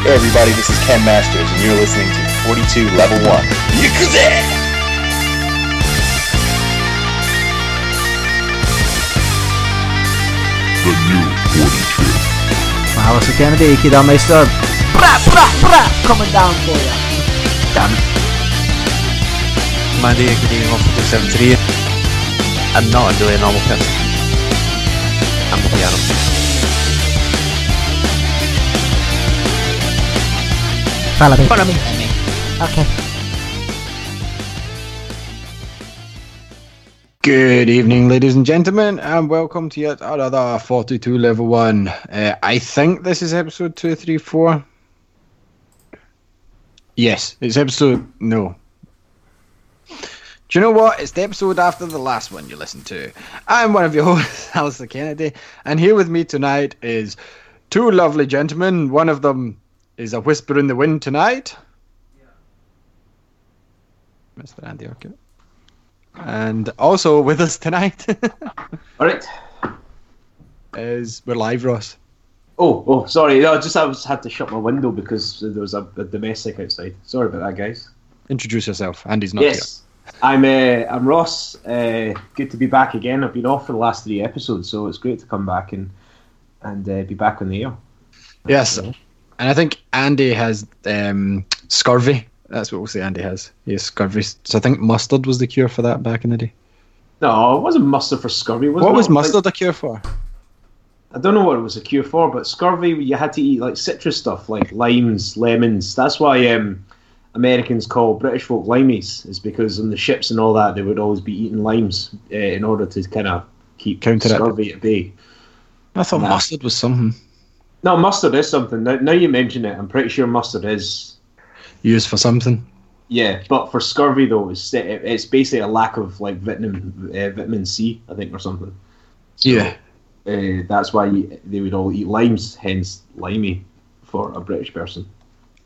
Hey everybody, this is Ken Masters, and you're listening to 42 Level 1. The new forty-two. Miles Kennedy, Kidameister. Bra, bra, bra, coming down for you. Damn it. My name is Gideon 173. I'm not really a normal person. I'm a piano. Follow me. Follow me. Okay. Good evening, ladies and gentlemen, and welcome to yet another 42 level 1. Uh, I think this is episode 234. Yes, it's episode. No. Do you know what? It's the episode after the last one you listened to. I'm one of your hosts, Alistair Kennedy, and here with me tonight is two lovely gentlemen. One of them is a whisper in the wind tonight. Mr. Andy Orchid. And also with us tonight All right. is we're live, Ross. Oh, oh, sorry. No, just I was had to shut my window because there was a, a domestic outside. Sorry about that, guys. Introduce yourself. Andy's not yes, I'm. Uh, I'm Ross. Uh, good to be back again. I've been off for the last three episodes, so it's great to come back and and uh, be back on the air. here. Yes, and I think Andy has um, scurvy. That's what we'll say. Andy has. He has scurvy. So I think mustard was the cure for that back in the day. No, it wasn't mustard for scurvy. Was What it? was Like, mustard a cure for? I don't know what it was a cure for, but scurvy you had to eat like citrus stuff, like limes, lemons. That's why um, Americans call British folk limeys, is because on the ships and all that they would always be eating limes uh, in order to kind of keep Counter it. scurvy at bay. I thought mustard was something No, mustard is something. Now, now you mention it, I'm pretty sure mustard is. used for something. Yeah, but for scurvy though, it's it's basically a lack of like vitamin uh, vitamin C, I think, or something. So, Yeah. Uh, that's why you, they would all eat limes, hence limey for a British person.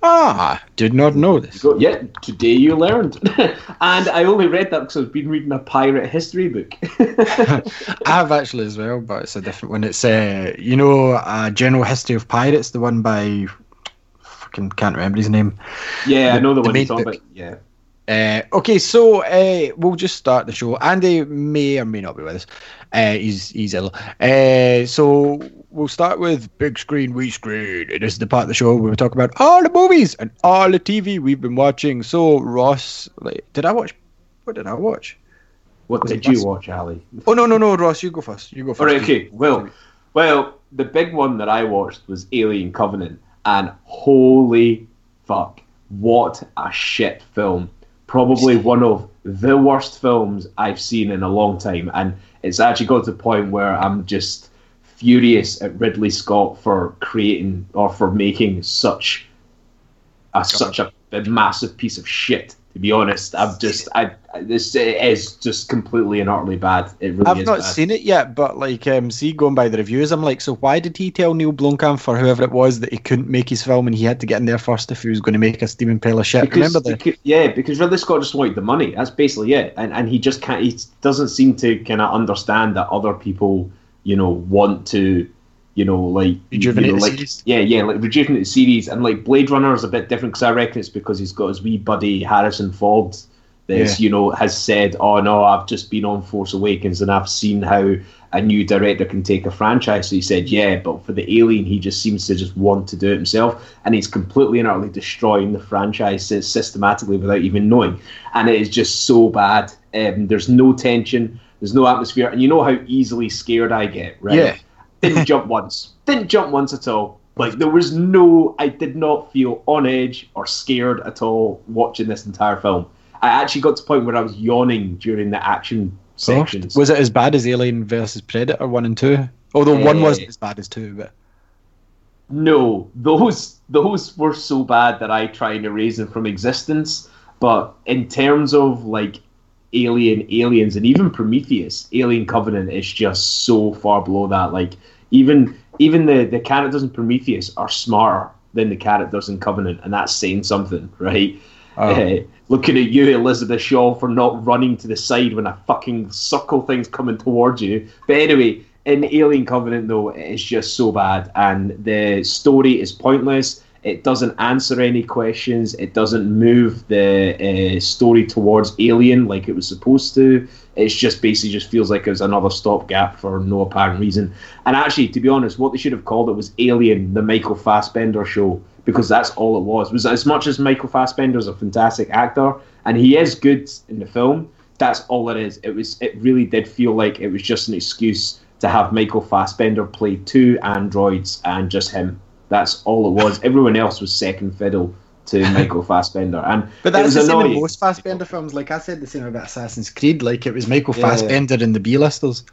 Ah, did not know this. Go, yeah, today you learned. and I only read that because I've been reading a pirate history book. I have actually as well, but it's a different one. It's uh, you know, uh, General History of Pirates, the one by fucking can't remember his name. yeah, I know the, the one you're about. Yeah. Uh, okay, so uh, we'll just start the show. Andy may or may not be with us. Uh, he's he's ill. Uh, so we'll start with big screen, wee screen. It is the part of the show where we talk about all the movies and all the TV we've been watching. So Ross, like, did I watch? What did I watch? What Was did you last- watch, Ali? Oh no no no, Ross, you go first. You go first. All right, okay. Well, well, the big one that I watched was Alien Covenant, and holy fuck, what a shit film! Probably one of the worst films I've seen in a long time, and it's actually got to the point where I'm just furious at Ridley Scott for creating or for making such a such a, a massive piece of shit. To be honest, I've just I, I this is just completely and utterly bad. It really I've is not bad. seen it yet, but like, um, see, going by the reviews, I'm like, so why did he tell Neil Blomkamp or whoever it was that he couldn't make his film and he had to get in there first if he was going to make a steaming pile of shit? Because, Remember the becau- yeah, because Ridley Scott just wanted the money. That's basically it, and and he just can't. He doesn't seem to kind of understand that other people, you know, want to, you know, like Rejuvenate you know, the like, series? Yeah, yeah, like rejuvenate the series, and like Blade Runner is a bit different because I reckon it's because he's got his wee buddy Harrison Ford. That's Yeah. you know has said, oh no, I've just been on Force Awakens and I've seen how a new director can take a franchise. So he said, yeah, but for the Alien, he just seems to just want to do it himself, and he's completely and utterly destroying the franchise sy- systematically without even knowing. And it is just so bad. Um, there's no tension, there's no atmosphere, and you know how easily scared I get, right? Yeah. Didn't jump once. Didn't jump once at all. Like there was no, I did not feel on edge or scared at all watching this entire film. I actually got to the point where I was yawning during the action sections. Was it as bad as Alien versus Predator one and two? Although one Eh. wasn't as bad as two, but no, those those were so bad that I try and erase them from existence. But in terms of like Alien, Aliens, and even Prometheus, Alien Covenant is just so far below that. Like even even the the characters in Prometheus are smarter than the characters in Covenant, and that's saying something, right? Uh, looking at you, Elizabeth Shaw, for not running to the side when a fucking circle thing's coming towards you. But anyway, in Alien Covenant, though, it's just so bad, and the story is pointless. It doesn't answer any questions. It doesn't move the uh, story towards Alien like it was supposed to. It's just basically just feels like it was another stopgap for no apparent reason. And actually, to be honest, what they should have called it was Alien, the Michael Fassbender show, because that's all it was. It was as much as Michael Fassbender is a fantastic actor and he is good in the film. That's all it is. It was. It really did feel like it was just an excuse to have Michael Fassbender play two androids and just him. That's all it was. Everyone else was second fiddle to Michael Fassbender, and But it that's was the same in most Fassbender films. Like I said, the same about Assassin's Creed. Like it was Michael Yeah. Fassbender in the B-listers.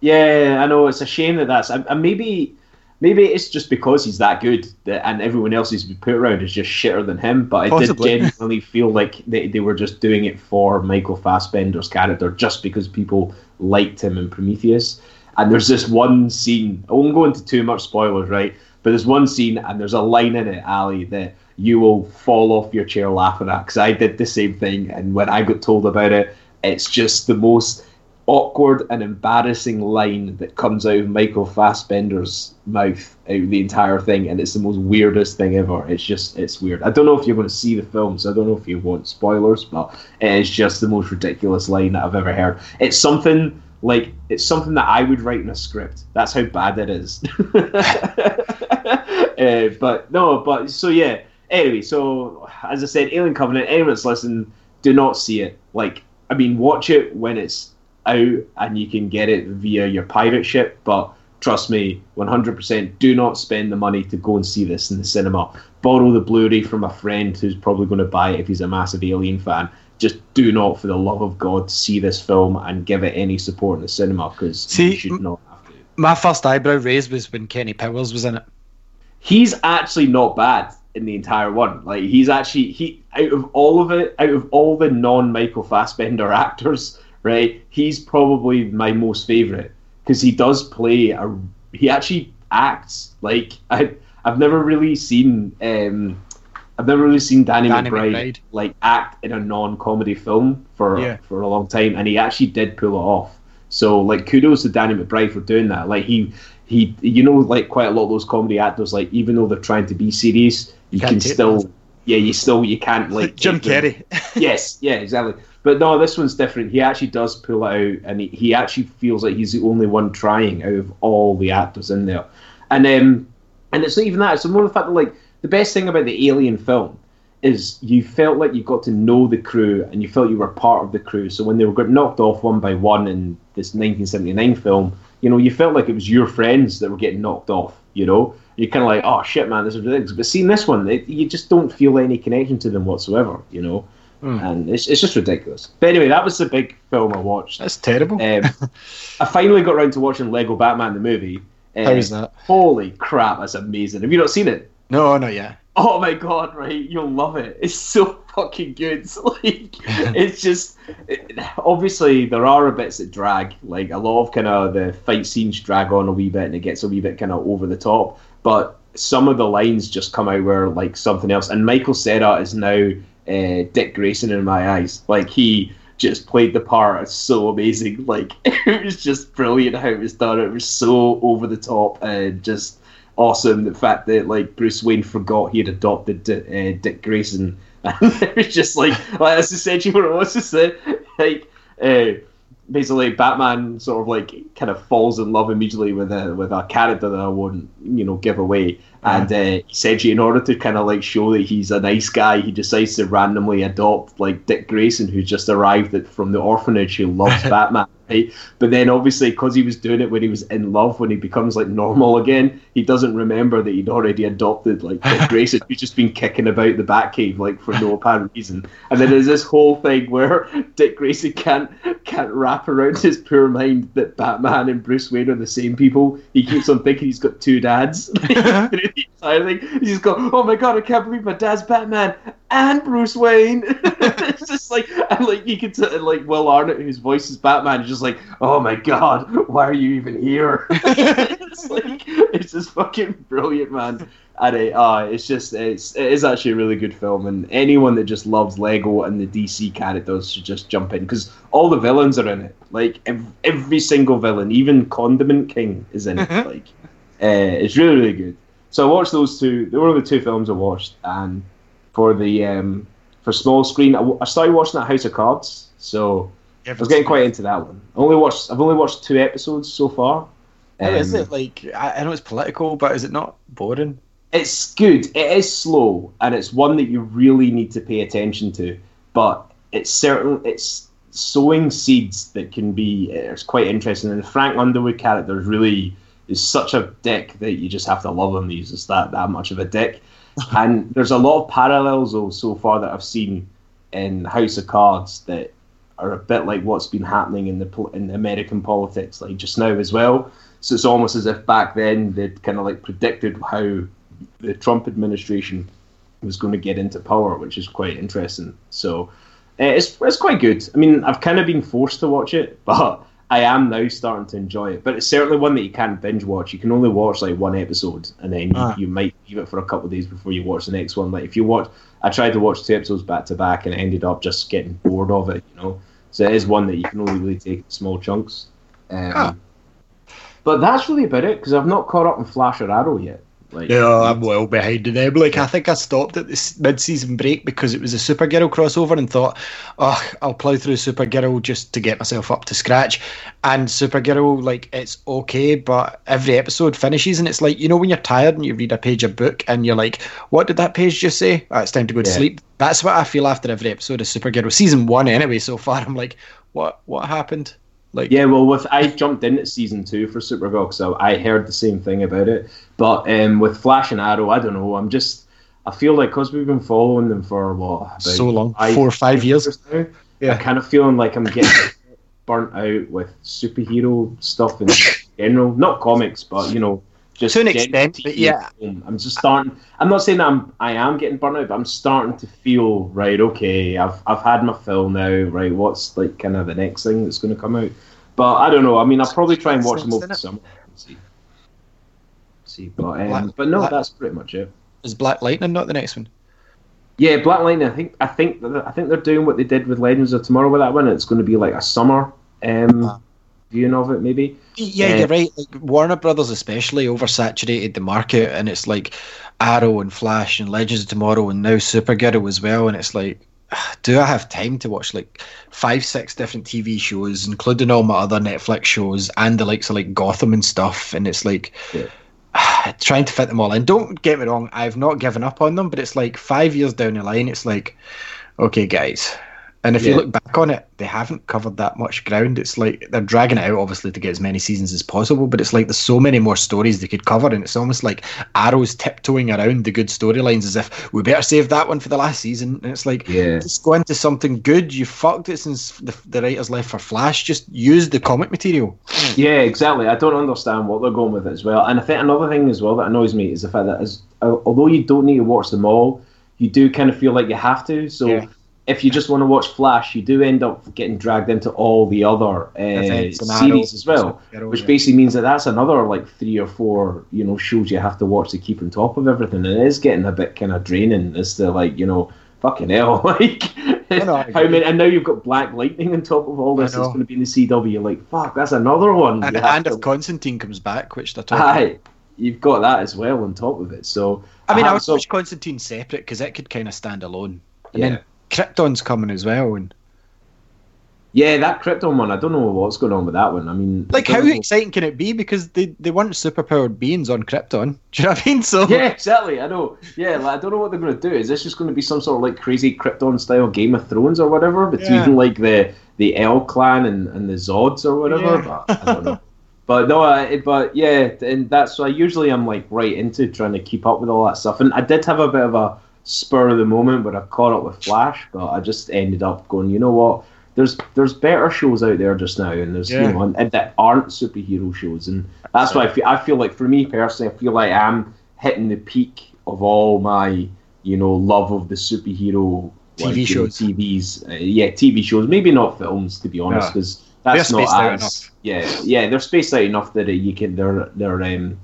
Yeah, I know. It's a shame that that's. And and maybe, maybe it's just because he's that good, that, and everyone else he's been put around is just shitter than him. But I Possibly. did genuinely feel like they, they were just doing it for Michael Fassbender's character, just because people liked him in Prometheus. And there's this one scene. I won't go into too much spoilers, right? But there's one scene, and there's a line in it, Ali, that you will fall off your chair laughing at. Because I did the same thing, and when I got told about it, it's just the most awkward and embarrassing line that comes out of Michael Fassbender's mouth out of the entire thing, and it's the most weirdest thing ever. It's just, it's weird. I don't know if you're going to see the film, so I don't know if you want spoilers, but it is just the most ridiculous line that I've ever heard. It's something like it's something that I would write in a script. That's how bad it is. uh, but no, but so yeah. Anyway, so as I said, Alien Covenant. Anyone that's listening, do not see it. Like, I mean, watch it when it's out and you can get it via your pirate ship. But trust me, 100%, do not spend the money to go and see this in the cinema. Borrow the Blu-ray from a friend who's probably going to buy it if he's a massive Alien fan. Just do not, for the love of God, see this film and give it any support in the cinema because you should not have to. My first eyebrow raised was when Kenny Powers was in it. He's actually not bad in the entire one. Like he's actually he out of all of it, out of all the non Michael Fassbender actors, right? He's probably my most favorite because he does play a. He actually acts like I. I've never really seen. Um, I've never really seen Danny, Danny McBride, McBride. like act in a non-comedy film for Yeah. for a long time, and he actually did pull it off. So like kudos to Danny McBride for doing that. Like he he you know like quite a lot of those comedy actors like even though they're trying to be serious, you Can't can still them. yeah you still you can't like Jim Carrey. yes, yeah, exactly. But no, this one's different. He actually does pull it out, and he, he actually feels like he's the only one trying out of all the actors in there. And um, and it's not even that. It's more the fact that like the best thing about the Alien film is you felt like you got to know the crew and you felt you were part of the crew. So when they were got knocked off one by one in this 1979 film, you know, you felt like it was your friends that were getting knocked off. You know, you're kind of like, oh shit, man, this is ridiculous. But seeing this one, it, you just don't feel any connection to them whatsoever. You know, and it's it's just ridiculous. But anyway, that was the big film I watched. That's terrible. Um, I finally got around to watching Lego Batman the movie. Um, How is that? Holy crap, that's amazing! Have you not seen it? no, not yet. Oh my god, right? You'll love it. It's so fucking good. Like, it's just it- obviously there are bits that drag. Like a lot of kind of the fight scenes drag on a wee bit, and it gets a wee bit kind of over the top. But some of the lines just come out where like something else. And Michael Cera is now uh, Dick Grayson in my eyes. Like he just played the part. It's so amazing. Like it was just brilliant how it was done. It was so over the top and just awesome. The fact that like Bruce Wayne forgot he had adopted uh, Dick Grayson, and it was just like, like that's essentially what it was. Just that, like, uh, basically Batman sort of like kind of falls in love immediately with a with a character that I won't you know give away. And uh, essentially, in order to kind of like show that he's a nice guy, he decides to randomly adopt like Dick Grayson, who's just arrived at, from the orphanage, who loves Batman. Right? But then, obviously, because he was doing it when he was in love, when he becomes like normal again, he doesn't remember that he'd already adopted like Dick Grayson, who's just been kicking about the Batcave like for no apparent reason. And then there's this whole thing where Dick Grayson can't can't wrap around his poor mind that Batman and Bruce Wayne are the same people. He keeps on thinking he's got two dads entire thing. You just go, oh my god, I can't believe my dad's Batman and Bruce Wayne. it's just like, and like you can t- like Will Arnett, whose voice is Batman, is just like, oh my god, why are you even here? it's like, it's just fucking brilliant, man. And it, uh, it's just, it's, it is actually a really good film, and anyone that just loves Lego and the DC characters should just jump in because all the villains are in it. Like ev- every single villain, even Condiment King is in it. like, uh, it's really, really good. So I watched those two. They were the two films I watched, and for the um, for small screen, I, w- I started watching that House of Cards. So I was getting quite into that one. I only watched. I've only watched two episodes so far. How is Um, it like? I, I know it's political, but is it not boring? It's good. It is slow, and it's one that you really need to pay attention to. But it's certain. It's sowing seeds that can be. It's quite interesting. And the Frank Underwood character is really is such a dick that you just have to love him. He's just that that much of a dick. and there's a lot of parallels though so far that I've seen in House of Cards that are a bit like what's been happening in the in American politics like just now as well. So it's almost as if back then they'd kind of like predicted how the Trump administration was going to get into power, which is quite interesting. So uh, it's it's quite good. I mean, I've kind of been forced to watch it, but I am now starting to enjoy it. But it's certainly one that you can't binge watch. You can only watch like one episode, and then you, Ah. you might leave it for a couple of days before you watch the next one. Like if you watch, I tried to watch two episodes back to back, and I ended up just getting bored of it. You know, so it is one that you can only really take in small chunks. Um, Ah. But that's really about it because I've not caught up in Flash or Arrow yet. Like, Yeah, I'm well behind in them. Like, I think I stopped at this mid-season break because it was a Supergirl crossover and thought, oh, I'll plough through Supergirl just to get myself up to scratch. And Supergirl, like, it's okay, but every episode finishes and it's like, you know, when you're tired and you read a page of book and you're like, what did that page just say? Oh, it's time to go to Yeah. sleep. That's what I feel after every episode of Supergirl. Season one, anyway, so far. I'm like, what? What happened? Like, Yeah, well, with I jumped in at season two for Supergirl, so I heard the same thing about it. But um, with Flash and Arrow, I don't know. I'm just, I feel like because we've been following them for what about So long. five- Four or five years. now, Yeah. I'm kind of feeling like I'm getting burnt out with superhero stuff in general. Not comics, but you know, just To an general extent, TV but yeah. film. I'm just starting. I'm not saying that I'm I am getting burnt out, but I'm starting to feel right. Okay, I've I've had my fill now. Right, what's like kind of the next thing that's going to come out? But I don't know. I mean, I'll probably try and watch them over the summer. and See, see, but um, Black- but no, Black- that's pretty much it. is Black Lightning not the next one? Yeah, Black Lightning. I think I think I think they're doing what they did with Legends of Tomorrow with that one. It's going to be like a summer um, Ah. viewing of it, maybe. Yeah, Uh, you're right. Like Warner Brothers, especially, oversaturated the market, and it's like Arrow and Flash and Legends of Tomorrow, and now Supergirl as well. And it's like, do I have time to watch like five, six different TV shows, including all my other Netflix shows and the likes of like Gotham and stuff? And it's like. Trying to fit them all in. Don't get me wrong, I've not given up on them, but it's like five years down the line, it's like, okay, guys. And if you look back on it, they haven't covered that much ground. It's like they're dragging it out, obviously, to get as many seasons as possible. But it's like there's so many more stories they could cover, and it's almost like Arrow's tiptoeing around the good storylines as if we better save that one for the last season. And it's like, Yeah. just go into something good. You fucked it since the, the writers left for Flash. Just use the comic material. Yeah, exactly. I don't understand what they're going with it as well. And I think another thing as well that annoys me is the fact that as although you don't need to watch them all, you do kind of feel like you have to. So Yeah. If you just want to watch Flash, you do end up getting dragged into all the other uh, series as well, Supergirl, which basically means that that's another like three or four you know shows you have to watch to keep on top of everything. And it is getting a bit kind of draining as to like you know. Fucking hell! Like, no, I how many? And now you've got Black Lightning on top of all this. It's going to be in the CW. Like, fuck, that's another one. And, and to if Constantine comes back, which they're talking Aye, you've got that as well on top of it. So I mean, I have would watch Constantine separate because it could kind of stand alone. And Yeah. then Krypton's coming as well. And yeah, that Krypton one. I don't know what's going on with that one. I mean, like, I how know- exciting can it be? Because they, they weren't superpowered beings on Krypton. Do you know what I mean? So Yeah, exactly. I know. Yeah, like, I don't know what they're going to do. Is this just going to be some sort of like crazy Krypton style Game of Thrones or whatever between Yeah. like the the L clan and, and the Zods or whatever? Yeah. But I don't know. But no, I, but yeah, and that's why usually I'm like right into trying to keep up with all that stuff. And I did have a bit of a spur of the moment where I caught up with Flash, but I just ended up going, you know what? There's there's better shows out there just now, and there's Yeah. you know and, and that aren't superhero shows, and that's why I feel I feel like for me personally, I feel like I'm hitting the peak of all my, you know, love of the superhero TV you know, shows. TVs, uh, yeah, TV shows. Maybe not films, to be honest, because They're that's not spaced out as yeah, yeah. They're spaced out enough that uh, you can they're they're um,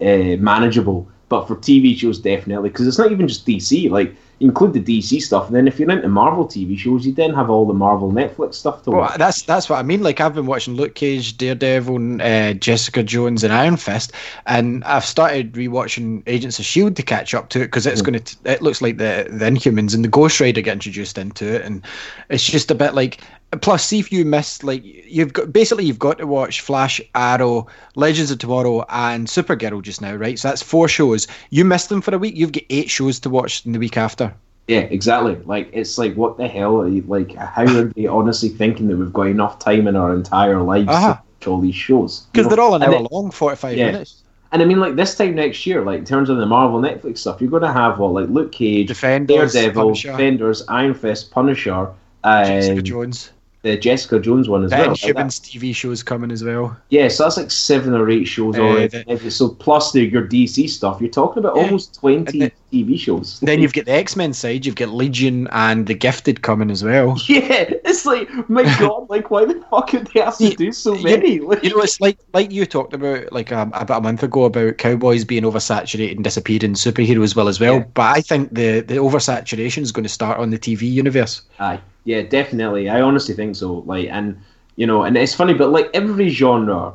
uh, manageable. But for TV shows, definitely, because it's not even just DC. Like include the DC stuff, and then if you're into Marvel TV shows, you then have all the Marvel Netflix stuff to Well, watch. that's that's what I mean. Like I've been watching Luke Cage, Daredevil, uh, Jessica Jones, and Iron Fist, and I've started rewatching Agents of Shield to catch up to it because it's going to. It looks like the the Inhumans and the Ghost Rider get introduced into it, and it's just a bit like. Plus, see if you missed like you've got basically you've got to watch Flash, Arrow, Legends of Tomorrow, and Supergirl just now, right? So that's four shows. You missed them for a week. You've got eight shows to watch in the week after. Yeah, exactly. Like it's like what the hell? Are you, like how are they honestly thinking that we've got enough time in our entire lives Uh-huh. to watch all these shows? Because they're all an hour long, forty-five Yeah. minutes. And I mean, like this time next year, like in terms of the Marvel Netflix stuff, you're going to have what, like Luke Cage, Defenders, Daredevil, Punisher. Defenders, Iron Fist, Punisher, Jessica and Jones. The Jessica Jones one as The well. Like that- Inhumans TV shows coming as well. yeah, so that's like seven or eight shows Uh, already. the- so plus the, your DC stuff, you're talking about Yeah. almost twenty And TV shows. Then you've got the X Men side. You've got Legion and the Gifted coming as well. yeah, it's like my god, like why the fuck did they have to You- do so many? Like, You know, it's like like you talked about like um, about a month ago about cowboys being oversaturated and disappearing superheroes well as well. Yeah. But I think the the oversaturation is going to start on the TV universe. Aye, yeah, definitely. I honestly think so. Like, and you know, and it's funny, but like every genre,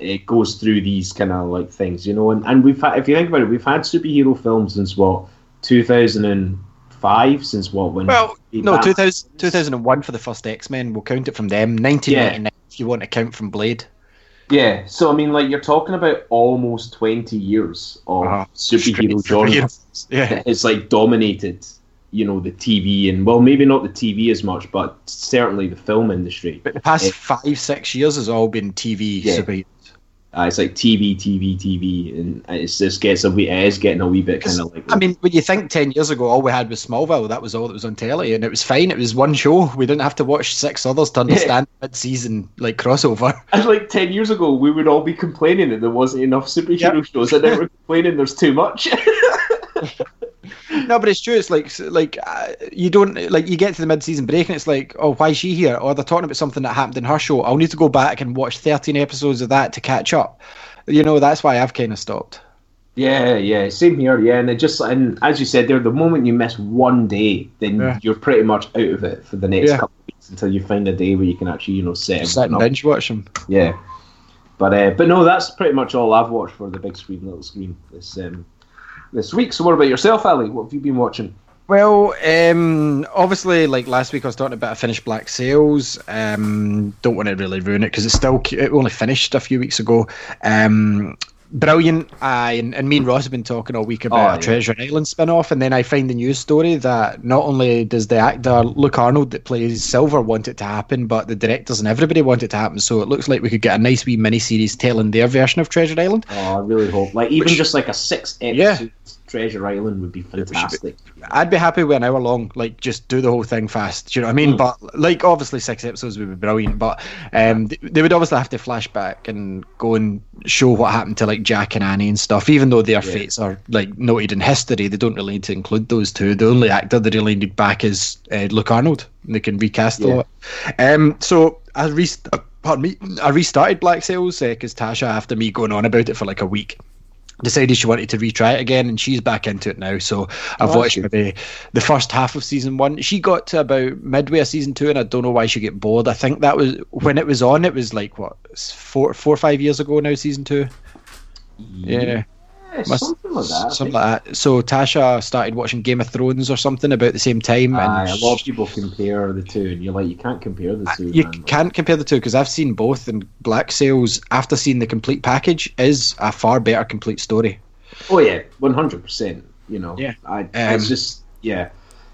it goes through these kind of like things, you know. And and we've had, if you think about it, we've had superhero films since what two thousand and five, since what when Well, no, Batman- 2000, 2001 for the first X Men. We'll count it from them. 1999 if you want to count from Blade. yeah. So I mean, like you're talking about almost twenty years of Uh-huh. superhero genre. Yeah. it's like dominated. You know the TV and well, maybe not the TV as much, but certainly the film industry. But the past Yeah. five, six years has all been TV Yeah. Uh, it's like TV, TV, TV, and it's just gets a wee, it is getting a wee bit kind of like. I mean, when you think 10 years ago, all we had was Smallville, that was all that was on telly, and it was fine. It was one show. We didn't have to watch six others to understand mid season like crossover. and like ten years ago, we would all be complaining that there wasn't enough superhero Yep. shows, and now we're complaining there's too much. No, but it's true. It's like like uh, you don't like you get to the mid season break, and it's like, oh, why is she here? Or they're talking about something that happened in her show. I'll need to go back and watch 13 episodes of that to catch up. You know, that's why I've kind of stopped. yeah, yeah, same here. Yeah, and it just and as you said there, the moment you miss one day, then Yeah. you're pretty much out of it for the next Yeah. couple of weeks until you find a day where you can actually you know set Sit and binge watch them. Yeah, but uh, but no, that's pretty much all I've watched for the big screen, little screen this um this week. So what about yourself, Ali? What have you been watching? Well, um, obviously, like last week, I was talking about a finished Black Sails. Um, don't want to really ruin it because it's still it only finished a few weeks ago. Um, brilliant. I and, and me and Ross have been talking all week about Oh, a yeah. Treasure Island spin-off, and then I find the news story that not only does the actor Luke Arnold that plays Silver want it to happen, but the directors and everybody want it to happen. So it looks like we could get a nice wee mini-series telling their version of Treasure Island. Oh, I really hope. Like even Which- just like a six Yeah. Treasure Island would be fantastic. I'd be happy with an hour long, like just do the whole thing fast. Do you know what I mean? Mm. But like, obviously, six episodes would be brilliant. But um, they would obviously have to flash back and go and show what happened to like Jack and Annie and stuff. Even though their Yeah. fates are like noted in history, they don't really need to include those two. The only actor they really need back is uh, Luke Arnold. They can recast a Yeah. lot. Um, so I rest- uh, pardon me, I restarted Black Sails because Tasha, after me going on about it for like a week decided she wanted to retry it again and she's back into it now. So i've watched maybe the first half of season one. She got to about midway of season two and i don't know why she get bored. I think that was when it was on it was like what four four or five years ago now season two? Yeah. Yeah, Must- something like that. Something like that so tasha started watching game of thrones or something about the same time Aye, and a lot of people compare the two, and you're like, you can't compare the two. you man. can't compare the two because I've seen both, and Black Sails, after seeing the complete package, is a far better complete story. Oh yeah, one hundred percent. You know, Yeah. I, Um, it's just yeah,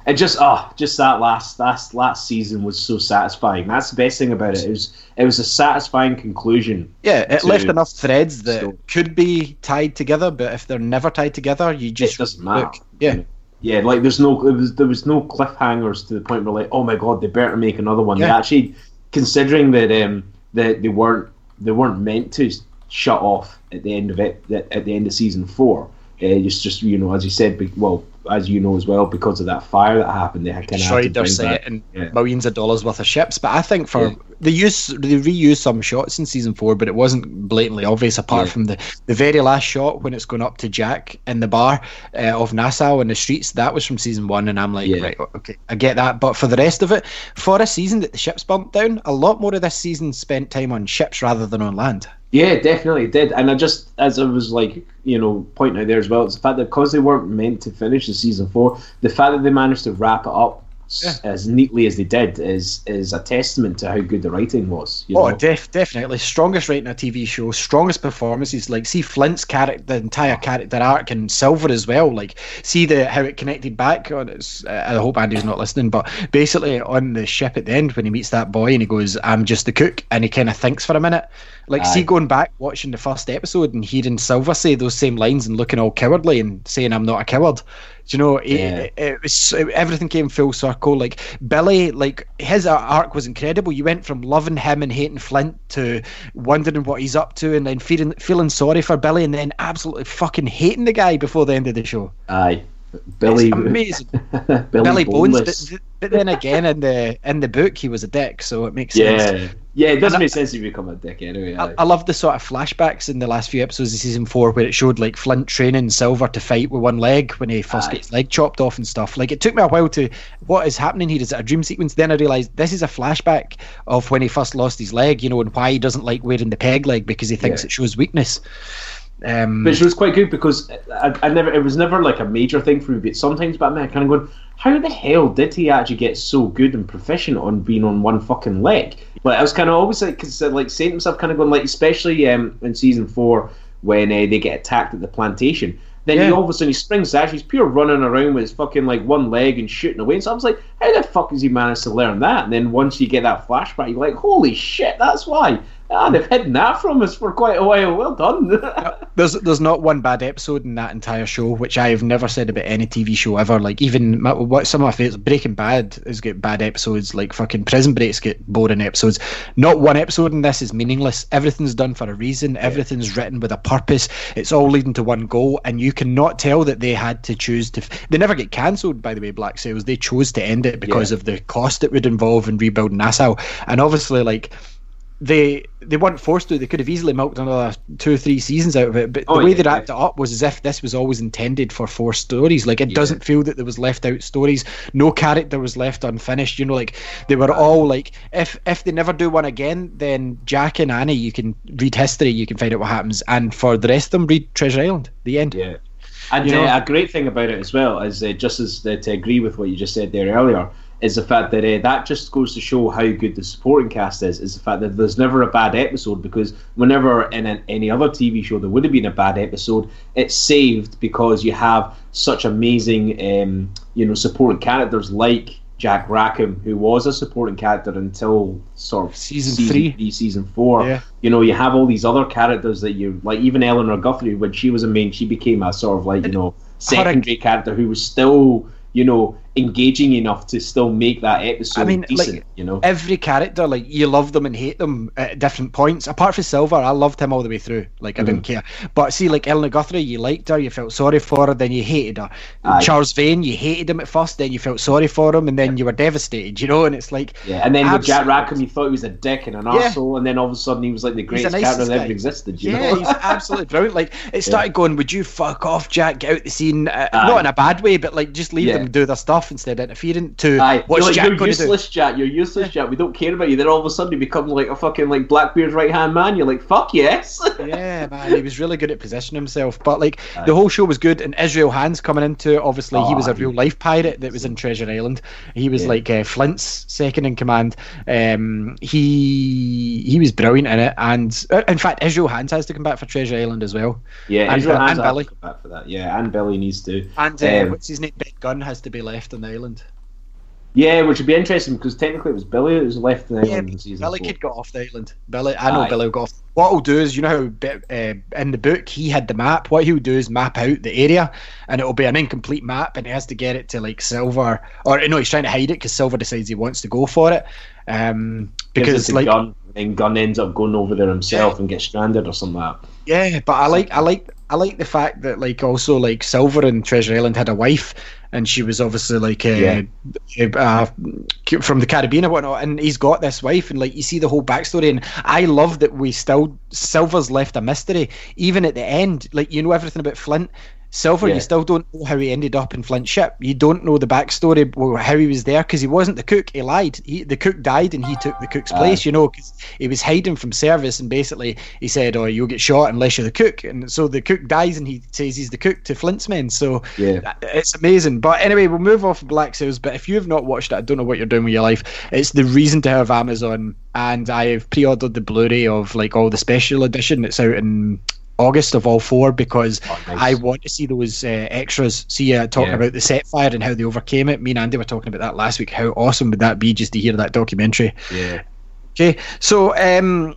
it just oh, just that last last last season was so satisfying. That's the best thing about it. It was it was a satisfying conclusion. Yeah, it left enough threads that so- could be tied together, but if they're never tied together, you just it doesn't matter. look. Yeah, Yeah, like there's no there was, there was no cliffhangers to the point where like, oh my god, they better make another one. They Yeah. actually, considering that um that they weren't they weren't meant to shut off at the end of it at, at the end of season four. Uh, it's just you know, as you said, well, as you know as well, because of that fire that happened, they kind of had to destroyed their bring set back- and yeah. millions of dollars worth of ships. But I think for Yeah. they use they reused some shots in season four, but it wasn't blatantly obvious apart Yeah. from the the very last shot when it's going up to Jack in the bar uh, of Nassau in the streets. That was from season one, and I'm like, right, okay, I get that. But for the rest of it, for a season that the ships bumped down, a lot more of this season spent time on ships rather than on land. Yeah, definitely did. And I just, as I was like, you know, pointing out there as well, it's the fact that because they weren't meant to finish the season four, the fact that they managed to wrap it up s- as neatly as they did is is a testament to how good the writing was. You Oh, know? def- definitely. Strongest writing a TV show, strongest performances. Like, see Flint's character, the entire character arc, and Silver as well. Like, see the how it connected back on its. Uh, I hope Andy's not listening, but basically on the ship at the end when he meets that boy and he goes, "I'm just the cook," and he kind of thinks for a minute. Like, see going back watching the first episode and hearing Silver say those same lines and looking all cowardly and saying, "I'm not a coward." Do you know? It, Yeah. it, it was everything came full circle. Like Billy, like his arc was incredible. You went from loving him and hating Flint to wondering what he's up to, and then feeling feeling sorry for Billy, and then absolutely fucking hating the guy before the end of the show. Aye. Billy, It's amazing. Billy, Billy Bones, but, but then again in the in the book he was a dick, so it makes sense. Yeah, it doesn't And I- make sense if you become a dick anyway. I. I love the sort of flashbacks in the last few episodes of season four where it showed like Flint training Silver to fight with one leg when he first Aye. gets leg chopped off and stuff. Like it took me a while to what is happening here? Is it a dream sequence? Then I realised this is a flashback of when he first lost his leg, you know, and why he doesn't like wearing the peg leg because he thinks Yeah. it shows weakness. Um, Which was quite good because I, I never, it was never like a major thing for me. But sometimes, but I'm kind of going, how the hell did he actually get so good and proficient on being on one fucking leg? Like I was kind of always like, cause, uh, like saying to myself, kind of going like, especially um, in season four when uh, they get attacked at the plantation. Then he Yeah. all of a sudden he springs dash. He's pure running around with his fucking like one leg and shooting away. So I was like, how the fuck has he managed to learn that? And then once you get that flashback, you're like, holy shit, that's why. Ah, they've hidden that from us for quite a while. Well done. There's there's not one bad episode in that entire show, which I have never said about any TV show ever. Like even my, what some of my favorites, Breaking Bad has got bad episodes. Like fucking Prison Break's get boring episodes. Not one episode in this is meaningless. Everything's done for a reason. Everything's written with a purpose. It's all leading to one goal, and you cannot tell that they had to choose to. F- they never get cancelled, by the way. Black Sails. They chose to end it because Yeah. of the cost it would involve in rebuilding Nassau, and obviously like they they weren't forced to. They could have easily milked another two or three seasons out of it. But Oh, the way yeah, they wrapped it up was as if this was always intended for four stories. Like it Yeah. doesn't feel that there was left out stories. No character was left unfinished. You know, like they were all like if if they never do one again, then Jack and Annie, you can read history, you can find out what happens, and for the rest of them, read Treasure Island. The end. Yeah. And You know- uh, a great thing about it as well is uh, just as uh, to agree with what you just said there earlier is the fact that uh, that just goes to show how good the supporting cast is. Is the fact that there's never a bad episode because whenever in an, any other TV show there would have been a bad episode, it's saved because you have such amazing, um, you know, supporting characters like Jack Rackham, who was a supporting character until sort of Season three. season four. Yeah. You know, you have all these other characters that you like. Even Eleanor Guthrie, when she was a main, she became a sort of like you know secondary character who was still you know engaging enough to still make that episode I mean, decent. like, you know, Every character, like you love them and hate them at different points. Apart from Silver, I loved him all the way through. Like I didn't Mm-hmm. care. But see, like Eleanor Guthrie, you liked her, you felt sorry for her, then you hated her. Aye. Charles Vane, you hated him at first, then you felt sorry for him, and then you were devastated. You know, and it's like yeah. And then with Jack. Rackham, you thought he was a dick and an Yeah. arsehole, and then all of a sudden he was like the greatest character that ever existed. You yeah, know, he's absolutely brilliant. Like it started going, would you fuck off, Jack? Get out the scene. Uh, not in a bad way, but like just leave Yeah. them do their stuff instead of interfering. To Aye, what's you're, like, Jack you're going to do? useless, Jack. You're useless, Jack. We don't care about you. Then all of a sudden you become like a fucking like Blackbeard's right hand man. You're like, fuck yes. yeah, man, he was really good at positioning himself. But like the whole show was good, and Israel Hands coming into it, obviously he Oh, was a real life pirate that was in Treasure Island. He was Yeah. like uh, Flint's second in command. Um, he he was brilliant in it, and uh, in fact, Israel Hands has to come back for Treasure Island as well. yeah, And Israel Hands and Billy. back for that. Yeah, and Billy needs to. And uh, Um, what's his name? Ben Gunn has to be left on island. Yeah, which would be interesting because technically it was Billy that was left in the Yeah, island in season Billy four. could got off the island. Billy, I know Aye. Billy got off. What he'll do is, you know how uh, in the book he had the map. What he'll do is map out the area, and it'll be an incomplete map, and he has to get it to like Silver, or no, he's trying to hide it because Silver decides he wants to go for it. Um, because it to like Gunn, and Gunn ends up going over there himself and gets stranded or something like that. Yeah, but I like I like I like the fact that like also like Silver and Treasure Island had a wife, and she was obviously like uh, uh, from the Caribbean or whatnot, and he's got this wife, and like you see the whole backstory, and I love that we still Silver's left a mystery even at the end. Like you know everything about Flint. Silver, Yeah. you still don't know how he ended up in Flint ship. You don't know the backstory, well, how he was there, because he wasn't the cook. He lied. He, the cook died, and he took the cook's Aye. place. You know, because he was hiding from service, and basically he said, "Oh, you'll get shot unless you're the cook." And so the cook dies, and he says he's the cook to Flint's men. So Yeah. Uh, it's amazing. But anyway, we'll move off Black Sails. But if you have not watched it, I don't know what you're doing with your life. It's the reason to have Amazon, and I have pre-ordered the Blu-ray of like all the special edition. It's out in August of all four because Oh, nice. I want to see those uh, extras. See, uh, talking Yeah. about the set fire and how they overcame it. Me and Andy were talking about that last week. How awesome would that be just to hear that documentary? Yeah. Okay, so um,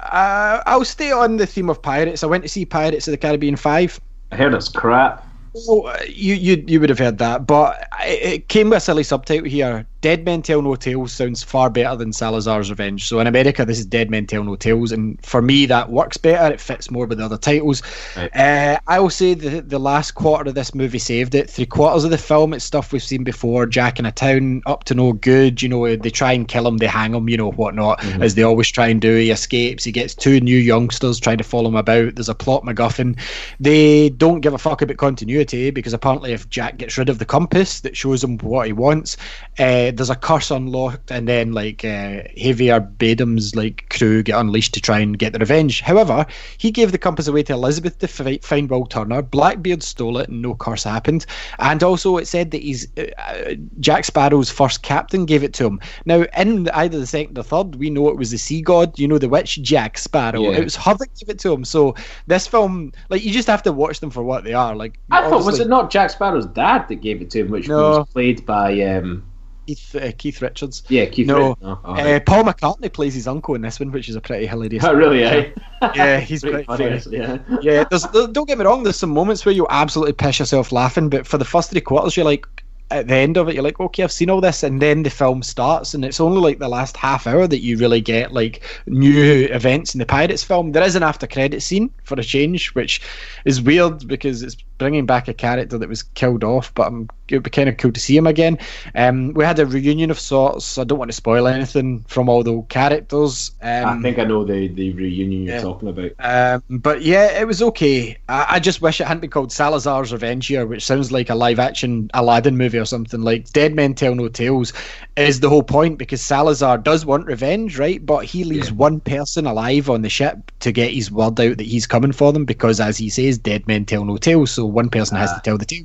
uh, I'll stay on the theme of pirates. I went to see Pirates of the Caribbean five. I heard it's crap. Well, uh, you you you would have heard that, but it it came with a silly subtitle here. Dead Men Tell No Tales sounds far better than Salazar's Revenge. So in America, this is Dead Men Tell No Tales, and for me, that works better. It fits more with the other titles. Right. Uh, I will say the the last quarter of this movie saved it. Three quarters of the film, it's stuff we've seen before. Jack in a town, up to no good. You know, they try and kill him, they hang him, you know, whatnot, as they always try and do. He escapes. He gets two new youngsters trying to follow him about. There's a plot MacGuffin. They don't give a fuck about continuity because apparently, if Jack gets rid of the compass that shows him what he wants, uh, there's a curse unlocked, and then like uh, Javier Bardem's like crew get unleashed to try and get the revenge. However, he gave the compass away to Elizabeth to fi- find Will Turner. Blackbeard stole it, and no curse happened. And also, it said that he's uh, uh, Jack Sparrow's first captain gave it to him. Now, in either the second or third, we know it was the sea god. You know, the witch Jack Sparrow. Yeah. It was her that gave it to him. So this film, like, you just have to watch them for what they are. Like, I thought was it not Jack Sparrow's dad that gave it to him, which No. was played by um, Keith, uh, Keith Richards? yeah Keith. No. Oh, oh, Uh, Paul McCartney plays his uncle in this one, which is a pretty hilarious. oh, really? Eh? Yeah, he's Pretty pretty funny. yeah. yeah, there's, there- don't get me wrong. There's some moments where you absolutely piss yourself laughing, but for the first three quarters, you're like, at the end of it, you're like, okay, I've seen all this, and then the film starts, and it's only like the last half hour that you really get like new events in the Pirates film. There is an after credit scene for a change, which is weird because it's bringing back a character that was killed off, but um, it would be kind of cool to see him again. Um, we had a reunion of sorts. I don't want to spoil anything from all the characters. Um, I think I know the the reunion you're yeah. talking about. um, but yeah, it was okay. I, I just wish it hadn't been called Salazar's Revenge here, which sounds like a live action Aladdin movie or something. Like Dead Men Tell No Tales is the whole point because Salazar does want revenge, right? But he leaves Yeah. one person alive on the ship to get his word out that he's coming for them because, as he says, dead men tell no tales. So one person has Ah. to tell the tale.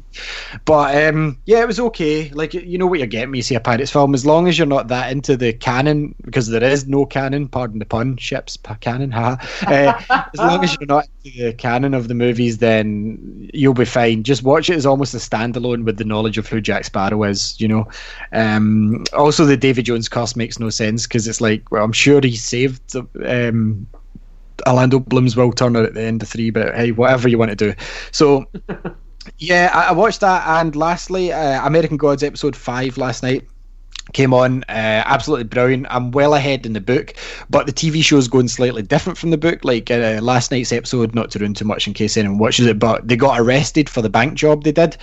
But um, yeah, it was okay. Like you know what you're getting when you see a pirates film, as long as you're not that into the canon, because there is no canon. Pardon the pun, ships canon. haha. uh, as long as you're not into the canon of the movies, then you'll be fine. Just watch it as almost a standalone with the knowledge of who Jack Sparrow is. You know. Um, also, the Davy Jones curse makes no sense because it's like, well, I'm sure he saved. Um, Orlando Bloom's Will Turner at the end of three, but hey, whatever you want to do. So, yeah, I, I watched that, and lastly, uh, American Gods episode five last night came on. Uh, absolutely brilliant. I'm well ahead in the book, but the TV show is going slightly different from the book. Like uh, last night's episode, not to ruin too much in case anyone watches it, but they got arrested for the bank job they did.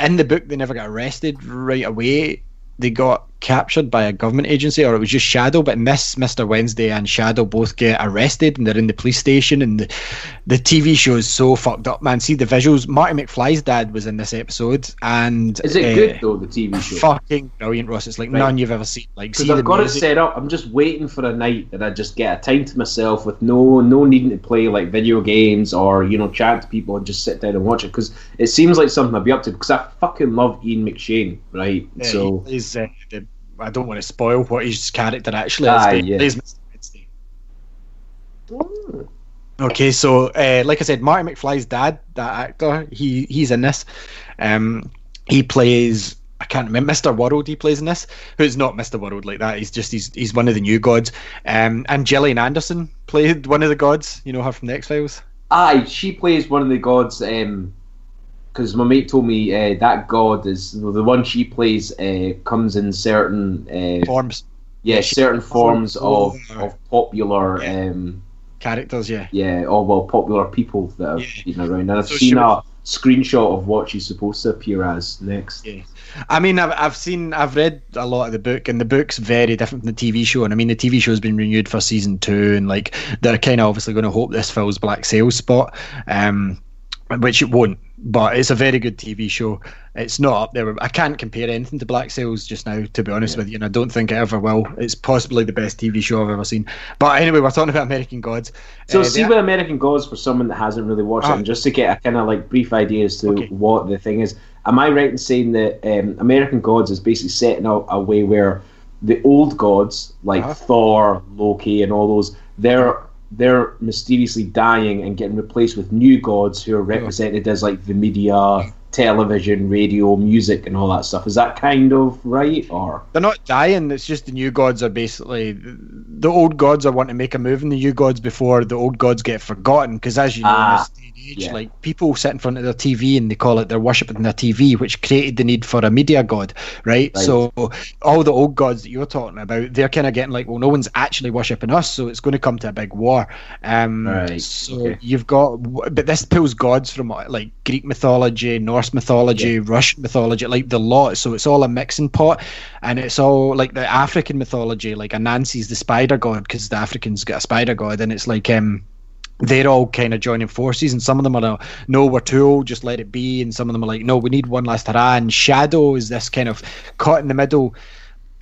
In the book, they never got arrested right away. They got captured by a government agency, or it was just Shadow. But this, Mister Wednesday and Shadow both get arrested, and they're in the police station. And the, the TV show is so fucked up, man. See the visuals. Marty McFly's dad was in this episode, and Is it uh, good though? The TV show. Fucking brilliant, Ross. It's like Right. none you've ever seen. Like, Because I've got it set up. I'm just waiting for a night that I just get a time to myself with no no needing to play like video games or you know chat to people and just sit down and watch it because it seems like something I'd be up to because I fucking love Ian McShane, right? Yeah, so he plays, uh, the, I don't want to spoil what his character actually is. Aye, but yeah. plays Mr. Wednesday. Okay, so uh, like I said, Marty McFly's dad, that actor, he he's in this. Um, he plays. I can't remember Mr. World. He plays in this, who's not Mr. World like that. He's just he's he's one of the new gods. Um, and Gillian Anderson played one of the gods. You know her from the X Files. aye, she plays one of the gods. Because my mate told me uh, that god is the one she plays uh, comes in certain uh, Forms. yeah certain forms of Oh. of popular Yeah. um, characters. Yeah. Yeah, or well, popular people that have Yeah. been around. And I've So seen a screenshot of what she's supposed to appear as next. Yeah. I mean, I've, I've seen, I've read a lot of the book, and the book's very different from the TV show. And I mean, the TV show's been renewed for season two, and like they're kind of obviously going to hope this fills Black Sail's spot, um, which it won't. But it's a very good TV show. It's not up there. I can't compare anything to Black Sails just now, to be honest with you, and I don't think it ever will. It's possibly the best TV show I've ever seen. But anyway, we're talking about American Gods. So Uh, see with American Gods for someone that hasn't really watched Ah. it, and just to get a kind of like brief idea as to Okay. what the thing is. Am I right in saying that um, American Gods is basically set in a, a way where the old gods like Uh-huh. Thor, Loki, and all those they're they're mysteriously dying and getting replaced with new gods who are represented as like the media, television, radio, music, and all that stuff. Is that kind of right or? they're not dying. It's just the new gods are basically the old gods are wanting to make a move in the new gods before the old gods get forgotten. Because as you know, in Ah, this day and age, yeah. like people sit in front of their TV and they call it they're worshiping their TV, which created the need for a media god, right? Right. So all the old gods that you're talking about, they're kind of getting like, well, no one's actually worshiping us, so it's going to come to a big war. Um, Right, So okay. you've got, but this pulls gods from like Greek mythology, Norse mythology, Russian mythology, like the lot. So it's all a mixing pot, and it's all like the African mythology. Like Anansi's the spider god because the Africans got a spider god, and it's like um. They're all kind of joining forces, and some of them are uh, no, we're too old, just let it be, and some of them are like, no, we need one last hurrah. And Shadow is this kind of caught in the middle.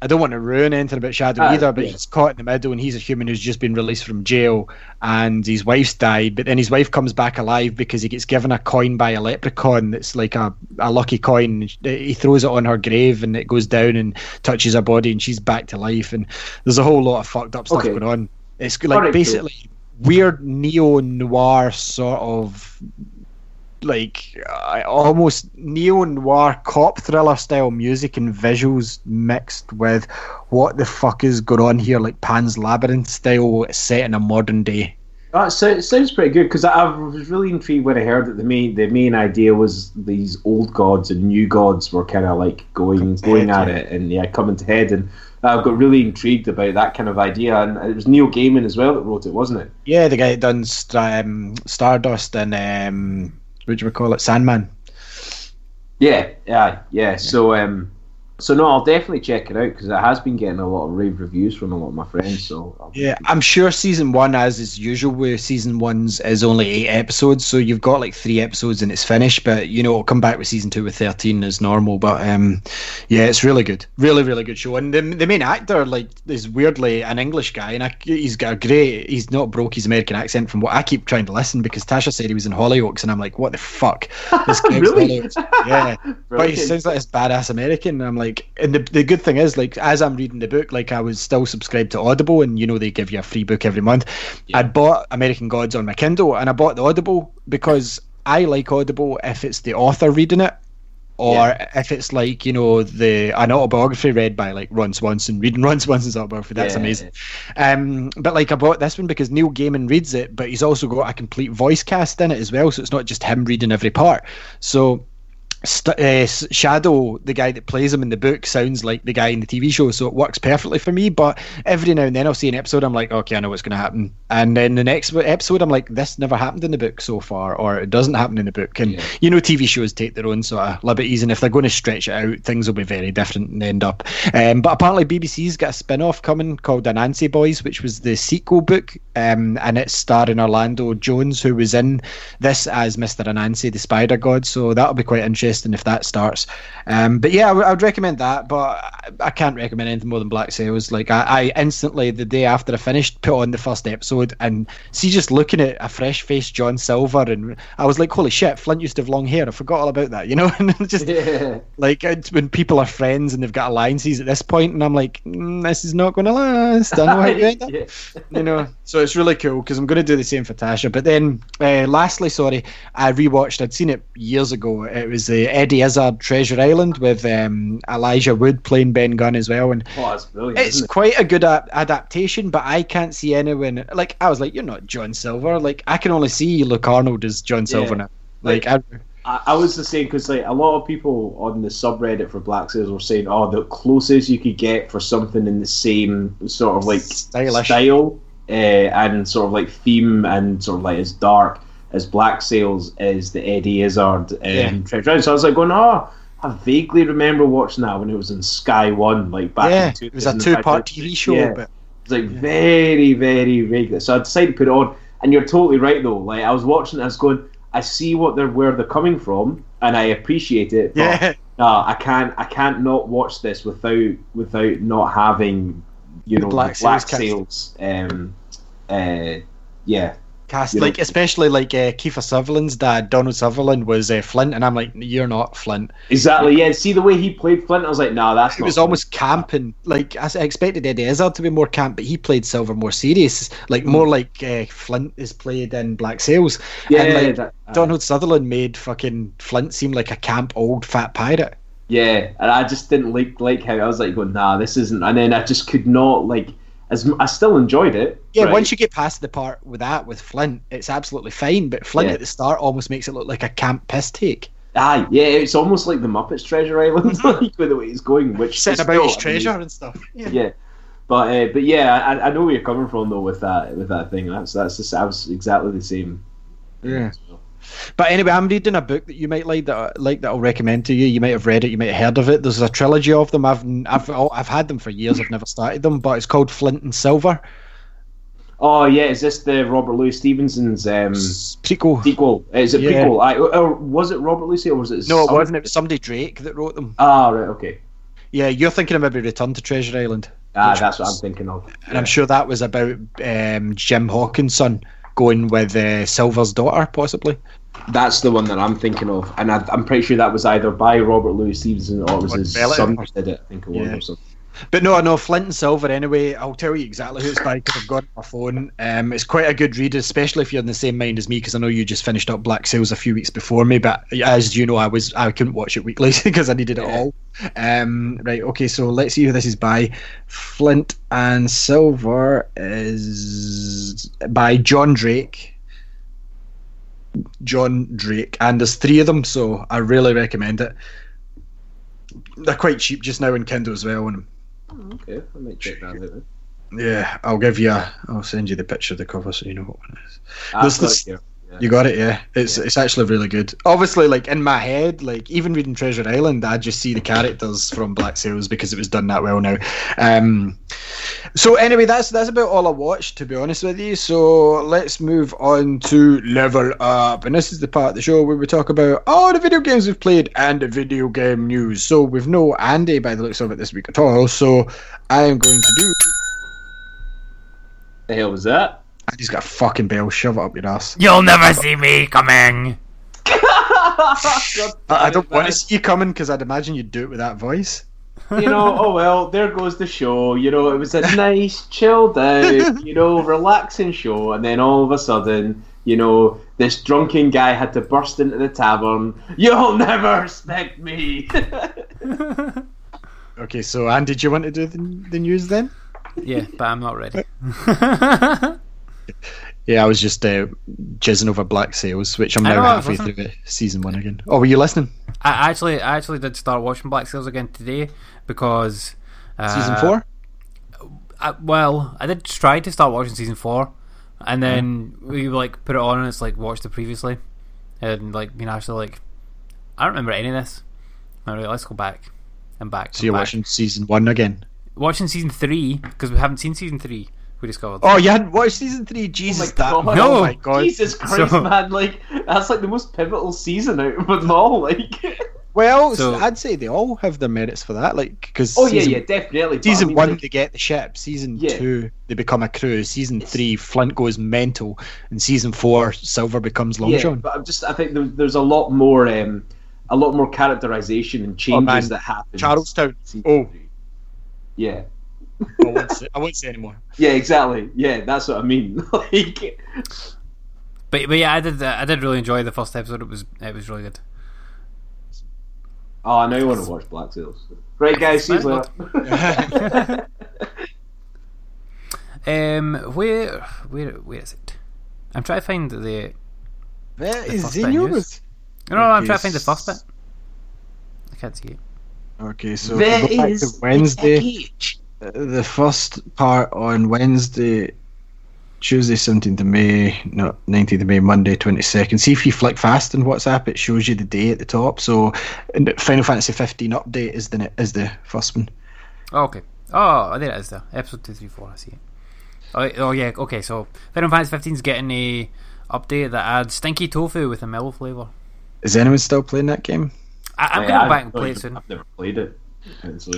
I don't want to ruin anything about Shadow Ah, either, but yeah. he's caught in the middle and he's a human who's just been released from jail and his wife's died, but then his wife comes back alive because he gets given a coin by a leprechaun that's like a, a lucky coin. He throws it on her grave and it goes down and touches her body and she's back to life. And there's a whole lot of fucked up stuff Okay. going on. It's like cool. basically weird neo noir sort of like uh, almost neo noir cop thriller style music and visuals mixed with what the fuck is going on here, like Pan's Labyrinth style set in a modern day. That so, it sounds pretty good because I, I was really intrigued when I heard that the main the main idea was these old gods and new gods were kind of like going going at it and yeah coming to head and I've got really intrigued about that kind of idea and it was Neil Gaiman as well that wrote it wasn't it? Yeah, the guy that done um, Stardust and um, what do we call it, Sandman. Yeah, yeah, yeah. So um, so no, I'll definitely check it out because it has been getting a lot of rave reviews from a lot of my friends. So I'll- Yeah, I'm sure season one, as is usual, where season one's is only eight episodes, so you've got like three episodes and it's finished. But you know, it'll come back with season two with thirteen as normal. But um, yeah, it's really good, really, really good show. And the, the main actor, like, is weirdly an English guy, and I, he's got a great. He's not broke his American accent from what I keep trying to listen because Tasha said he was in Hollyoaks, and I'm like, what the fuck? This Really? Hollyoaks. Yeah, but he sounds like this badass American. And I'm like, and the, the good thing is, like, as I'm reading the book, like, I was still subscribed to Audible, and you know, they give you a free book every month. I'd bought American Gods on my Kindle, and I bought the Audible because I like Audible if it's the author reading it. Or if it's like you know the an autobiography read by like Ron Swanson, reading Ron Swanson's autobiography, that's Yeah. amazing. Um, but like I bought this one because Neil Gaiman reads it, but he's also got a complete voice cast in it as well, so it's not just him reading every part. So St- uh, Shadow, the guy that plays him in the book, sounds like the guy in the TV show, so it works perfectly for me. But every now and then I'll see an episode, I'm like, okay, I know what's going to happen. And then the next episode, I'm like, this never happened in the book so far, or it doesn't happen in the book. And Yeah. you know, TV shows take their own sort of liberties, and if they're going to stretch it out, things will be very different and end up. Um, but apparently, BBC's got a spin off coming called Anansi Boys, which was the sequel book, um, and it's starring Orlando Jones, who was in this as Mr. Anansi, the Spider God. So that'll be quite interesting if that starts. Um, but yeah, I would- recommend that, but I, I can't recommend anything more than Black Sails. Like, I, I instantly, the day after I finished, put on the first episode and see just looking at a fresh faced John Silver, and I was like, holy shit, Flint used to have long hair. I forgot all about that, you know? And just Yeah. like it's when people are friends and they've got alliances at this point, and I'm like, mm, this is not going to last. I know how you end up Yeah. you know. So it's really cool because I'm going to do the same for Tasha. But then, uh, lastly, sorry, I rewatched. I'd seen it years ago. It was the Eddie Izzard Treasure Island with um, Elijah Wood playing Ben Gunn as well, and Oh, it's it? quite a good a- adaptation. But I can't see anyone like I was like, you're not John Silver. Like I can only see Luke Arnold as John Silver now. Like I, I, I was the same because like a lot of people on the subreddit for Black Sails were saying, "Oh, the closest you could get for something in the same sort of like Stylish. style uh, and sort of like theme and sort of like as dark as Black Sails is the Eddie Izzard um, Yeah. Treasure Island. So I was like going, oh, I vaguely remember watching that when it was in Sky One, like back yeah, in it was a two-part TV show, Yeah. but was like very, very regular. So I decided to put it on, and you're totally right though. Like I was watching, it, I was going, I see what they're where they're coming from, and I appreciate it. But yeah, no, I can't. I can't not watch this without without not having, you The know, Black the Black Sails Sails. Um, uh, yeah, cast You know- like especially like uh, Kiefer Sutherland's dad, Donald Sutherland was uh, Flint, and I'm like, you're not Flint. exactly. Yeah, see the way he played Flint, I was like, nah, that's It was Flint. almost and Like I expected Eddie Izzard to be more camp, but he played Silver more serious, like more like uh, Flint is played in Black Sails. Yeah, and like that- uh, Donald Sutherland made fucking Flint seem like a camp old fat pirate. Yeah, and I just didn't like like how I was like going, nah, this isn't. And then I just could not like. As m- I still enjoyed it. Yeah, right? once you get past the part with that with Flint, it's absolutely fine. But Flint Yeah. at the start almost makes it look like a camp piss take. Aye, yeah, it's almost like the Muppets Treasure Island, like with the way it's going, which Sitting is about still his amazing. treasure and stuff. Yeah. Yeah, but uh, but yeah, I, I know where you're coming from though with that with that thing. That's that's just I was exactly the same. Yeah. But anyway, I'm reading a book that you might like that like that I'll recommend to you. You might have read it, you might have heard of it. There's a trilogy of them. I've I've I've had them for years. I've never started them, but it's called Flint and Silver. Oh yeah, is this the Robert Louis Stevenson's um, prequel. sequel? Is it Yeah. prequel? I, or was it Robert Louis or was it? No, it wasn't. It was somebody Drake that wrote them. Ah right, okay. Yeah, you're thinking of maybe Return to Treasure Island, Ah, that's what I'm thinking of. and I'm sure that was about um, Jim Hawkins' son going with uh, Silver's daughter, possibly. That's the one that I'm thinking of, and I, I'm pretty sure that was either by Robert Louis Stevenson or it was his relative son or- did it. I think it was Yeah. But no, I know Flint and Silver. Anyway, I'll tell you exactly who it's by because I've got it on my phone. Um, it's quite a good read, especially if you're in the same mind as me. Because I know you just finished up Black Sails a few weeks before me, but as you know, I was I couldn't watch it weekly because I needed it Yeah. all. Um, right, okay, so let's see who this is by. Flint and Silver is by John Drake. John Drake, and there's three of them, so I really recommend it. They're quite cheap just now in Kindle as well, and Oh, okay, I might check that out. then. yeah, I'll give you. A, I'll send you the picture of the cover so you know what one it is. I've There's this- it here. Yeah. You got it, yeah. It's Yeah. it's actually really good. Obviously, like in my head, like even reading Treasure Island, I just see the characters from Black Sails because it was done that well now. Um, so anyway, that's that's about all I watched, to be honest with you. So let's move on to level up, and this is the part of the show where we talk about all the video games we've played and the video game news. So we've no Andy by the looks of it this week at all. So I am going to do. The hell was that? Andy's got a fucking bell. Shove it up your ass. You'll never see me coming. I, I don't want to see you coming because I'd imagine you'd do it with that voice. you know, oh well, there goes the show. You know, it was a nice, chilled out, you know, relaxing show, and then all of a sudden, you know, this drunken guy had to burst into the tavern. You'll never respect me. Okay, so Andy, do you want to do the, the news then? Yeah, but I'm not ready. Yeah, I was just uh, jizzing over Black Sails, which I'm now halfway through the season one again. Oh, were you listening? I actually, I actually did start watching Black Sails again today because uh, Season four? I, well, I did try to start watching season four, and then we like put it on, and it's like watched it previously, and like being actually like, I don't remember any of this. All right, let's go back and back. So and you're back. watching season one again? watching season three because we haven't seen season three. We discovered. Oh, you hadn't watched season three? Jesus, that. God. No. Oh my god. Jesus Christ, So- man! Like that's like the most pivotal season out of them all. Like, Well, So- I'd say they all have their merits for that. Like, because oh yeah, season, yeah, definitely. but I season mean, one like, they get the ship. Season Yeah. two they become a crew. Season It's- three Flint goes mental, and season four Silver becomes Long yeah, John. but I'm just I think there, there's a lot more, um, a lot more characterization and changes Oh, that happen. Charlestown. Season Oh. Yeah. I won't say, I won't say anymore. Yeah, exactly. Yeah, that's what I mean. like, But but yeah, I did uh, I did really enjoy the first episode. It was it was really good. oh, I now you want to watch Black Sails. Right, guys, see you later. Um, where where where is it? I'm trying to find the. That The is first in yours. news. No, no, I'm Okay, trying to find the first bit. I can't see it. Okay, so There go back is to Wednesday. A cage. The first part on Wednesday Tuesday, 17th of May, no, 19th of May, Monday, 22nd. See if you flick fast in WhatsApp, it shows you the day at the top. So, Final Fantasy 15 update is the is the first one. Oh, okay. Oh, there it is there. Episode 234, I see it. Oh, oh yeah, okay, so Final Fantasy 15 is getting a update that adds stinky tofu with a mellow flavour. Is anyone still playing that game? I, I'm oh, Yeah, gonna go I've back and play it soon. I've never played it. So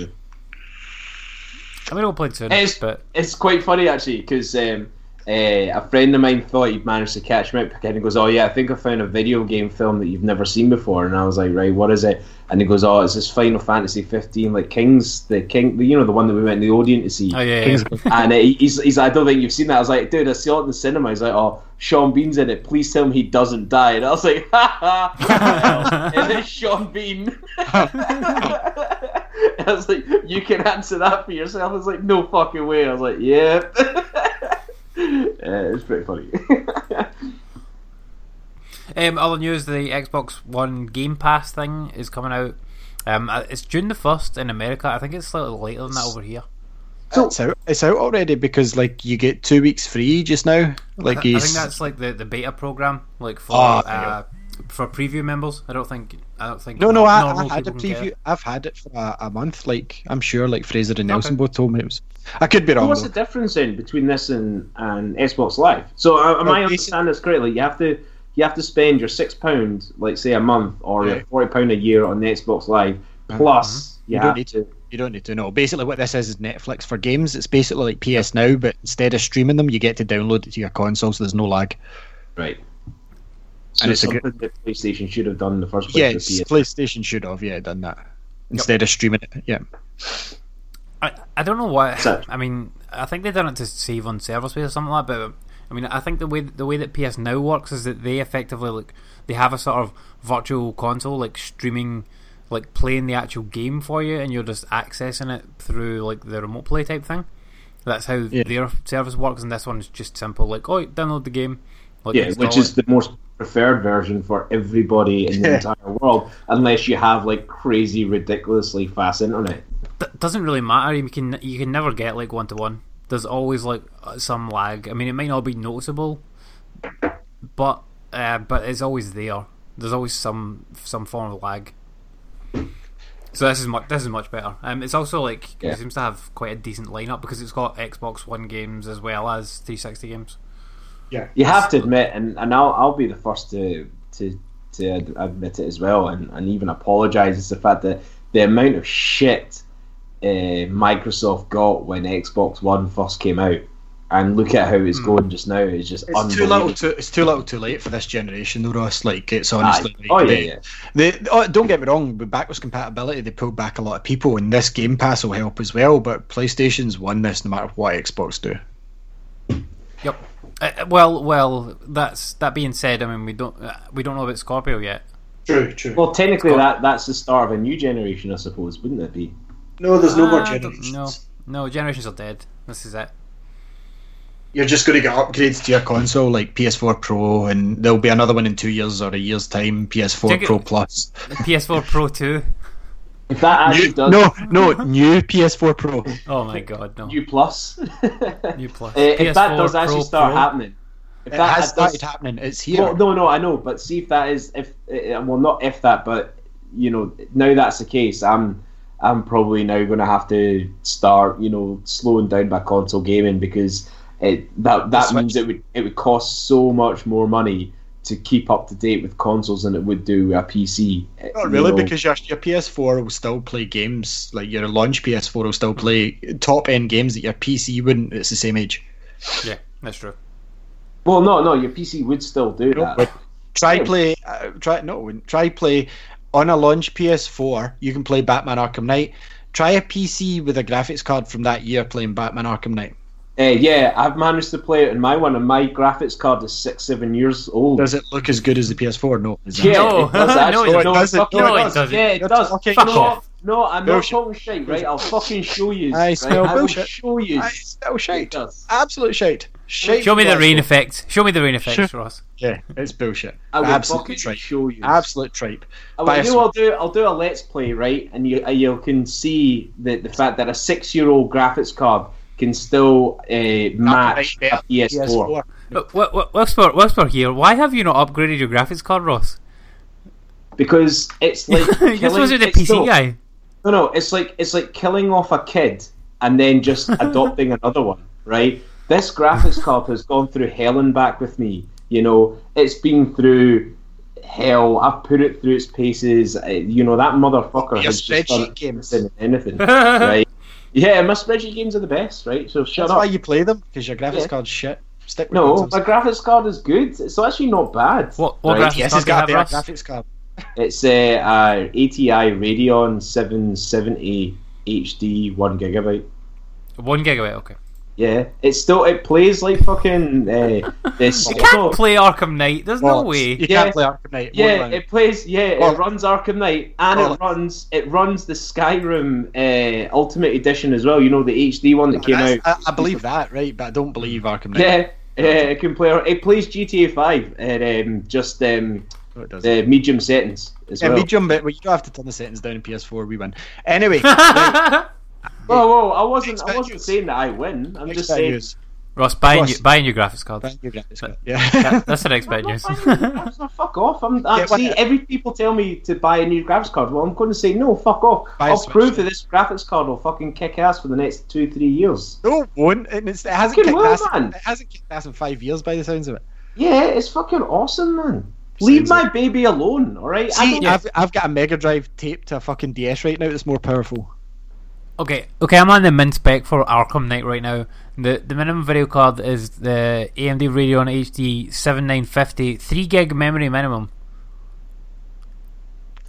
I'm gonna play it. It's- but it's quite funny actually because um, uh, a friend of mine thought he'd managed to catch me out and he goes, "Oh yeah, I think I found a video game film that you've never seen before." And I was like, "Right, what is it?" And he goes, "Oh, it's this Final Fantasy 15, like Kings, the King, you know, the one that we went to the Odeon to see." oh yeah, yeah. and uh, he's, he's like, I don't think you've seen that. I was like, dude, I saw it in the cinema. He's like, oh, Sean Bean's in it. Please tell him he doesn't die. And I was like, ha ha. and it's Sean Bean. I was like, you can answer that for yourself. I was like, no fucking way. I was like, yeah. Uh, it's pretty funny. Um, other news: the Xbox One Game Pass thing is coming out. Um, uh, it's June the first in America. I think it's slightly later than that over here. it's out. It's out already because like you get two weeks free just now. Like I, I think that's like the, the beta program, like for Oh, uh, for preview members. I don't think I don't think no, no. I, normal I had a people can get preview. it. I've had it for a, a month. Like I'm sure, like Fraser and Okay. Nelson both told me it was. I could be So wrong. what's though. the difference then between this and, and Xbox Live? So uh, am Well, I basi- understand this correctly? You have to you have to spend your six pound, like say a month, or your Yeah. forty pound a year on the Xbox Live, plus you, You don't have need to. You don't need to know. Basically, what this is is Netflix for games. It's basically like PS Now, but instead of streaming them, you get to download it to your console, so there's no lag. Right. So And it's it's a something that PlayStation should have done in the first place. Yes, with PlayStation should have yeah done that instead of streaming it. Yeah, I, I don't know why. So- I mean, I think they've done it to save on server space or something like that. But I mean, I think the way the way that PS Now works is that they effectively like they have a sort of virtual console like streaming, like playing the actual game for you, and you're just accessing it through like the remote play type thing. That's how Yeah. their service works, and this one's just simple. Like, oh, download the game. Like, Yeah, which is the most preferred version for everybody in the entire world, unless you have like crazy, ridiculously fast internet. D- doesn't really matter. You can you can never get like one to one. There's always like some lag. I mean, it might not be noticeable, but uh, but it's always there. There's always some some form of lag. So this is much this is much better. Um, it's also like Yeah. it seems to have quite a decent lineup because it's got Xbox One games as well as 360 games. You have to admit, and, and I'll, I'll be the first to to to admit it as well, and, and even apologise. It's the fact that the amount of shit uh, Microsoft got when Xbox One first came out, and look at how it's going just now It's just it's too little. Too, it's too little, too late for this generation, though, Ross. Like it's honestly. Like, oh yeah, they- yeah. They, oh, don't get me wrong, with backwards compatibility, they pulled back a lot of people, and this Game Pass will help as well. But PlayStation's won this no matter what Xbox do. Yep. Uh, well, well, that's that being said. I mean, we don't uh, we don't know about Scorpio yet. True, true. Well, technically, Scott- that that's the start of a new generation, I suppose, wouldn't it be? no, there's no more Ah, I don't- generations. No, no, generations are dead. This is it. You're just going to get upgrades to your console, like PS4 Pro, and there'll be another one in two years or a year's time, PS4 Pro Plus. PS4 Pro 2. If that actually New, does no, no, new PS4 Pro. Oh my god, no. new plus, New plus. Uh, if that PS4 does actually Pro start Pro. happening, if It that has does- started happening. It's here. Well, no, no, I know, but see if that is if uh, well, not if that, but you know, now that's the case. I'm I'm probably now going to have to start, you know, slowing down my console gaming because it that that means it would it would cost so much more money to keep up to date with consoles than it would do a PC. uh, Not really, know. because your, your PS4 will still play games, like your launch PS4 will still play top end games that your PC wouldn't. It's the same age. Yeah, that's true. well, no, no, your PC would still do No, that. try play, uh, try no, try play on a launch PS4. You can play Batman Arkham Knight. Try a PC with a graphics card from that year playing Batman Arkham Knight. Uh, yeah, I've managed to play it in my one, and my graphics card is six, seven years old. Does it look as good as the PS4? No. Yeah, No. it does No, it no, doesn't. fucking No, it does. doesn't. Yeah, it You're does. talking no, off. no, I'm Bullshit. not talking shit, right? I'll fucking show you. Aye, right? smell I will bullshit. show you. Aye, still It shite. does. Absolute shite. Shite. Show me the rain effect. Show me the rain effect, Sure. Ross. Yeah, it's bullshit. I will Absolute fucking tripe. show you. Absolute tripe. I will, you know I'll do? I'll do a let's play, right? And you uh, you can see the the fact that a six year old graphics card can still uh, match a PS4. PS4. What, what, Whisper, Whisper here. Why have you not upgraded your graphics card, Ross? because it's like You're supposed to be the PC no, guy. No, no, it's like it's like killing off a kid and then just adopting another one, right? This graphics card has gone through hell and back with me. You know, it's been through hell. I've put it through its paces. Uh, You know, that motherfucker Your has just done spreadsheet games. everything anything, right? Yeah, my spreadsheet games are the best, right? So shut up. That's up. why you play them because your graphics Yeah. card's shit. Stick with No, my graphics card is good. It's actually not bad. What, what right? graphics Yes, card it's got have, a graphics card. It's a uh, ATI Radeon 770 HD one gigabyte. One gigabyte, okay. Yeah, it's still it plays like fucking uh, this. You can't play Arkham Knight. There's no way. You Yeah. can't play Arkham Knight. Yeah, it plays. Yeah, it runs Arkham Knight, and Bollocks. it runs it runs the Skyrim uh, Ultimate Edition as well. You know the HD one that came out. I, I believe that, right? But I don't believe Arkham Knight. Yeah, yeah, it can play. It plays GTA Five at um, just um, No, it doesn't. the medium settings as Yeah, well. medium but Well, you don't have to turn the settings down in PS4. We win. Anyway, right, Whoa, whoa! I wasn't. I wasn't saying that I win. I'm just saying. news. Ross, buying, Ross. you, buying your graphics card. Thank you, guys. That- Yeah. That- that's the next bit I'm of not news. buying new graphics card, fuck off! I'm, I, Yeah, see, every people tell me to buy a new graphics card. Well, I'm going to say no. Fuck off! Buy a I'll prove that this graphics card will fucking kick ass for the next two, three years. no, it won't. And it's, it hasn't Fucking kicked will, ass. man. It hasn't kicked ass in five years, by the sounds of it. Yeah, it's fucking awesome, man. Leave my baby alone, all right? See, don't- I've, I've got a Mega Drive taped to a fucking DS right now that's more powerful. Okay, okay, I'm on the min spec for Arkham Knight right now. The the minimum video card is the AMD Radeon HD 7950, 3 gig memory minimum.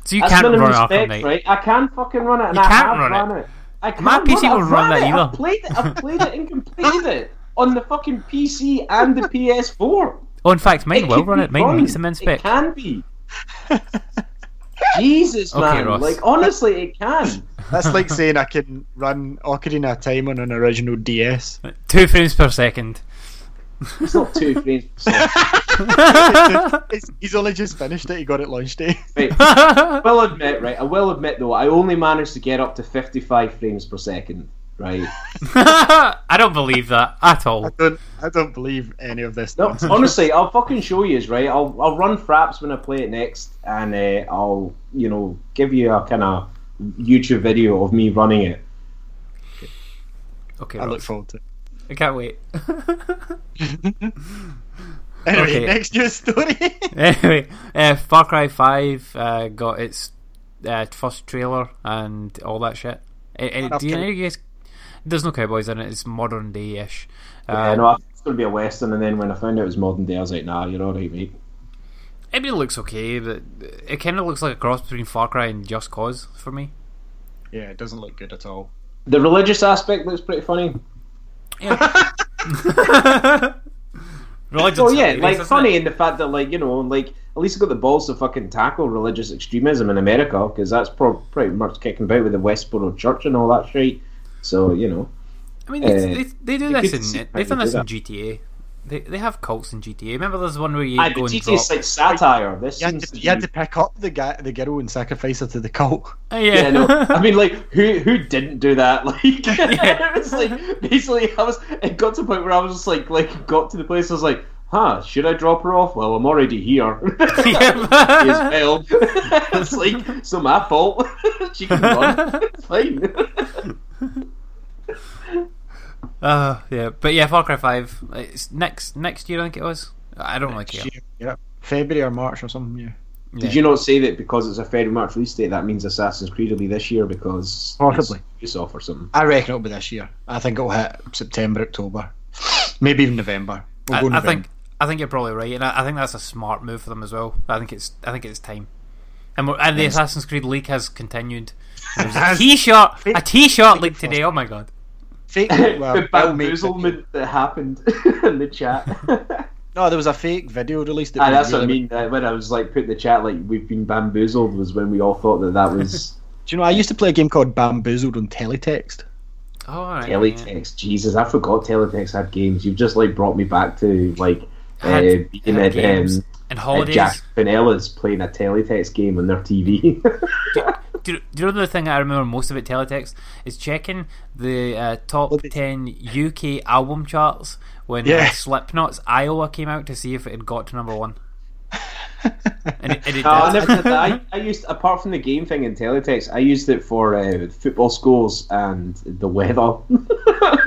So you That's can't minimum run Arkham spec, Knight. right? I can fucking run it, and You I can't have run run it. it. I can My PC run will I've run that it. either. I've played it. I've played it and completed it on the fucking PC and the PS4. Oh, in fact, mine will run it. Mine run. meets the min spec. It can be. Jesus, Okay, man! Ross. Like honestly, it can. That's like saying I can run Ocarina of Time on an original DS. Two frames per second. It's not two frames per second. It's- he's only just finished it. He got it launch day. Eh? Right. I will admit, right? I will admit though, I only managed to get up to fifty-five frames per second. Right? I don't believe that at all. I don't. I don't believe any of this. No, nonsense. honestly, I'll fucking show you. Right? I'll I'll run Fraps when I play it next, and uh, I'll you know give you a kind of YouTube video of me running it. Okay, I look forward to. it. I can't wait. Anyway, Okay. next news story. anyway, uh, Far Cry 5 uh, got its uh, first trailer and all that shit. Uh, do you, cow- know you guys, there's no cowboys in it, it's modern day ish. Yeah, Uh, no, I thought it was going to be a western, and then when I found out it was modern day, I was like, nah, you're all right, mate. I mean, it looks okay, but it kind of looks like a cross between Far Cry and Just Cause for me. yeah, it doesn't look good at all. The religious aspect looks pretty funny. Religion's Oh yeah, like funny it? in the fact that like you know like at least I got the balls to fucking tackle religious extremism in America because that's pro- pretty much kicking about with the Westboro Church and all that shit. So you know, I mean, it's- uh, they, they do this in how they've done this do in GTA. They they have cults in GTA. Remember, there's one where you I, go and GTA's drop. like satire. This You had, to, to you had to pick up the guy, the girl, and sacrifice her to the cult. Uh, yeah, Yeah, no. I mean, like, who who didn't do that? Like, it was like basically, I was. It got to the point where I was just like, like, got to the place. I was like, huh? Should I drop her off? Well, I'm already here. Yeah. as well. it's like it's not my fault. she can run. It's fine. Uh, yeah, but yeah, Far Cry Five. It's next next year, I think it was. I don't really care. Yeah, February or March or something. Yeah, Yeah. Did you not say that because it's a February March release date, that means Assassin's Creed will be this year because Possibly. it's Ubisoft or something? I reckon it'll be this year. I think it'll hit September, October, maybe even November. We'll I, go I think I think you're probably right, and I, I think that's a smart move for them as well. I think it's I think it's time. And, we're, and the Assassin's Creed leak has continued. There's a Has- T-shirt, a T-shirt leak today. Oh my god! Fake. Well, the Bill bamboozlement that happened in the chat. No, there was a fake video released. that Ah, was that's what I mean. Uh, when I was like put in the chat, like we've been bamboozled, was when we all thought that that was Do you know? I used to play a game called Bamboozled on Teletext. Oh, all right, yeah. Teletext. Jesus, I forgot Teletext had games. You've just like brought me back to like uh, Had- being at games. um, and at holidays. Jack Pinella's playing a Teletext game on their TV. Do, you, do you know the thing I remember most about teletext is checking the uh, top What ten UK album charts when uh, Yeah. Slipknot's Iowa came out to see if it had got to number one. And it, and it No, I never did that. I, I used apart from the game thing in teletext, I used it for uh, football scores and the weather.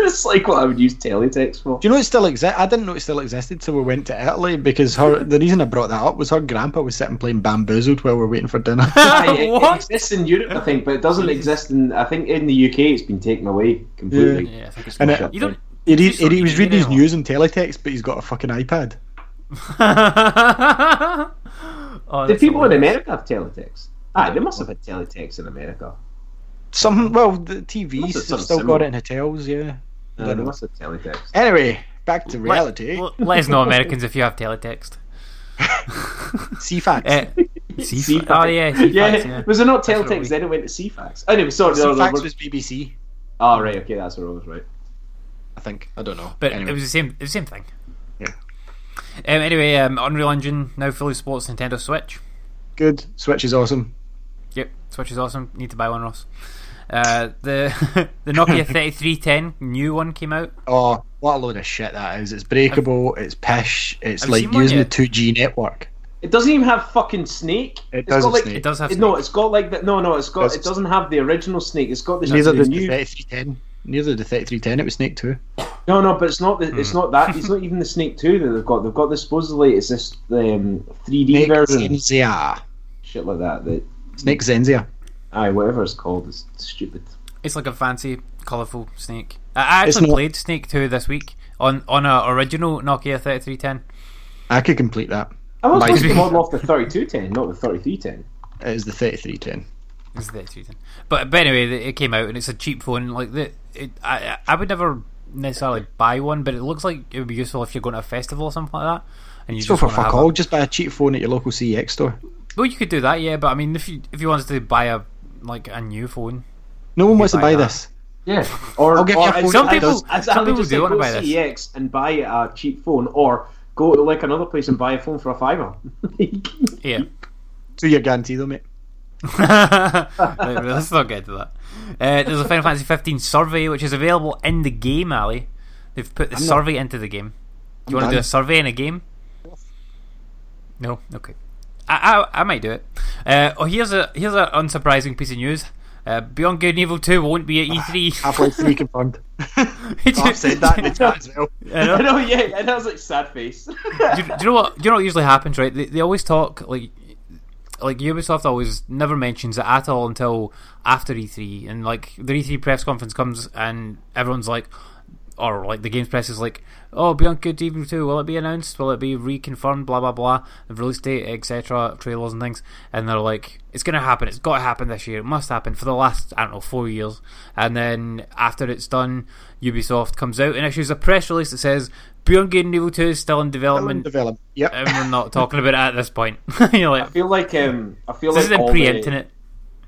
it's like what I would use teletext for. Do you know it still exists? I didn't know it still existed till we went to Italy because her. the reason I brought that up was her grandpa was sitting playing bamboozled while we are waiting for dinner. Aye, it, it What? exists in Europe, I think, but it doesn't exist in. I think in the UK, it's been taken away completely. Yeah, I think it's And Shut it, You don't. he, you he, he was reading his news in teletext, but he's got a fucking iPad. Anymore. oh, Did that's people in. America have teletext? Aye, they must have had teletext in America. Some well, the TVs have have still similar. got it in hotels. Yeah. Uh, they must have teletext. Anyway, back to reality. Let, let us know, Americans, if you have teletext. Ceefax. Uh, Ceefax. Oh yeah, Ceefax, yeah, yeah. was it not That's teletext? we- Then it went to Ceefax. Anyway, sorry. no, no, Ceefax we're- was BBC. Oh, right, okay, that's what it was, right. I think. I don't know. But anyway. it was the same. It was the same thing. Um, anyway, um, Unreal Engine now fully supports Nintendo Switch. Good. Switch is awesome. Yep, Switch is awesome. Need to buy one, Ross. Uh, the the Nokia 3310 new one came out. Oh, what a load of shit that is! It's breakable. Have, it's pish. It's like using the 2G network. It doesn't even have fucking snake. It does. Like. It does have. Snake. No, it's got like that. No, no, it's got. It, does. it doesn't have the original snake. It's got this Neither new. Neither 3310. Neither the thirty-three ten. It was Snake Two. No, no, but it's not. The, it's hmm. not that. It's not even the Snake Two that they've got. They've got the supposedly it's this um, 3D Snake version. Xenzia. Shit like that. Snake Xenzia. Aye, whatever it's called is stupid. It's like a fancy, colourful snake. I actually not... played Snake Two this week on on a original Nokia thirty three ten. I could complete that. I was supposed to model off the thirty two ten, not the thirty three ten. It is the thirty three ten. It's the 3310. But but anyway, it came out and it's a cheap phone. Like the it, I I would never necessarily buy one, but it looks like it would be useful if you're going to a festival or something like that. And you So just for fuck all, A, just buy a cheap phone at your local CEX store. well, you could do that, yeah. But I mean, if you if you wanted to buy a like a new phone, No one wants to buy buy that. this. Yeah, or I'll give or you a phone Some people- does- some people just do wanna go buy this. CEX and buy a cheap phone, or go to like another place and buy a phone for a fiver. yeah. Two year guarantee though, mate. Right, let's not get to that. Uh, there's a Final Fantasy 15 survey which is available in the game, Ali. They've put the I'm not- survey into the game. Do you want to do a survey in a game? No. Okay. I I, I might do it. Uh, oh, here's a here's an unsurprising piece of news. Uh, Beyond Good and Evil 2 won't be at E E3. Half Life Three confirmed. I've said that in the chat as well. I know. I know, yeah, and I was like sad face. do, you, do you know what? Do you know what usually happens? Right? They, they always talk like like Ubisoft always never mentions it at all until after E3, and like the E3 press conference comes and everyone's like, or like the games press is like, oh, Beyond Good Evil 2, will it be announced? Will it be reconfirmed? Blah blah blah. The release date, etc. Trailers and things, and they're like, it's gonna happen. It's got to happen this year. It must happen for the last I don't know four years. And then after it's done, Ubisoft comes out and issues a press release that says Beyond Good and Evil 2 is still in development Development. Yep. and we're not talking about it at this point. You're I feel like um, I feel this like isn't all preempting the.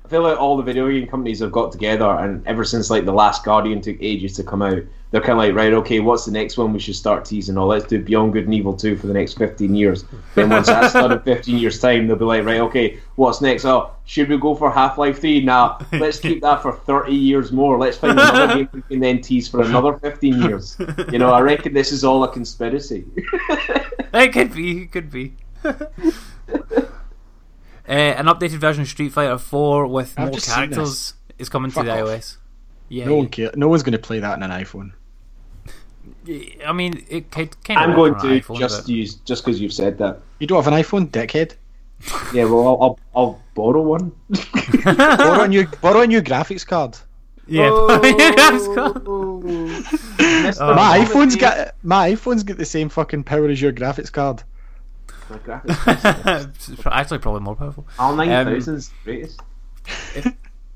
I feel like all the video game companies have got together, and ever since like the Last Guardian took ages to come out, they're kind of like, right, okay, what's the next one we should start teasing? Oh, let's do Beyond Good and Evil two for the next fifteen years. then once that's done in fifteen years' time, they'll be like, right, okay, what's next? Oh, should we go for Half Life three? Nah, let's keep that for thirty years more. Let's find another game we can then tease for another fifteen years. You know, I reckon this is all a conspiracy. It could be, it could be. Uh, an updated version of Street Fighter 4 with I've more characters is coming Fuck to the off. iOS. Yeah, No one care. No one's going to play that on an iPhone. Yeah. I mean, it kind of. I'm going to iPhone, just but- use just because you've said that. You don't have an iPhone, dickhead. Yeah, well, I'll, I'll, I'll borrow one. borrow a new borrow a new graphics card. Yeah, Oh. Mr. my Poverty. iPhone's got my iPhone's got the same fucking power as your graphics card. My graphics. It's actually probably more powerful. All nine Um, thousands greatest.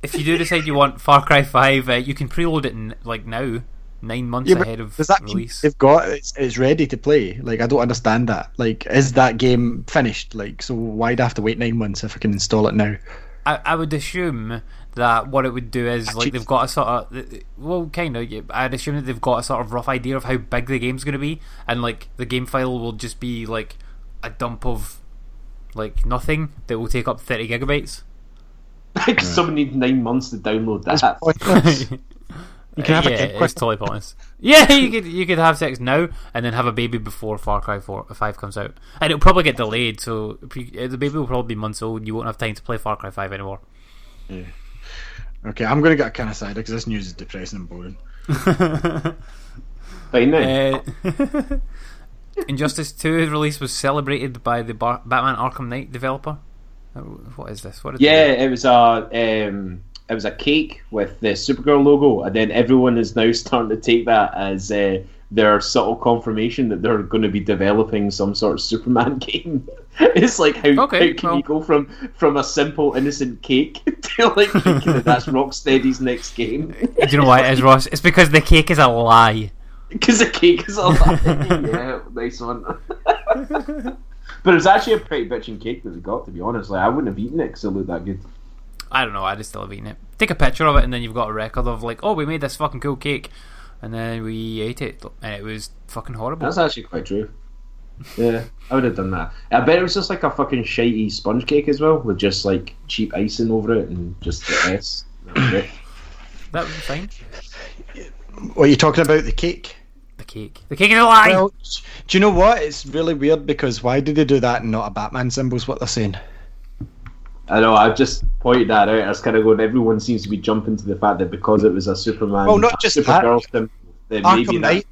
If you do decide you want Far Cry 5, uh, you can preload it in, like now, nine months Yeah, ahead of Does that mean release. they've got it's, it's ready to play? Like I don't understand that. Like is that game finished? Like so why do I have to wait nine months if I can install it now? I, I would assume that what it would do is like they've got a sort of well, kind of. I'd assume that they've got a sort of rough idea of how big the game's going to be, and like the game file will just be like a dump of like nothing that will take up thirty gigabytes. Like someone needs nine months to download that. It's pointless. You can have a yeah, kid it's quick. totally pointless. Yeah, you could you could have sex now and then have a baby before Far Cry 4, 5 comes out, and it'll probably get delayed. So you- uh, the baby will probably be months old. You won't have time to play Far Cry 5 anymore. Yeah. Okay, I'm gonna get kind of side because this news is depressing and boring. Fine now. Uh, Injustice 2 release was celebrated by the Bar- Batman Arkham Knight developer. Uh, What is this? What Yeah, it was a um, it was a cake with the Supergirl logo, and then everyone is now starting to take that as uh, their subtle confirmation that they're going to be developing some sort of Superman game. it's like how, Okay, how can well- you go from from a simple innocent cake to like thinking that that's Rocksteady's next game Do you know why it is, Ross? It's because the cake is a lie. because the cake is a lie. yeah, nice one. but it was actually a pretty bitching cake that we got. To be honest, like I wouldn't have eaten it because it looked that good. I don't know. I just still have eaten it. Take a picture of it, and then you've got a record of like, oh, we made this fucking cool cake, and then we ate it, and it was fucking horrible. That's actually quite true. Yeah, I would have done that. I bet it was just like a fucking shitey sponge cake as well, with just like cheap icing over it and just the S. That was it. That would be fine. What are you talking about? The cake? The cake. The cake is a lie. Well, do you know what? It's really weird because why did they do that and not a Batman symbol? Is what they're saying. I know. I've just pointed that out. I was kind of going. Everyone seems to be jumping to the fact that because it was a Superman, Well, not just Supergirl symbol, then maybe Arkham that. Knight.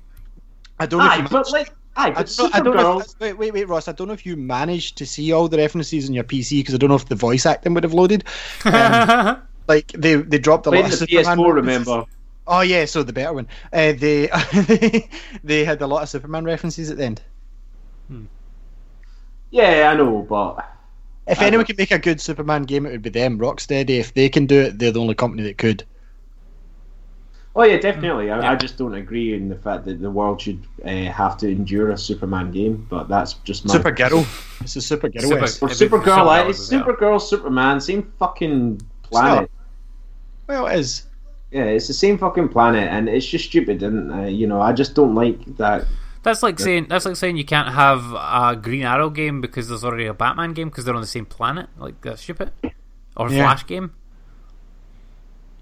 I don't know if Aye, you but managed- like, aye, I but don't, know, I don't know. If, wait, wait, wait, Ross. I don't know if you managed to see all the references on your PC because I don't know if the voice acting would have loaded. Um, like they they dropped a Playing lot the of Superman PS4, remember? Oh yeah, so the better one. Uh, they they had a lot of Superman references at the end. Yeah, I know, but If I anyone don't- could make a good Superman game, it would be them. Rocksteady. If they can do it, they're the only company that could. oh yeah, definitely. I, Yeah. I just don't agree in the fact that the world should uh, have to endure a Superman game. But that's just my Supergirl. It's a Supergirl. Super- West. Or It'd be Supergirl, Supergirl like, it's be. Supergirl, Superman, same fucking planet. Well, it is. Yeah, it's the same fucking planet, and it's just stupid. And uh, you know, I just don't like that. That's like saying that's like saying you can't have a Green Arrow game because there's already a Batman game because they're on the same planet. Like that's stupid. Or Yeah. Flash game.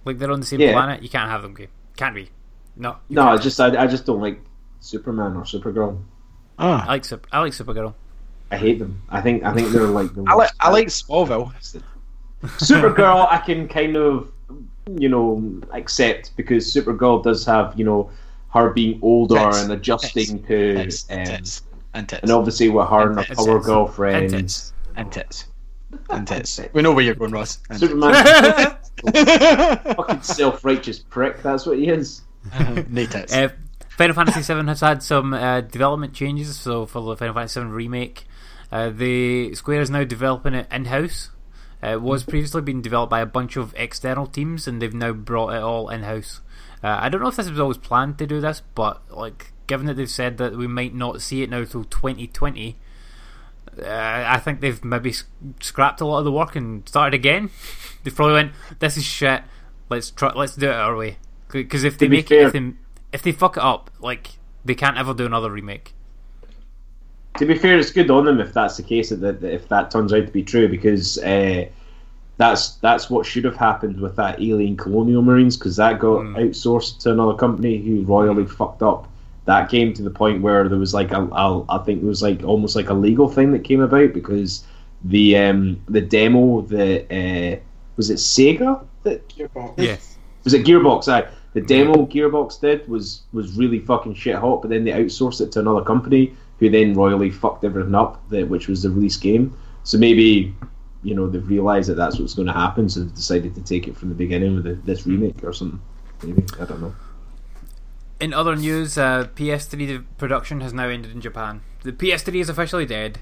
Like they're on the same Yeah. planet. You can't have them game. Can't be. No. No, I just I, I just don't like Superman or Supergirl. Ah. I like Sup- I like Supergirl. I hate them. I think I think they're like the I like worst. I like Smallville. Supergirl. I can kind of you know accept because Supergirl does have you know her being older Tits. and adjusting to Tits, um, tits, and tits, and obviously with her and her And power tits. girlfriend. And tits. and tits, and tits. We know where you're going, Ross. And Superman, fucking self-righteous prick. That's what he is. no tits. Uh, Final Fantasy VII has had some uh, development changes. So for the Final Fantasy VII remake, uh, the Square is now developing it in house. Uh, it was previously being developed by a bunch of external teams, and they've now brought it all in house. Uh, I don't know if this was always planned to do this, but like given that they've said that we might not see it now till 2020. Uh, I think they've maybe scrapped a lot of the work and started again. they probably went, "This is shit. Let's try. Let's do it our way." Because if they be make fair- it, if they, if they fuck it up, like they can't ever do another remake. To be fair, it's good on them if that's the case. That that- if that turns out to be true, because uh, that's that's what should have happened with that Alien Colonial Marines, because that got Mm. outsourced to another company who royally fucked up that game to the point where there was like a, a I think it was like almost like a legal thing that came about because the um, the demo that uh, was it Sega that Yeah. was it Gearbox? I the demo Gearbox did was was really fucking shit hot, but then they outsourced it to another company who then royally fucked everything up, that, which was the release game. So maybe you know they've realised that that's what's going to happen, so they've decided to take it from the beginning with the, this remake or something. Maybe I don't know. In other news, uh, PS3 production has now ended in Japan. The PS3 is officially dead.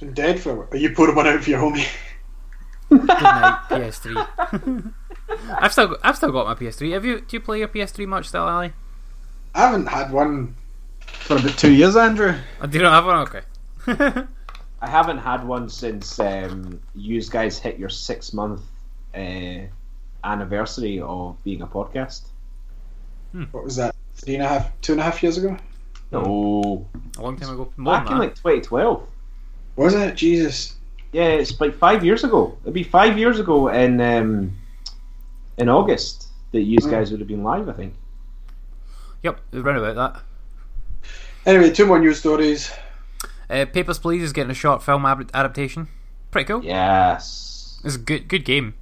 Been dead for. Are you putting one out for your homie? Good night, PS3. I've still got, I've still got my PS3. Have you? Do you play your PS3 much still, Ali? I haven't had one. For about two years, Andrew. Oh, do you not have one? Okay. I haven't had one since um, you guys hit your six month uh, anniversary of being a podcast. What was that? Three and a half, two and a half years ago? No, a long time ago. More back than in that. like 2012. Was it? Jesus. Yeah, it's like five years ago. It'd be five years ago in um, in August that you guys would have been live. I think. Yep, round about that. Anyway, two more news stories. Uh, Papers, Please is getting a short film ab- adaptation. Pretty cool. Yes, It's a good, good game.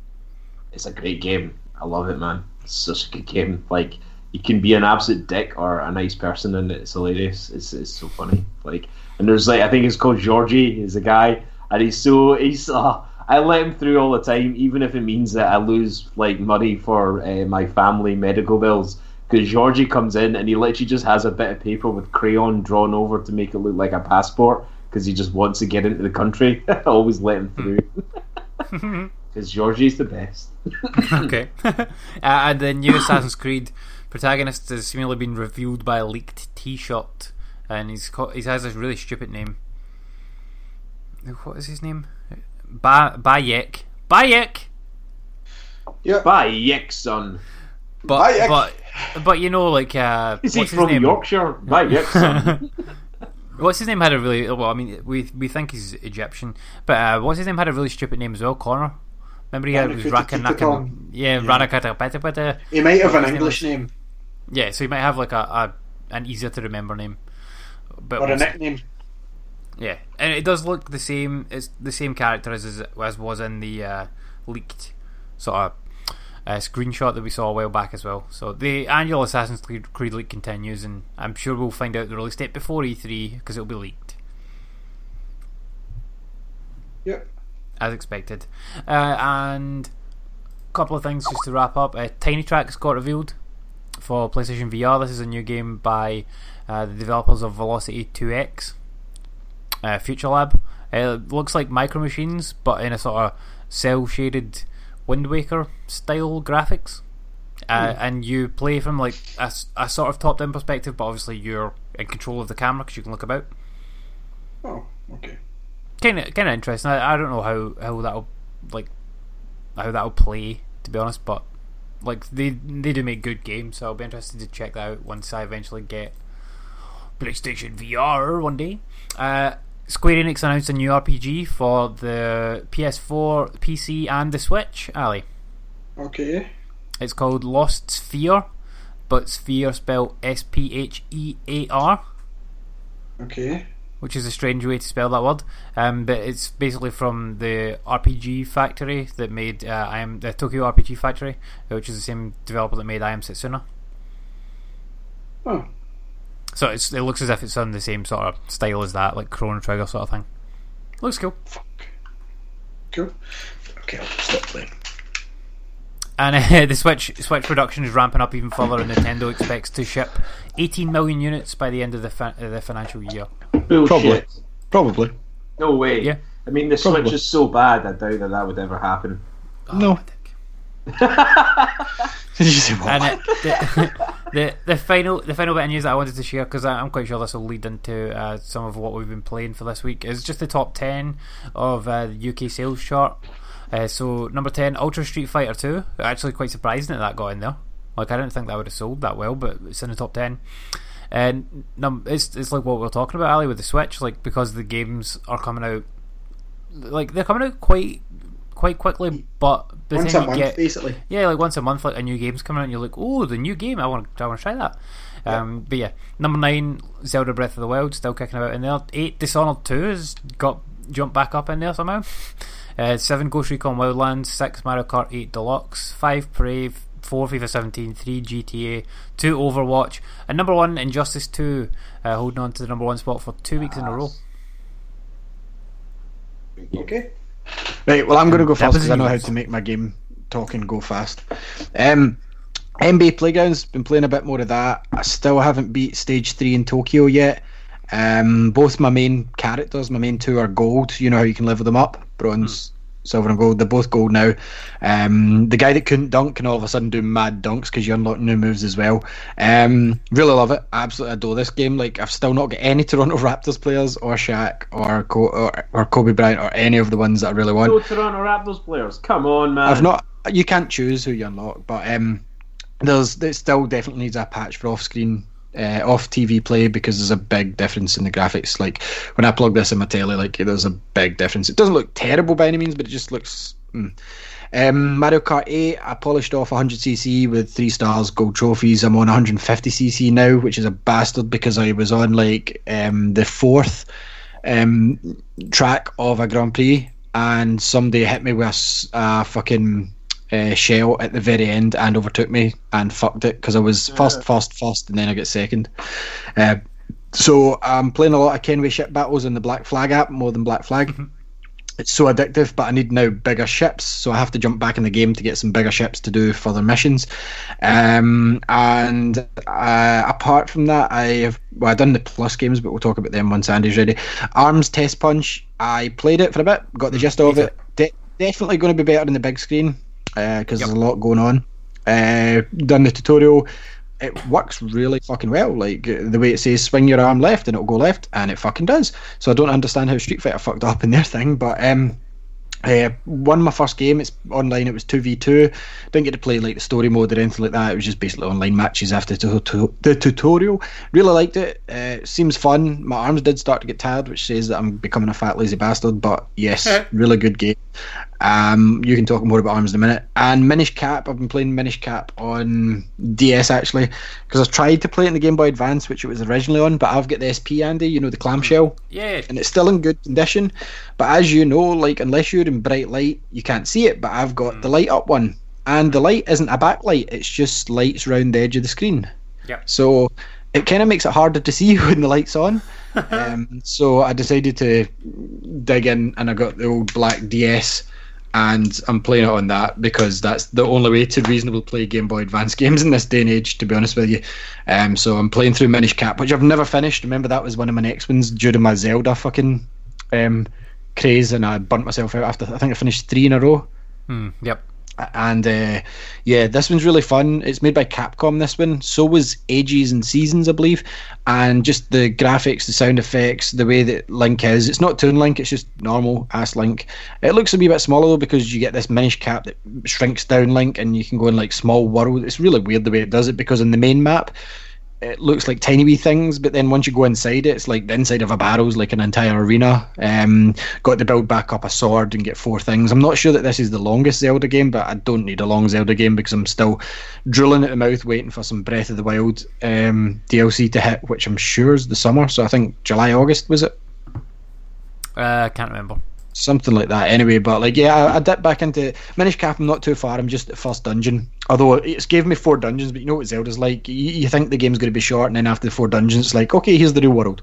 it's a great game. I love it, man. It's such a good game. Like you can be an absolute dick or a nice person, and it's hilarious. It's it's so funny. Like and there's like I think it's called Jorji. He's a guy, and he's so he's. Uh, I let him through all the time, even if it means that I lose like money for uh, my family medical bills. Because Jorji comes in and he literally just has a bit of paper with crayon drawn over to make it look like a passport. Because he just wants to get into the country. I always let him through. Because Jorji's the best. okay. uh, and the new Assassin's Creed protagonist has seemingly been revealed by a leaked T-shirt, and he's co- he has this really stupid name. What is his name? Ba Bayek. Bayek. Bye, Yick, son. But but but you know like uh, Is he from name? Yorkshire? Yick. What's his name had a really well? I mean, we we think he's Egyptian, but uh, what's his name had a really stupid name as well. Connor. Remember he had was Raka Naka. Ranakutititong. Yeah, Ranakata. He might have an English name Yeah, so he might have like a, a an easier to remember name. But or a nickname. Yeah, and it does look the same. It's the same character as as, as was in the uh, leaked sort of uh, screenshot that we saw a while back as well. So the annual Assassin's Creed, Creed leak continues, and I'm sure we'll find out the release date before E3 because it'll be leaked Yep. as expected. Uh, and a couple of things just to wrap up. Uh, Tiny Trax got revealed for PlayStation VR. This is a new game by uh, the developers of Velocity 2X, uh, FuturLab. It looks like Micro Machines, but in a sort of cell shaded Wind Waker style graphics. Uh, And you play from like a, a sort of top down perspective, but obviously you're in control of the camera because you can look about. Oh, okay. kind of kind of interesting. I, I don't know how how that'll like how that'll play to be honest, but like they they do make good games, so I'll be interested to check that out once I eventually get PlayStation VR one day. Uh, Square Enix announced a new RPG for the PS4, PC, and the Switch. Ali, Okay. it's called Lost Sphear, but Sphere spelled S P H E A R Okay. which is a strange way to spell that word. Um, but it's basically from the RPG Factory that made uh, I am the Tokyo RPG Factory, which is the same developer that made I Am Setsuna. Oh. So it's, it looks as if it's on the same sort of style as that, like Chrono Trigger sort of thing. Looks cool. Cool. Okay, I'll stop playing. And uh, the Switch Switch production is ramping up even further, and Nintendo expects to ship 18 million units by the end of the fi- uh, the financial year. Bullshit. Probably. Probably. No way. Yeah. I mean, the Probably. Switch is so bad, I doubt that that would ever happen. No. Did you say what? And the, the the final the final bit of news that I wanted to share because I'm quite sure this will lead into uh, some of what we've been playing for this week is just the top ten of uh, the UK sales chart. Uh, so number ten, Ultra Street Fighter Two. Actually, quite surprising that that got in there. Like I didn't think that would have sold that well, but it's in the top ten. And num- it's it's like what we are talking about, Ali, with the Switch. Like because the games are coming out, like they're coming out quite quite quickly, but Once a month, get basically. yeah, like once a month, like a new game's coming out, and you're like, oh, the new game, I want, I want to try that. Um, but yeah, number nine, Zelda Breath of the Wild, still kicking about in there. Eight, Dishonored Two has got jumped back up in there somehow. Uh, seven, Ghost Recon Wildlands. Six, Mario Kart Eight Deluxe. Five, Prey. Four, FIFA 17. Three, GTA. Two, Overwatch. And number one, Injustice Two, uh, holding on to the number one spot for two weeks in a row. Okay. Right, well, I'm going to go fast because I know how to make my game talking go fast. Um, NBA Playgrounds, been playing a bit more of that. I still haven't beat Stage 3 in Tokyo yet. Um, both my main characters, my main two are gold. You know how you can level them up bronze, silver, and gold. They're both gold now. Um, the guy that couldn't dunk can all of a sudden do mad dunks because you unlock new moves as well. Um, really love it. I absolutely adore this game. Like, I've still not got any Toronto Raptors players or Shaq or, Co- or, or Kobe Bryant or any of the ones that I really want. No Toronto Raptors players. Come on, man. I've not. You can't choose who you unlock, but um, there's it still definitely needs a patch for off-screen uh, off TV play because there's a big difference in the graphics. Like when I plug this in my telly, like there's a big difference. It doesn't look terrible by any means, but it just looks. Mm. Um, Mario Kart 8, I polished off 100cc with three stars, gold trophies. I'm on 150cc now, which is a bastard because I was on like um, the fourth um, track of a Grand Prix, and somebody hit me with a fucking uh, shell at the very end and overtook me and fucked it because I was first, first, first, and then I get second. Uh, so I'm playing a lot of Kenway ship battles in the Black Flag app more than Black Flag. It's so addictive, but I need now bigger ships, so I have to jump back in the game to get some bigger ships to do further missions. Um, and uh, apart from that, I have well, I've done the plus games, but we'll talk about them once Andy's ready. Arms Test Punch, I played it for a bit, got the gist of it. De- definitely going to be better on the big screen because there's a lot going on. Uh, done the tutorial. It works really fucking well. Like uh, the way it says, swing your arm left and it'll go left, and it fucking does. So I don't understand how Street Fighter fucked up in their thing, but um, uh, won my first game. It's online. It was two v two. Didn't get to play like the story mode or anything like that. It was just basically online matches after the tutorial. Really liked it. Uh, seems fun. My arms did start to get tired, which says that I'm becoming a fat lazy bastard. But yes, really good game. Um, you can talk more about arms in a minute. And Minish Cap. I've been playing Minish Cap on DS actually because I tried to play it in the Game Boy Advance, which it was originally on. But I've got the SP Andy. You know the clamshell Yeah. and it's still in good condition. But as you know, like unless you're in bright light, you can't see it. But I've got the light up one, and the light isn't a backlight; it's just lights round the edge of the screen. Yep. So it kind of makes it harder to see when the light's on. um, so I decided to dig in, and I got the old black DS. And I'm playing it on that because that's the only way to reasonably play Game Boy Advance games in this day and age, to be honest with you. Um, so I'm playing through Minish Cap, which I've never finished. Remember that was one of my next ones during my Zelda fucking um, craze, and I burnt myself out after. I think I finished three in a row. Hmm, yep. And uh, yeah, this one's really fun. It's made by Capcom. This one, so was Ages and Seasons, I believe, and just the graphics, the sound effects, the way that Link is. It's not Toon Link; it's just normal ass Link. It looks a wee bit smaller though because you get this Minish Cap that shrinks down Link, and you can go in like small world. It's really weird the way it does it because in the main map, it looks like tiny wee things, but then once you go inside it, it's like the inside of a barrel's like an entire arena. Um, got to build back up a sword and get four things. I'm not sure that this is the longest Zelda game, but I don't need a long Zelda game because I'm still drooling at the mouth waiting for some Breath of the Wild um, DLC to hit, which I'm sure is the summer. So I think July, August was it? Uh, can't remember. Something like that anyway but like yeah I, I dipped back into Minish Cap I'm not too far I'm just at first dungeon. Although it's gave me four dungeons but you know what Zelda's like? You, you think the game's going to be short and then after the four dungeons it's like okay here's the new world.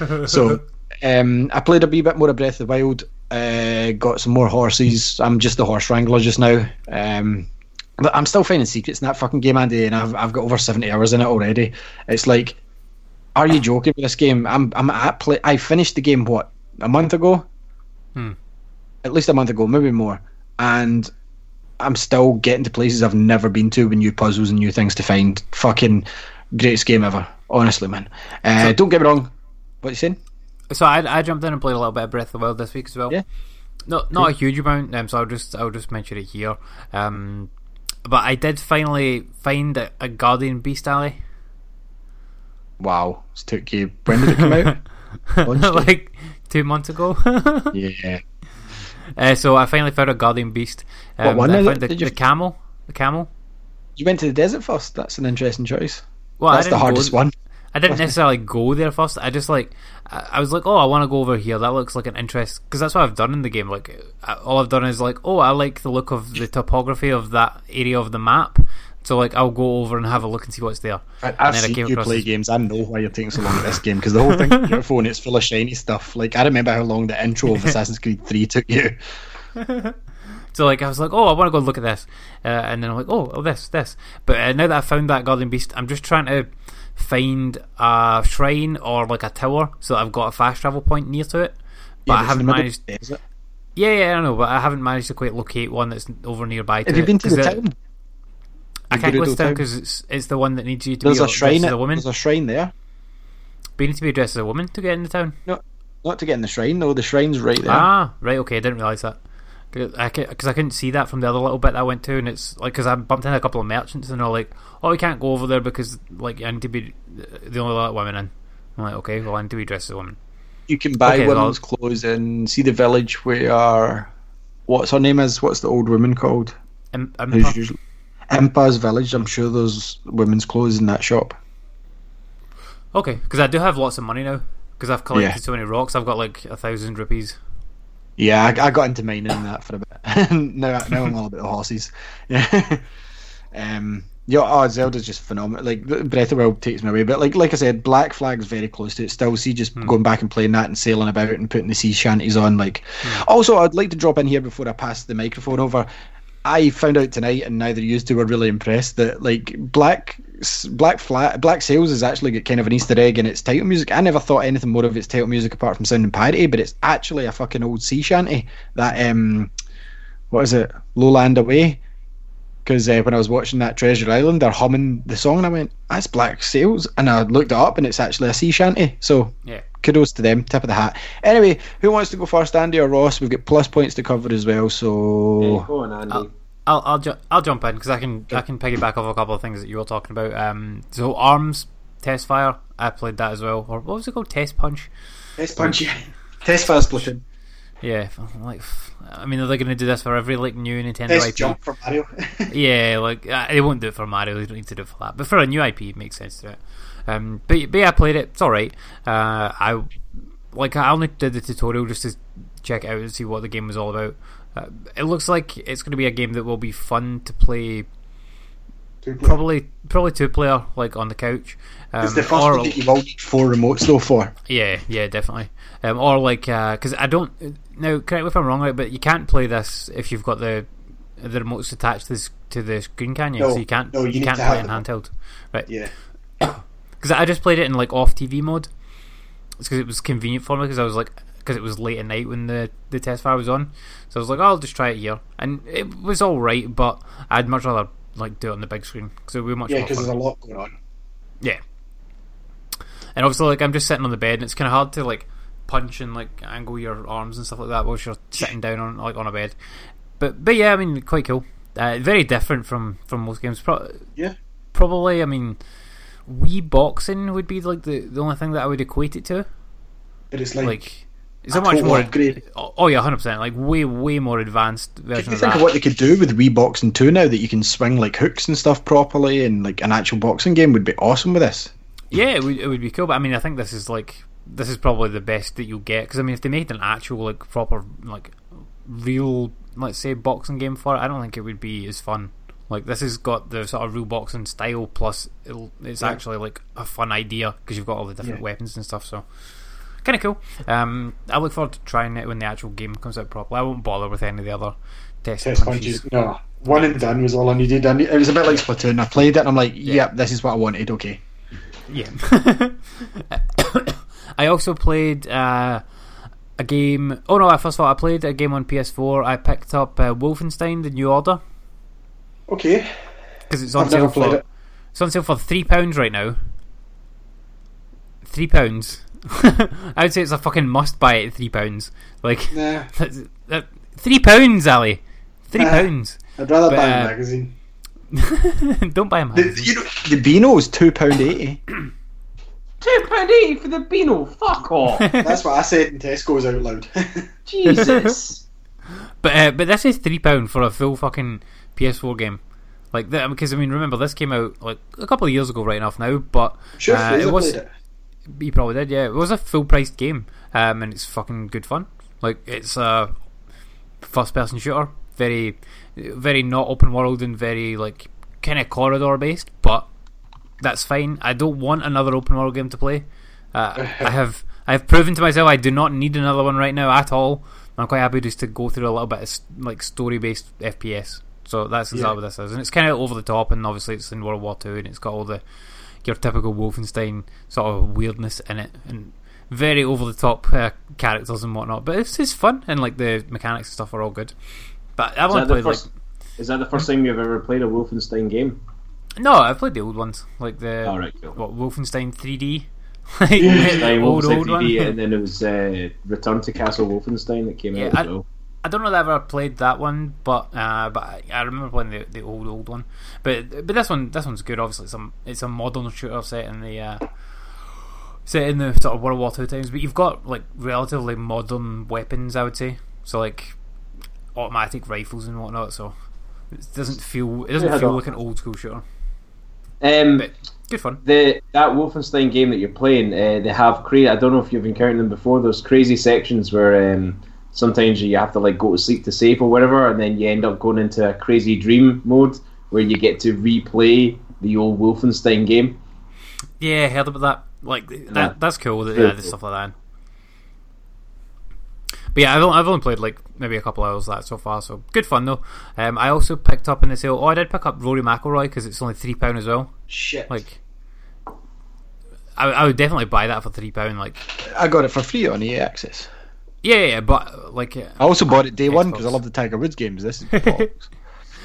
So um, I played a wee bit more of Breath of the Wild uh, got some more horses. I'm just the horse wrangler just now. Um, but I'm still finding secrets in that fucking game Andy and I've, I've got over 70 hours in it already. It's like are you joking with this game? I'm, I'm at play I finished the game what a month ago at least a month ago, maybe more, and I'm still getting to places I've never been to with new puzzles and new things to find. Fucking greatest game ever, honestly, man. Uh, don't get me wrong. What you saying? So I, I jumped in and played a little bit of Breath of the Wild this week as well. Yeah. No, not a huge amount. Um, so I'll just I'll just mention it here. Um, but I did finally find a, a Guardian Beast Ali. Wow, it took you. When did it come out? Like two months ago. yeah. uh, so I finally found a Guardian Beast. Um, What one I found? The, the camel. The camel. You went to the desert first. That's an interesting choice. Well, That's the didn't go- hardest one. I didn't necessarily go there first. I just like I, I was like, oh, I want to go over here. That looks like an interest because that's what I've done in the game. Like I, all I've done is like, oh, I like the look of the topography of that area of the map. So like, I'll go over and have a look and see what's there. I, And I've seen you play this- games. I know why you're taking so long at this game because the whole thing on your phone it's full of shiny stuff. Like I remember how long the intro of Assassin's Creed Three took you. So like, I was like, oh, I want to go look at this, uh, and then I'm like, oh, oh, this, this. But uh, now that I found that Guardian Beast, I'm just trying to find a shrine or like a tower so that I've got a fast travel point near to it. But Yeah, I haven't managed. Yeah, yeah, I don't know, but I haven't managed to quite locate one that's over nearby. Have you been to the it- town? I can't go Gerudo to town town? because it's it's the one that needs you to There's be a shrine. dressed as a woman. there's a shrine there. But you need to be dressed as a woman to get in the town. No, Not to get in the shrine though. The shrine's right there. Ah, right, okay, I didn't realise that. because I, couldn't see that from the other little bit that I went to, and it's like because I bumped into a couple of merchants and they're like, "Oh, we can't go over there because like I need to be the only let women in." I'm like, "Okay, well I need to be dressed as a woman." You can buy Okay, well- women's clothes and see the village where what's her name is? What's the old woman called? Im- Impa? Who's usually Impa's village. I'm sure there's women's clothes in that shop. Okay, because I do have lots of money now because I've collected Yeah. so many rocks. I've got like a thousand rupees. Yeah, I, I got into mining that for a bit. now, now I'm all about the horses. Yeah. um. Yeah, oh, Zelda's just phenomenal. Like Breath of the Wild takes me away, but like like I said, Black Flag's very close to it. Still, see just going back and playing that and sailing about and putting the sea shanties on. Like, also, I'd like to drop in here before I pass the microphone over. I found out tonight, and neither you two were really impressed that like Black Black Flat Black Sails has actually got kind of an Easter egg in its title music. I never thought anything more of its title music apart from sounding piratey, but it's actually a fucking old sea shanty that um, what is it, Lowland Away? Because uh, when I was watching that Treasure Island, they're humming the song, and I went, "That's Black Sails," and I looked it up, and it's actually a sea shanty. So Yeah. kudos to them, tip of the hat. Anyway, who wants to go first, Andy or Ross? We've got plus points to cover as well. So Hey, go on, Andy. I'll I'll, ju- I'll jump in because I can I can piggyback off a couple of things that you were talking about. Um, so arms test fire, I played that as well. Or what was it called? Test punch. Test punch, yeah. Test fire splitting. Yeah, like I mean, are they going to do this for every like new Nintendo Test IP? jump for Mario. Yeah, like uh, they won't do it for Mario. They don't need to do it for that. But for a new IP, it makes sense to it. Um, but, but yeah, I played it. It's all right. Uh, I like I only did the tutorial just to check it out and see what the game was all about. Uh, it looks like it's going to be a game that will be fun to play. Probably, probably two player, like on the couch. Um, it's the first or- that you will need four remotes though for. yeah, yeah, definitely. Um, or like, because I don't now. Correct me if I'm wrong, right? But you can't play this if you've got the the remotes attached to this to the screen, can you? No, so you can't no, you you, can't play it in handheld, right? Yeah. Because I just played it in like off TV mode. It's because it was convenient for me because I was like because it was late at night when the the test fire was on. So I was like, oh, I'll just try it here, and it was all right. But I'd much rather like do it on the big screen because it would be much Yeah, because there's a lot going on. Yeah. And obviously, like I'm just sitting on the bed, and it's kind of hard to like punch and like angle your arms and stuff like that whilst you're sitting down on like on a bed. But but yeah, I mean, quite cool. Uh, very different from from most games. Pro- Yeah. Probably, I mean, Wii boxing would be like the the only thing that I would equate it to. But it's like, Like, it's a a much more. upgrade. Oh, oh yeah, hundred percent. Like way way more advanced version you of think that. of what they could do with Wii Boxing 2 now that you can swing like hooks and stuff properly and like an actual boxing game would be awesome with this. Yeah, it would, it would be cool, but I mean, I think this is like this is probably the best that you'll get because I mean, if they made an actual like proper like real let's say boxing game for it, I don't think it would be as fun. Like this has got the sort of real boxing style plus it'll, it's Yeah. actually like a fun idea because you've got all the different Yeah. weapons and stuff. So kind of cool. Um, I look forward to trying it when the actual game comes out properly. I won't bother with any of the other test, test punches. punches. No. One and done was all I needed. Need, It was a bit like Splatoon. I played it and I'm like, yep, this is what I wanted. Okay. Yeah. I also played uh, a game. Oh no! First of all, I played a game on PS4. I picked up uh, Wolfenstein: The New Order Okay. because it's on I've sale for it. it's on sale for three pounds right now. Three pounds. I would say it's a fucking must buy at three pounds. Like Nah. that's, that, three pounds, Ali. Three Ah. pounds. I'd rather But, buy uh, a magazine. Don't buy a The, magazine. you know, the Beano is £2.80. Two pound eighty for the Beano. Fuck off. That's what I said in Tesco's out loud. Jesus. But uh, but this is three pound for a full fucking PS4 game, like that because I mean remember this came out like a couple of years ago, right enough now, but sure, uh, it was played it. He probably did, yeah. It was a full priced game, um, and it's fucking good fun. Like it's a first person shooter, very very not open world and very like kind of corridor based, but that's fine. I don't want another open world game to play. Uh, I have I have proven to myself I do not need another one right now at all. I'm quite happy just to go through a little bit of like story based FPS. So that's exactly Yeah. what this is, and it's kind of over the top, and obviously it's in World War Two, and it's got all the your typical Wolfenstein sort of weirdness in it, and very over the top uh, characters and whatnot. But it's it's fun, and like the mechanics and stuff are all good. But I've only that, the like first, is that the first time you've ever played a Wolfenstein game? no, I've played the old ones, like the right, cool. what Wolfenstein 3D, like Wolfenstein, old Wolfenstein old one. 3D, and then it was uh, Return to Castle Wolfenstein that came Yeah, out as well. I don't know that I've ever played that one, but uh, but I, I remember playing the, the old old one. But but this one this one's good. Obviously, it's a it's a modern shooter set in the uh, set in the sort of World War Two times. But you've got like relatively modern weapons, I would say. So like automatic rifles and whatnot. So it doesn't feel it doesn't Yeah, feel like an old school shooter. Um, But good fun. the that Wolfenstein game that you're playing, uh, they have crazy. I don't know if you've encountered them before. Those crazy sections where um, sometimes you have to like go to sleep to save or whatever, and then you end up going into a crazy dream mode where you get to replay the old Wolfenstein game. Yeah, I heard about that. Like that, Yeah. that's cool. That, yeah, there's cool. stuff like that. But yeah, I've only, I've only played like maybe a couple hours of that so far. So good fun though. Um, I also picked up in the sale. Oh, I did pick up Rory McIlroy because it's only three pound as well. Shit. Like, I, I would definitely buy that for three pound. Like, I got it for free on EA Access. Yeah, yeah, yeah, but like, uh, I also bought it day one because I love the Tiger Woods games. This is bollocks.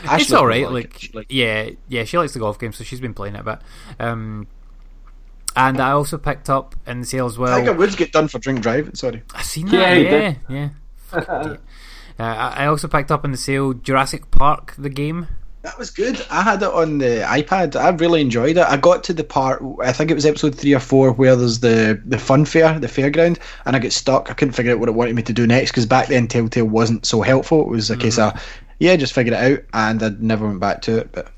it's Ashley all would right. like Like, it. She likes it. yeah, yeah, she likes the golf game, so she's been playing it a bit. Um, and I also picked up in the sale as well. Tiger Woods get done for drink driving. Sorry. I seen Yeah, that. he Yeah, did. yeah. Uh, I I also picked up in the sale Jurassic Park, the game. That was good. I had it on the iPad. I really enjoyed it. I got to the part, I think it was episode three or four, where there's the, the fun fair, the fairground, and I get stuck. I couldn't figure out what it wanted me to do next because back then Telltale wasn't so helpful. It was a case of, yeah, just figure it out, and I never went back to it. But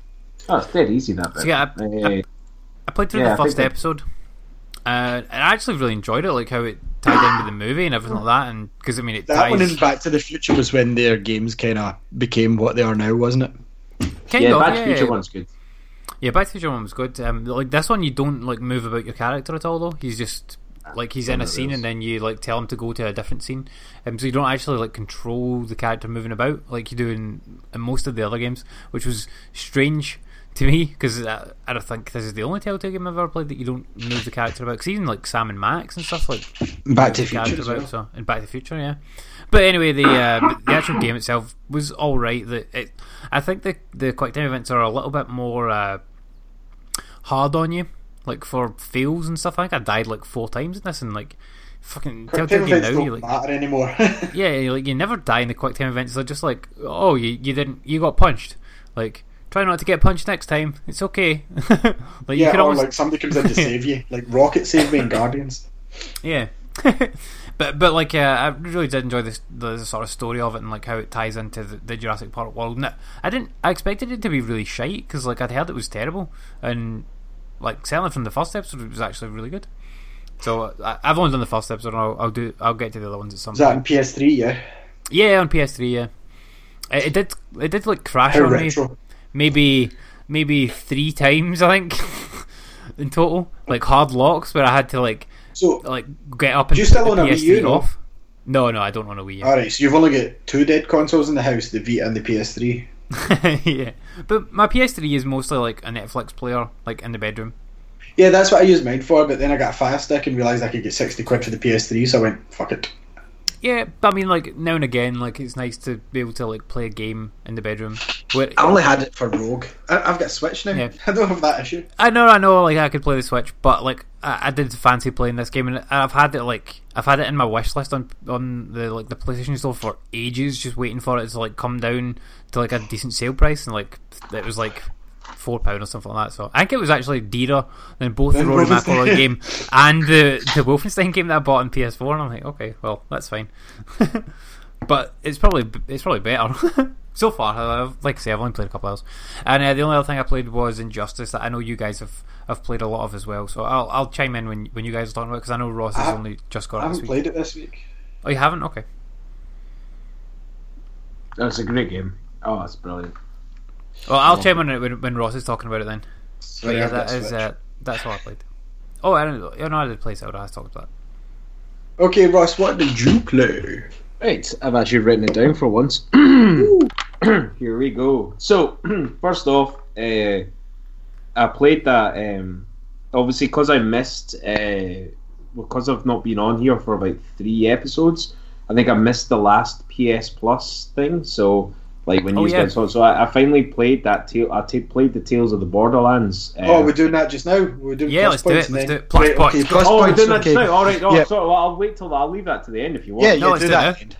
Oh, it's dead easy that bit. So, yeah, I- Uh, I played through Yeah, the first that- episode, uh, and I actually really enjoyed it, like how it tied in with the movie and everything like that. And because I mean, it that one in Back to the Future was when their games kind of became what they are now, wasn't it? Kind yeah, of Bad yeah, Future yeah. one's good. Yeah, Back to the Future one was good. Um, like this one, you don't like move about your character at all, though. He's just like he's in a scene, and then you like tell him to go to a different scene. Um, so you don't actually like control the character moving about like you do in, in most of the other games, which was strange to me because I, I don't think this is the only Telltale game I've ever played that you don't move the character about. Because even like Sam and Max and stuff like Back to the the Future. character about, well. so and Back to the Future, yeah. But anyway, the uh, the actual game itself was all right. The, it, I think the the quick time events are a little bit more uh, hard on you, like for fails and stuff. I think I died like four times in this, and like fucking Quick Telltale time game events now, don't you like matter anymore. yeah, you- like you never die in the quick time events. They're just like, oh, you you didn't you got punched, like. Try not to get punched next time. It's okay. like you can or almost like somebody comes in to save you, like Rocket saved me in Guardians. Yeah, but but like uh, I really did enjoy this the sort of story of it and like how it ties into the, the Jurassic Park world. And I didn't I expected it to be really shite because like I'd heard it was terrible and like certainly from the first episode it was actually really good. So uh, I, I've only done the first episode. And I'll, I'll do I'll get to the other ones at some Is that point. in PS3? Yeah. Yeah, on PS3. Yeah, it, it did it did like crash How on me maybe maybe three times I think in total like hard locks where I had to like So, like get up and Do you still own a Wii PS3 U, no? off. No, no, I don't own a Wii U. alright, so you've only got two dead consoles in the house: the Vita and the PS3. yeah, but my PS3 is mostly like a Netflix player, like in the bedroom. Yeah, that's what I used mine for. But then I got a Fire Stick and realised I could get sixty quid for the PS3, so I went fuck it. Yeah, but I mean, like now and again, like it's nice to be able to like play a game in the bedroom. Where I only had it for Rogue. I, I've got a Switch now. Yeah. I don't have that issue. I know, I know, like I could play the Switch, but like I, I did fancy playing this game, and I've had it like I've had it in my wish list on on the like the PlayStation Store for ages, just waiting for it to like come down to like a decent sale price, and like it was like four pound or something like that. So I think it was actually dearer than both the Than Rory Wolfenstein. McIlroy game and the the Wolfenstein game that I bought on PS4, and I'm like, okay, well that's fine. but it's probably it's probably better. so far, I've, like I say, I've only played a couple hours, and uh, the only other thing I played was Injustice that I know you guys have, have played a lot of as well. So I'll I'll chime in when when you guys are talking about because I know Ross has I- only just got I it this haven't week. played it this week. Oh, you haven't? Okay. That's a great game. Oh, that's brilliant. Well, I'll chime in when, when Ross is talking about it then. But Sorry, yeah, that is uh, that's all I played. Oh, I don't know. Oh, no, I did play Zelda. I talked about Okay, Ross, what did you play? Right, I've actually written it down for once. Here we go. So, first off, uh, I played that. Um, obviously, because I missed, uh, because I've not been on here for about three episodes. I think I missed the last PS Plus thing. So, like when Oh, you yeah. guys saw, so I, I finally played that. Tale, I played the Tales of the Borderlands. Uh, oh, we're doing that just now. We're doing Yeah, plus let's do points it, let's and do then- it. Plus Right, points. Okay, plus oh, we're points. doing that okay. just now. All right. Oh, Yeah. sorry. Well, I'll wait till I'll leave that to the end if you want. Yeah, No, yeah, let's do do that. that.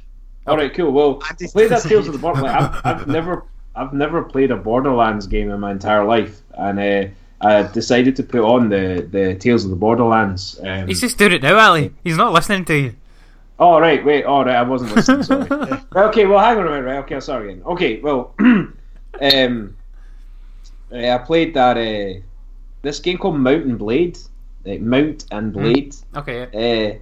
All right, cool. Well, Andy's play that saying- Tales of the Borderlands. I've, I've never, I've never played a Borderlands game in my entire life, and uh, I decided to put on the the Tales of the Borderlands. Um, He's just doing it now, Ali. He's not listening to you. Oh right, wait. Oh right, I wasn't listening. Sorry. Okay, well, hang on a minute. Right, okay, sorry again. Okay, well, um, uh, I played that uh, this game called Mountain Blade, like Mount and Blade. Okay. yeah. Uh,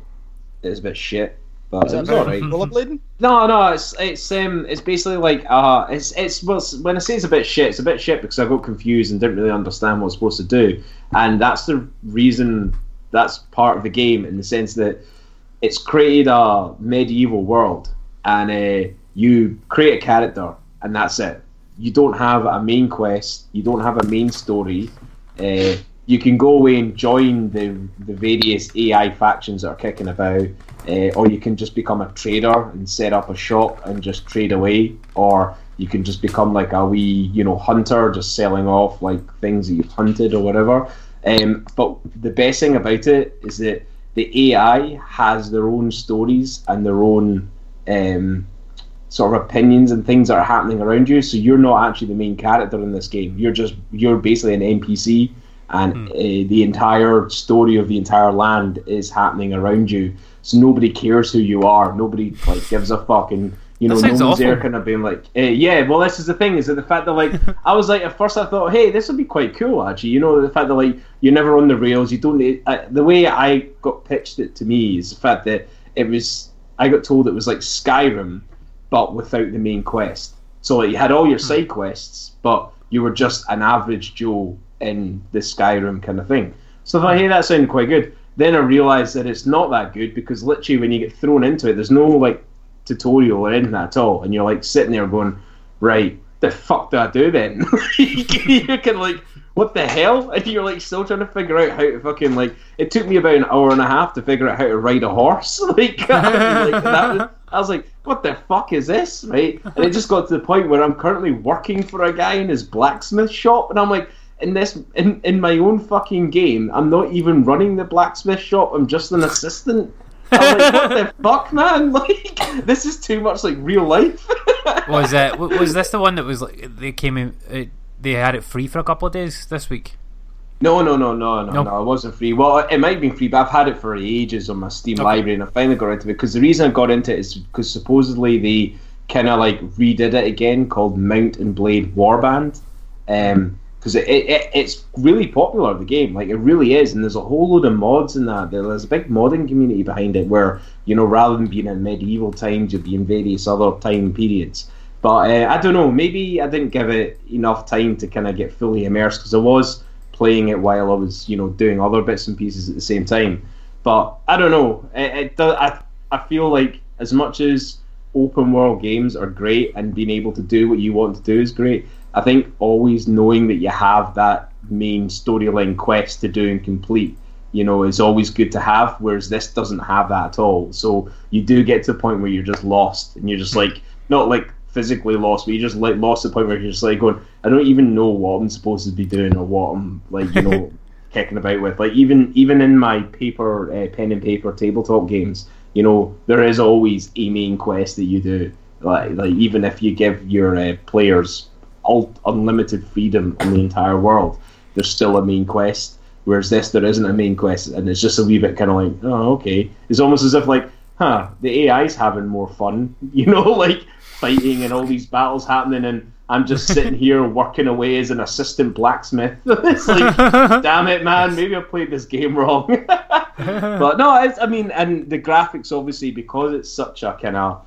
it's a bit shit, but Is it that was about alright. rollerblading? No, no, it's it's um it's basically like uh it's it's well when I say it's a bit shit, it's a bit shit because I got confused and didn't really understand what I was supposed to do, and that's the reason that's part of the game in the sense that it's created a medieval world and uh, you create a character and that's it. You don't have a main quest, you don't have a main story. Uh, you can go away and join the the various AI factions that are kicking about, uh, or you can just become a trader and set up a shop and just trade away, or you can just become like a wee you know hunter, just selling off like things that you've hunted or whatever. Um, but the best thing about it is that the AI has their own stories and their own um, sort of opinions and things that are happening around you. So you're not actually the main character in this game. You're just you're basically an NPC, and uh, the entire story of the entire land is happening around you. So nobody cares who you are. Nobody like gives a fuck, and you know no one's there kind of being like, eh, yeah. Well, this is the thing is that the fact that like I was like at first I thought, hey, this would be quite cool actually. You know, the fact that like you're never on the rails. You don't. need- Uh, the way I got pitched it to me is the fact that it was. I got told it was like Skyrim, but without the main quest. So like, you had all your side quests, but you were just an average Joe in the Skyrim kind of thing. So I thought, hey, that sounded quite good. Then I realised that it's not that good because literally when you get thrown into it, there's no like tutorial or anything at all, and you're like sitting there going, right, the fuck do I do then? you can like, what the hell? And you're like still trying to figure out how to fucking like. It took me about an hour and a half to figure out how to ride a horse. Like, I was like, was, I was like, what the fuck is this, right? And it just got to the point where I'm currently working for a guy in his blacksmith shop, and I'm like. In this, in, in my own fucking game, I'm not even running the blacksmith shop. I'm just an assistant. I'm like, what the fuck, man? Like, this is too much like real life. Was that was this the one that was like they came in? Uh, they had it free for a couple of days this week. No, no, no, no, no, No. no. It wasn't free. Well, it might have been free, but I've had it for ages on my Steam Okay. library, and I finally got into it because the reason I got into it is because supposedly they kind of like redid it again, called Mount and Blade Warband, um, because it, it, it it's really popular the game, like it really is, and there's a whole load of mods in that. There's a big modding community behind it, where you know rather than being in medieval times, you'll be in various other time periods. But uh, I don't know. Maybe I didn't give it enough time to kind of get fully immersed because I was playing it while I was, you know, doing other bits and pieces at the same time. But I don't know. It, it I I feel like as much as open world games are great and being able to do what you want to do is great. I think always knowing that you have that main storyline quest to do and complete, you know, is always good to have. Whereas this doesn't have that at all. So you do get to the point where you're just lost and you're just like not like physically lost, but you just like lost to the point where you're just like going, I don't even know what I'm supposed to be doing or what I'm like, you know, kicking about with. Like even even in my paper uh, pen and paper tabletop games, you know, there is always a main quest that you do. Like like even if you give your uh, players unlimited freedom on the entire world, there's still a main quest. Whereas this, there isn't a main quest, and it's just a wee bit kind of like, oh, okay. It's almost as if like, huh, the AI's having more fun, you know, like fighting and all these battles happening, and I'm just sitting here working away as an assistant blacksmith. it's like, damn it, man, maybe I played this game wrong. but no, it's, I mean, and the graphics obviously because it's such a kind of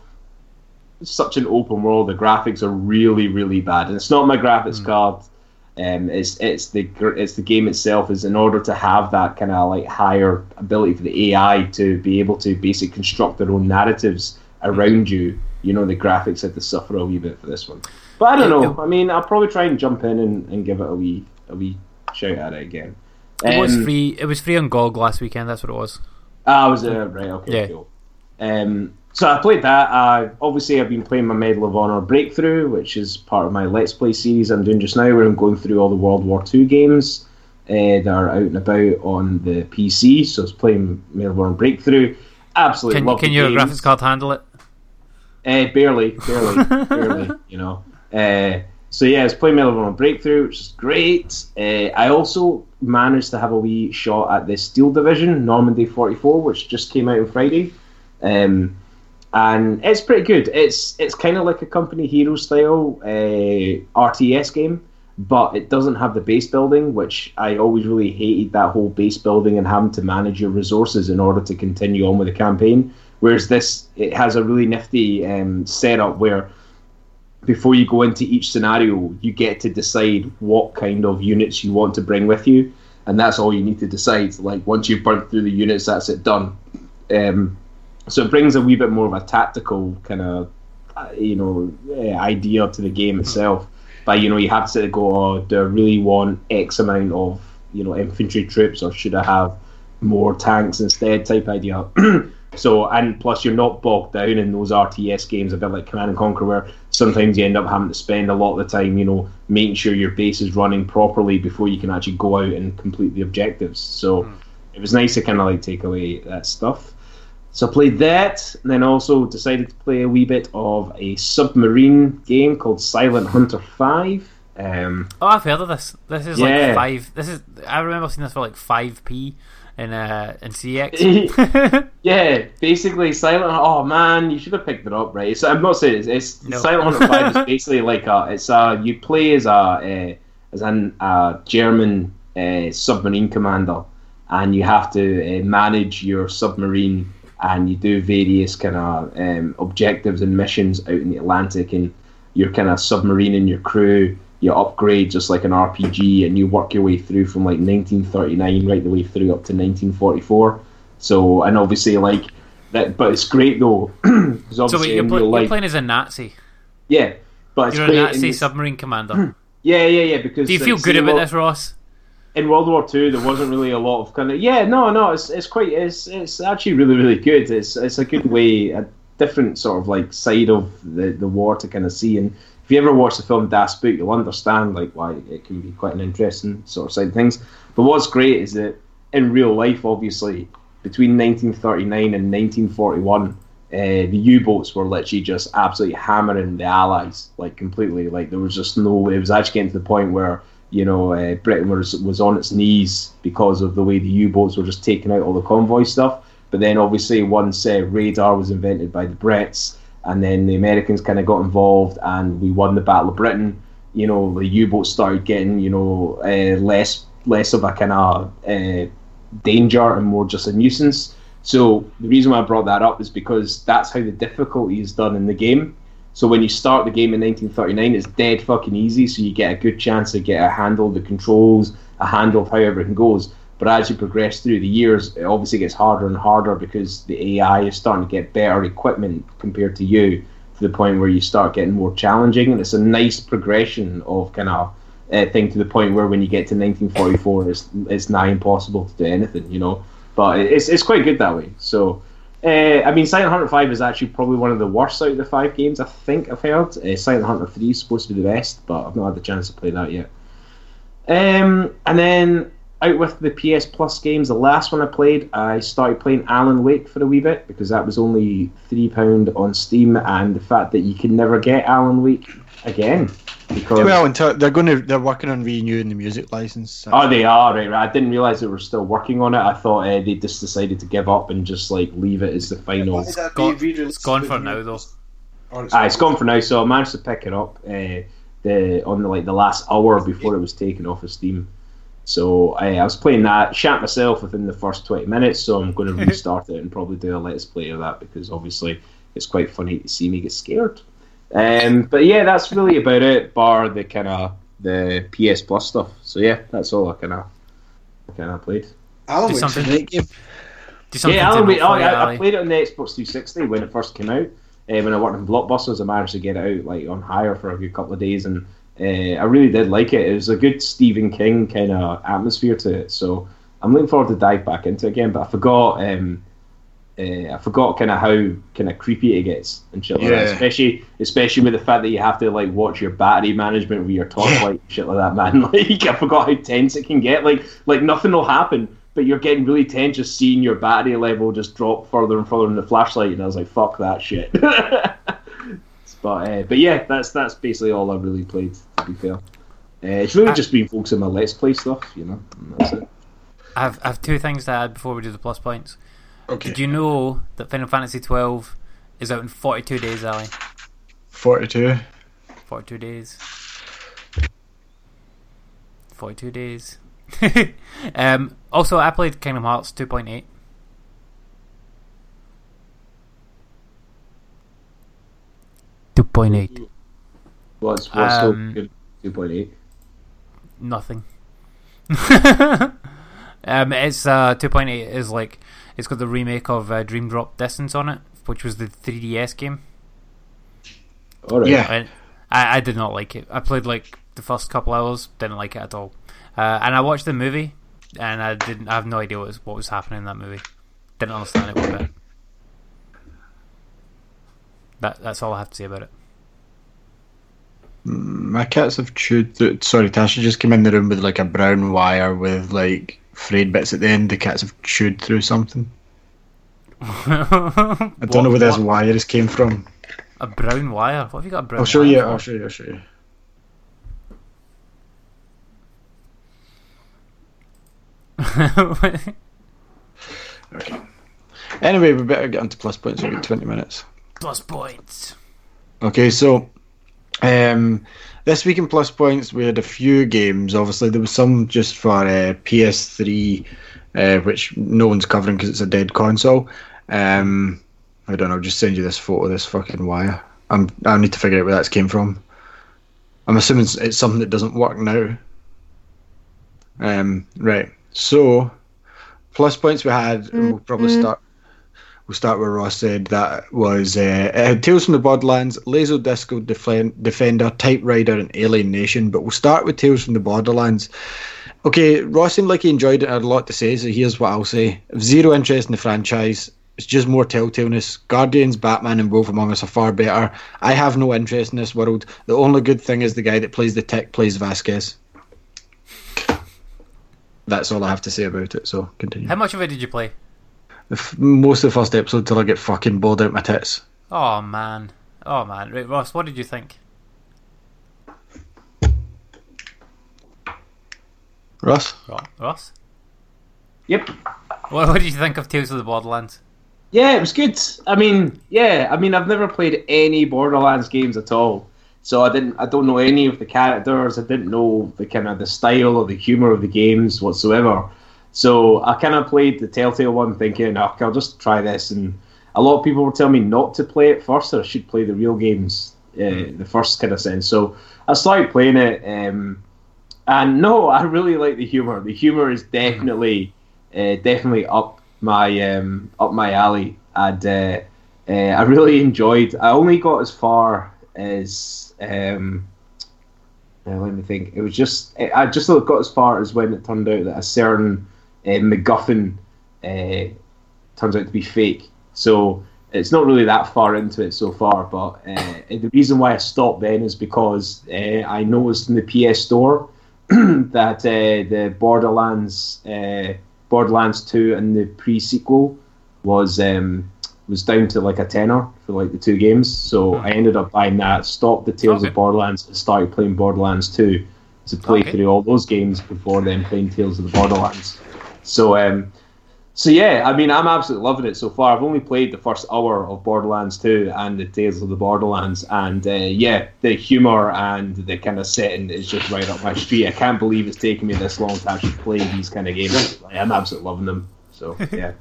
such an open world, the graphics are really, really bad, and it's not my graphics card. Um, it's it's the it's the game itself is in order to have that kind of like higher ability for the AI to be able to basically construct their own narratives around you. You know, the graphics had to suffer a wee bit for this one, but I don't know. I mean, I'll probably try and jump in and, and give it a wee a wee shout at it again. It was Um, free. It was free on GOG last weekend. That's what it was. Ah, was it right? Okay, Yeah. cool. Um, so I played that. Uh, obviously, I've been playing my Medal of Honor Breakthrough, which is part of my Let's Play series I'm doing just now, where I'm going through all the World War II games uh, that are out and about on the PC. So I was playing Medal of Honor Breakthrough. Absolutely Can can your graphics card handle it? Uh, barely, barely, barely. You know. Uh, so yeah, I was playing Medal of Honor Breakthrough, which is great. Uh, I also managed to have a wee shot at the Steel Division Normandy 44, which just came out on Friday, um, and it's pretty good. It's it's kind of like a Company Hero style uh, RTS game, but it doesn't have the base building, which I always really hated that whole base building and having to manage your resources in order to continue on with the campaign. Whereas this, it has a really nifty um, setup where before you go into each scenario, you get to decide what kind of units you want to bring with you, and that's all you need to decide. Like once you've burnt through the units, that's it done. Um, so it brings a wee bit more of a tactical kind of, uh, you know, idea to the game itself. But you know, you have to go, oh, do I really want X amount of you know infantry troops, or should I have more tanks instead? Type idea. So and plus you're not bogged down in those RTS games a bit like Command and Conquer where sometimes you end up having to spend a lot of the time, you know, making sure your base is running properly before you can actually go out and complete the objectives. So it was nice to kind of like take away that stuff. So I played that, and then also decided to play a wee bit of a submarine game called Silent Hunter Five. Um, Oh, I've heard of this. This is Yeah. like five. This is. I remember seeing this for like five p in uh in CX. yeah, basically Silent. Oh man, you should have picked it up, right? So I'm not saying it's, it's No. Silent Hunter Five is basically like a. It's a you play as a uh, as an a German uh, submarine commander, and you have to uh, manage your submarine, and you do various kind of um, objectives and missions out in the Atlantic, and you're kind of submarining your crew. You upgrade just like an RPG, and you work your way through from like 1939 right the way through up to 1944. So, and obviously, like that, but it's great though, so wait, you're, pl- you're playing as a Nazi. yeah, but it's You're a Nazi submarine commander. yeah, yeah, yeah. Because Do you feel good about this, Ross? In World War Two, there wasn't really a lot of kind of yeah, no, no, it's it's quite it's it's actually really really good. It's it's a good way, a different sort of like side of the the war to kind of see. And if you ever watch the film Das Boot, you'll understand like why it can be quite an interesting sort of side of things. But what's great is that in real life, obviously, between 1939 and 1941. Uh, the U-boats were literally just absolutely hammering the Allies, like completely. Like there was just no. It was actually getting to the point where you know, uh, Britain was was on its knees because of the way the U-boats were just taking out all the convoy stuff. But then, obviously, once uh, radar was invented by the Brits, and then the Americans kind of got involved, and we won the Battle of Britain. You know, the U-boats started getting, you know, uh, less less of a kind of uh, danger and more just a nuisance. So the reason why I brought that up is because that's how the difficulty is done in the game. So when you start the game in 1939, it's dead fucking easy. So you get a good chance to get a handle of the controls, a handle of how everything goes. But as you progress through the years, it obviously gets harder and harder because the AI is starting to get better equipment compared to you, to the point where you start getting more challenging. And it's a nice progression of kind of uh, thing to the point where when you get to 1944, it's it's nigh impossible to do anything, you know. But it's it's quite good that way. So. Uh, I mean, Silent Hunter 5 is actually probably one of the worst out of the five games I think I've heard. Uh, Silent Hunter 3 is supposed to be the best, but I've not had the chance to play that yet. Um, and then out with the PS Plus games, the last one I played, I started playing Alan Wake for a wee bit because that was only £3 on Steam, and the fact that you can never get Alan Wake again. Because Well, until they're going to, they're working on renewing the music license. Oh, they are right. right. I didn't realize they were still working on it. I thought uh, they just decided to give up and just like leave it as the final. Why did that gone- it's gone for now, though. Or it's Ah, it's gone for now. So I managed to pick it up uh, the on the, like the last hour before it was taken off of Steam. So I, I was playing that, shat myself within the first twenty minutes. So I'm going to restart it and probably do a let's play of that because obviously it's quite funny to see me get scared. Um, but yeah, that's really about it, bar the kind of the PS Plus stuff. So yeah, that's all I kind of kind of played. Alan Do Wake's a something. great game. Do something Yeah, to Alan Wake. Oh, yeah, I Ali. played it on the Xbox 360 when it first came out. Uh, when I worked in Blockbusters, I managed to get it out like on hire for a good couple of days, and uh, I really did like it. It was a good Stephen King kind of atmosphere to it. So I'm looking forward to dive back into it again. But I forgot. Um, uh, I forgot kind of how kind of creepy it gets and shit like that. Especially, especially with the fact that you have to like watch your battery management with your torchlight and shit like that, man. Like I forgot how tense it can get. Like, like nothing will happen, but you're getting really tense just seeing your battery level just drop further and further in the flashlight. And I was like, fuck that shit. But uh, but yeah, that's that's basically all I've really played. To be fair, uh, it's really Uh, just been focusing on my let's play stuff, you know. And that's it. I have, I have two things to add before we do the plus points. Okay. Did you know that Final Fantasy twelve is out in forty two days, Ali? 42. Forty two days. Forty two days. um, also, I played Kingdom Hearts two point eight. Two point eight. What's what's Um, so good? Two point eight. Nothing. um, it's uh, 2.8 is like it's got the remake of uh, Dream Drop Distance on it, which was the 3DS game. All right. Yeah. And I, I did not like it. I played like the first couple hours, didn't like it at all. Uh, and I watched the movie, and I didn't. I have no idea what was, what was happening in that movie. Didn't understand it one bit. That that's all I have to say about it. Mm, my cats have chewed through. Sorry, Tasha just came in the room with like a brown wire with like frayed bits at the end. The cats have chewed through something. I don't know where this wire wires came from. A brown wire. What have you got a brown? I'll show you. for? I'll show you. I'll show you. Okay. Anyway, we better get onto plus points. We've got 20 minutes. Plus points. Okay, so um, this week in plus points, we had a few games. Obviously, there was some just for uh, PS3, uh, which no one's covering because it's a dead console. Um, I don't know. I'll just send you this photo of this fucking wire. I'm, I need to figure out where that came from. I'm assuming it's, it's something that doesn't work now. Um, right. So, plus points we had. We'll probably start. We'll start where Ross said that was uh, Tales from the Borderlands, Laser Disco Defen- Defender, Type Rider, and Alienation. But we'll start with Tales from the Borderlands. Okay, Ross seemed like he enjoyed it and had a lot to say, so here's what I'll say. Zero interest in the franchise. It's just more telltaleness. Guardians, Batman, and Wolf Among Us are far better. I have no interest in this world. The only good thing is the guy that plays the Tick plays Vasquez. That's all I have to say about it, so continue. How much of it did you play? The f- most of the first episode till I get fucking bored out my tits. Oh man. Oh man. Right, Ross, what did you think? Ross? Ross? Yep. What, what did you think of Tales of the Borderlands? Yeah, it was good. I mean, yeah, I mean, I've never played any Borderlands games at all, so I didn't. I don't know any of the characters. I didn't know the kind of the style or the humor of the games whatsoever. So I kind of played the Telltale one, thinking, "Okay, I'll just try this." And a lot of people were telling me not to play it first, or I should play the real games, uh, the first kind of sense. So I started playing it, um, and no, I really like the humor. The humor is definitely, uh, definitely up my um, up my alley, and uh, uh, I really enjoyed. I only got as far as um, uh, let me think. It was just I just got as far as when it turned out that a certain uh, MacGuffin uh, turns out to be fake. So it's not really that far into it so far. But uh, the reason why I stopped then is because uh, I noticed in the PS Store that uh, the Borderlands uh, Borderlands Two and the pre sequel was um, was down to like a tenner for like the two games. So I ended up buying that, stopped the Tales Okay. of Borderlands, and started playing Borderlands Two to play Okay. through all those games before then playing Tales of the Borderlands. So um, so yeah, I mean, I'm absolutely loving it so far. I've only played the first hour of Borderlands 2 and the Tales of the Borderlands, and uh, yeah, the humor and the kind of setting is just right up my street. I can't believe it's taken me this long to actually play these kind of games. Like, I'm absolutely loving them. So yeah,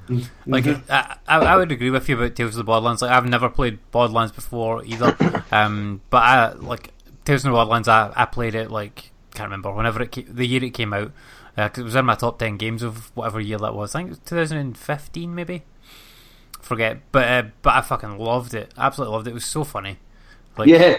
Like, I, I, I would agree with you about Tales of the Borderlands. Like, I've never played Borderlands before either. Um, but I like Tales of the Borderlands. I, I played it like can't remember whenever it came, the year it came out. Uh 'cause it was in my top ten games of whatever year that was. I think it was 2015, maybe. Forget, but uh, but I fucking loved it. Absolutely loved it. It was so funny. Like, yeah.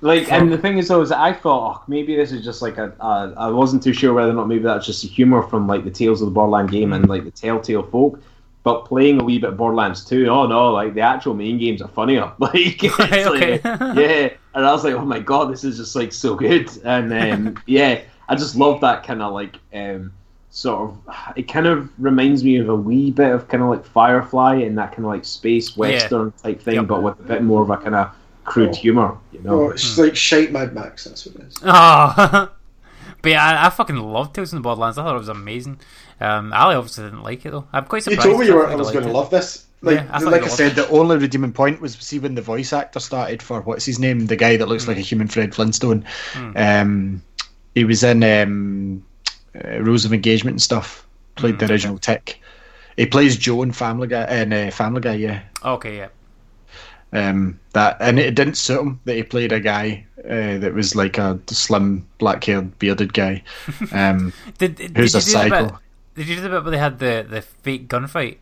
Like, and the thing is, though, is that I thought oh, maybe this is just like a. a I wasn't too sure whether or not maybe that's just the humor from like the Tales of the Borderland game and like the Telltale folk. But playing a wee bit of Borderlands 2, oh no, like the actual main games are funnier. Like, Right, like- okay. yeah, and I was like, oh my god, this is just like so good. And um, yeah, I just love that kind of like um, sort of. It kind of reminds me of a wee bit of kind of like Firefly and that kind of like space western type thing, Yep. but with a bit more of a kind of crude humor. You know, Oh, it's like shape Mad Max. That's what it is. Oh. but yeah, I, I fucking loved Tales from the Borderlands. I thought it was amazing. Um, Ali obviously didn't like it though. I'm quite surprised. You surprised. told me you were, I I was going to love this. Like, Yeah, I like I said, Said the only redeeming point was see when the voice actor started for what's his name, the guy that looks like a human Fred Flintstone. Um, he was in um, uh, Rules of Engagement and stuff. Played the original Tick. He plays Joe in Family Guy. In uh, Family Guy, yeah. Okay, yeah. Um, that and it didn't suit him that he played a guy uh, that was like a slim, black-haired, bearded guy. Um, Did, did, Who's did a you do the bit? psycho? Did you do the bit where they had the, the fake gunfight?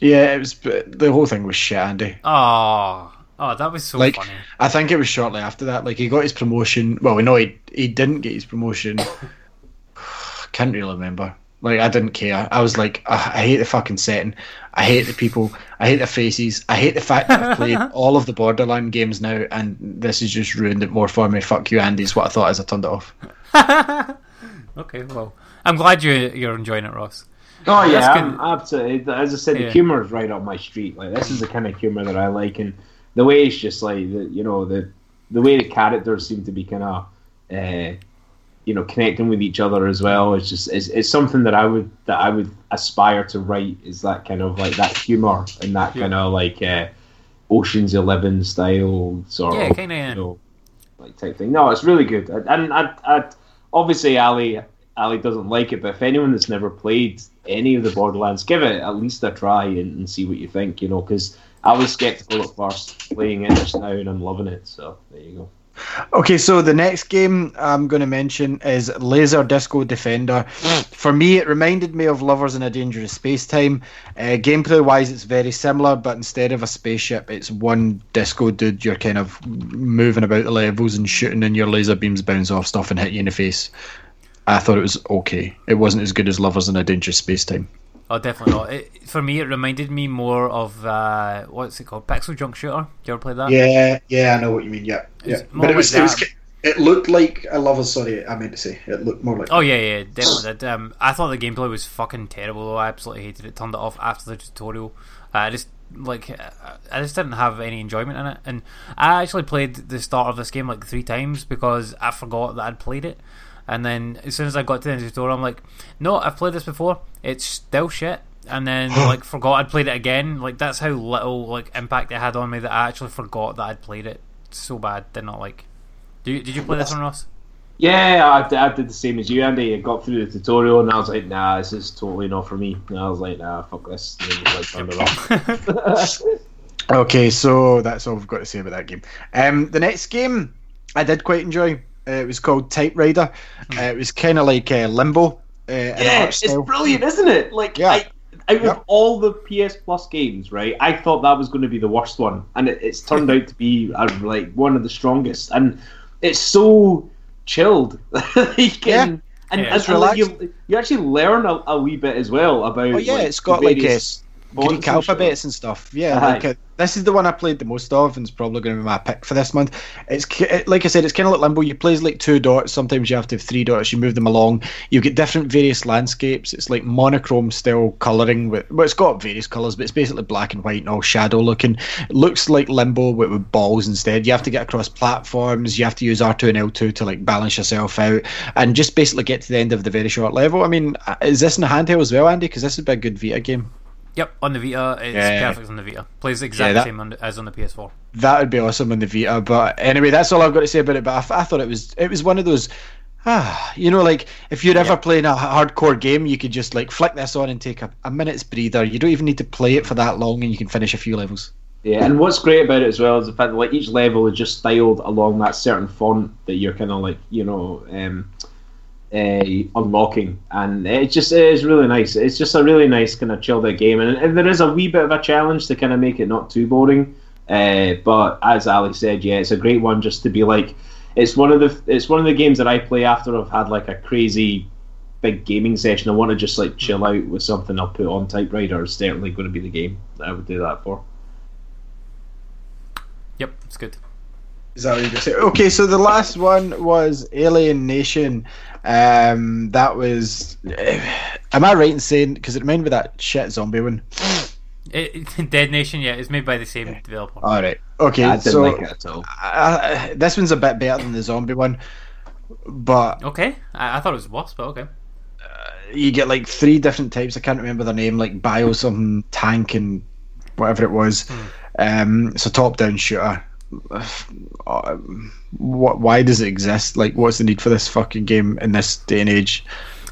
yeah, it was the whole thing was shit, Andy. Oh, oh, that was so like funny. I think it was shortly after that. Like he got his promotion. Well, no, he he didn't get his promotion. Can't really remember. Like I didn't care. I was like, "Ugh, I hate the fucking setting. I hate the people. I hate the faces. I hate the fact that I've played all of the Borderland games now, and this has just ruined it more for me. Fuck you, Andy. Is what I thought as I turned it off. Okay, well, I'm glad you you're enjoying it, Ross. Oh yeah, I'm absolutely. As I said, Yeah. the humor is right up my street. Like this is the kind of humor that I like, and the way it's just like the you know the the way the characters seem to be kind of uh, you know connecting with each other as well. It's just it's, it's something that I would that I would aspire to write is that kind of like that humor and that kind of like uh, Ocean's Eleven style sort Yeah, of kinda, yeah. you know like type thing. No, it's really good, and I, I, obviously Ali Ali doesn't like it, but if anyone that's never played any of the Borderlands, give it at least a try and, and see what you think. You know, because I was skeptical at first playing it just now, and I'm loving it. So there you go. Okay, so the next game I'm going to mention is Laser Disco Defender. For me, it reminded me of Lovers in a Dangerous Spacetime. Uh, gameplay wise, it's very similar, but instead of a spaceship, it's one disco dude. You're kind of moving about the levels and shooting, and your laser beams bounce off stuff and hit you in the face. I thought it was okay. It wasn't as good as Lovers in a Dangerous Spacetime. Oh, definitely not. It, for me, it reminded me more of uh, what's it called, PixelJunk Shooter. Did you ever play that? Yeah, yeah, I know what you mean. Yeah, yeah. But it was, like it was, it looked like I love. Sorry, I meant to say it looked more like. Oh yeah, yeah, definitely did. Um, I thought the gameplay was fucking terrible. though. I absolutely hated it. Turned it off after the tutorial. Uh, I just like uh, I just didn't have any enjoyment in it. And I actually played the start of this game like three times because I forgot that I'd played it. And then as soon as I got to the end of the tutorial, I'm like, no, I've played this before. It's still shit. And then like forgot I'd played it again. Like that's how little like impact it had on me that I actually forgot that I'd played it. So bad. Did not like. Did you, did you play this one, Ross? Yeah, I did the same as you, Andy. I got through the tutorial, and I was like, "Nah, this is totally not for me." And I was like, "Nah, fuck this." And then, like, turned it off. Okay, so that's all we've got to say about that game. Um, the next game I did quite enjoy. Uh, it was called Type Rider. Uh, it was kind of like uh, Limbo. Uh, yeah, it's brilliant, isn't it? Like, Yeah. I, out of all the PS Plus games, right, I thought that was going to be the worst one, and it, it's turned out to be uh, like one of the strongest. And it's so chilled. like, Yeah. and, and, Yeah, and- it's and, like, relaxed. you, you actually learn a, a wee bit as well about. Oh yeah, like, it's got the like various fonts Greek alphabets and stuff. Yeah, like uh, this is the one I played the most of, and it's probably going to be my pick for this month. It's it, like I said, it's kind of like Limbo. You play as like two dots. Sometimes you have to have three dots. You move them along. You get different various landscapes. It's like monochrome style coloring. With well, it's got various colors, but it's basically black and white and all shadow looking. It looks like Limbo with, with balls instead. You have to get across platforms. You have to use R two and L two to like balance yourself out, and just basically get to the end of the very short level. I mean, uh, is this in the handheld as well, Andy? Because this would be a good Vita game. Yep, on the Vita, it's Yeah. perfect on the Vita. Plays exactly the exact Yeah, that- same on, as on the PS4. That would be awesome on the Vita. But anyway, that's all I've got to say about it. But I, I thought it was it was one of those. Ah, you know, like if you're ever playing a hardcore game, you could just like flick this on and take a, a minute's breather. You don't even need to play it for that long, and you can finish a few levels. Yeah, and what's great about it as well is the fact that like each level is just styled along that certain font that you're kind of like you know um, uh, unlocking, and it just it is really nice. It's just a really nice kind of chilled out game, and, and there is a wee bit of a challenge to kind of make it not too boring. Uh, but as Ali said, yeah, it's a great one just to be like. It's one of the it's one of the games that I play after I've had like a crazy big gaming session. I want to just like chill out with something I'll put on Type Rider. It's certainly going to be the game that I would do that for. Yep, it's good. Is that what you're gonna say? Okay, so the last one was Alienation. Um, that was. Am I right in saying because it reminded me of that shit zombie one? It, it- Dead Nation, yeah, it's made by the same developer. All right. Okay. I didn't so like it at all. uh, this one's a bit better than the zombie one, but Okay, I, I thought it was worse, but okay. you get like three different types. I can't remember their name, like bio something tank and whatever it was. Um, it's a top-down shooter. Uh, what? Why does it exist? Like, what's the need for this fucking game in this day and age?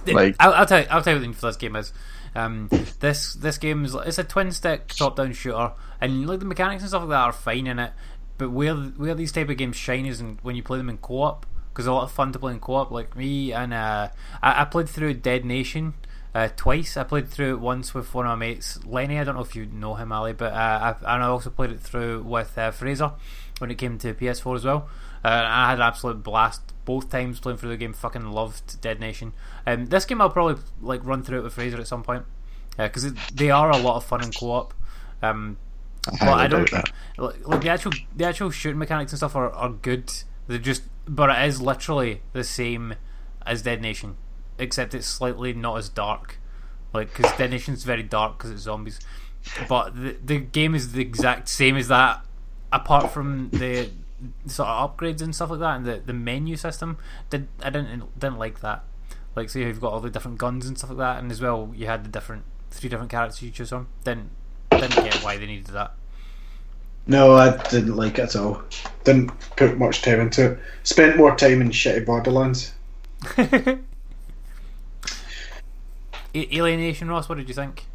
Like, I'll, I'll tell you, I'll tell you what the thing for this game is. Um, this this game is it's a twin stick top down shooter, and like the mechanics and stuff like that are fine in it. But where where these type of games shine is in, when you play them in co op, because a lot of fun to play in co op. Like me and uh, I, I played through Dead Nation. Uh, twice I played through it once with one of my mates Lenny I don't know if you know him Ali but uh, I, and I also played it through with uh, Fraser when it came to PS4 as well uh, I had an absolute blast both times playing through the game. Fucking loved Dead Nation. Um, this game I'll probably like run through it with Fraser at some point because they are a lot of fun in co-op. Um, but I don't that. like, like the actual the actual shooting mechanics and stuff are, are good. They're just but it is literally the same as Dead Nation, except it's slightly not as dark. Like because Dead Nation's very dark because it's zombies, but the the game is the exact same as that, apart from the sort of upgrades and stuff like that, and the, the menu system. Did I didn't didn't like that. Like, see, you've got all the different guns and stuff like that, and as well, you had the different three different characters you choose from. Didn't didn't get why they needed that. No, I didn't like it at all. Didn't put much time into it. Spent more time in shitty Borderlands. Alienation, Ross, what did you think?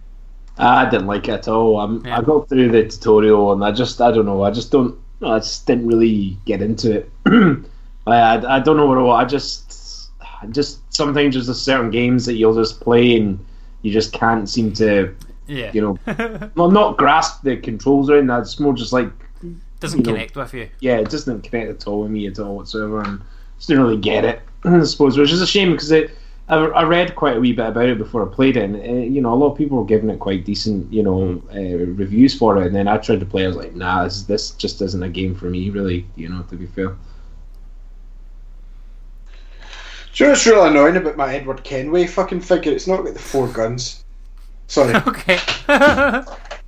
I didn't like it at all. I'm, Yeah. I got through the tutorial and I just, I don't know, I just don't, I just didn't really get into it. I, I, I don't know what it was. I just, I just sometimes there's just certain games that you'll just play and you just can't seem to, Yeah, you know, well, not grasp the controls or anything. It's more just like, doesn't you know, connect with you. yeah, it didn't connect at all with me at all whatsoever, and just didn't really get it. I suppose, which is a shame because it. I, I read quite a wee bit about it before I played it, and uh, you know, a lot of people were giving it quite decent, you know, uh, reviews for it. And then I tried to play, I was like, nah, this, this just isn't a game for me, really. You know, to be fair. Do you know what's really annoying about my Edward Kenway fucking figure? It's not got the four guns. Sorry. Okay.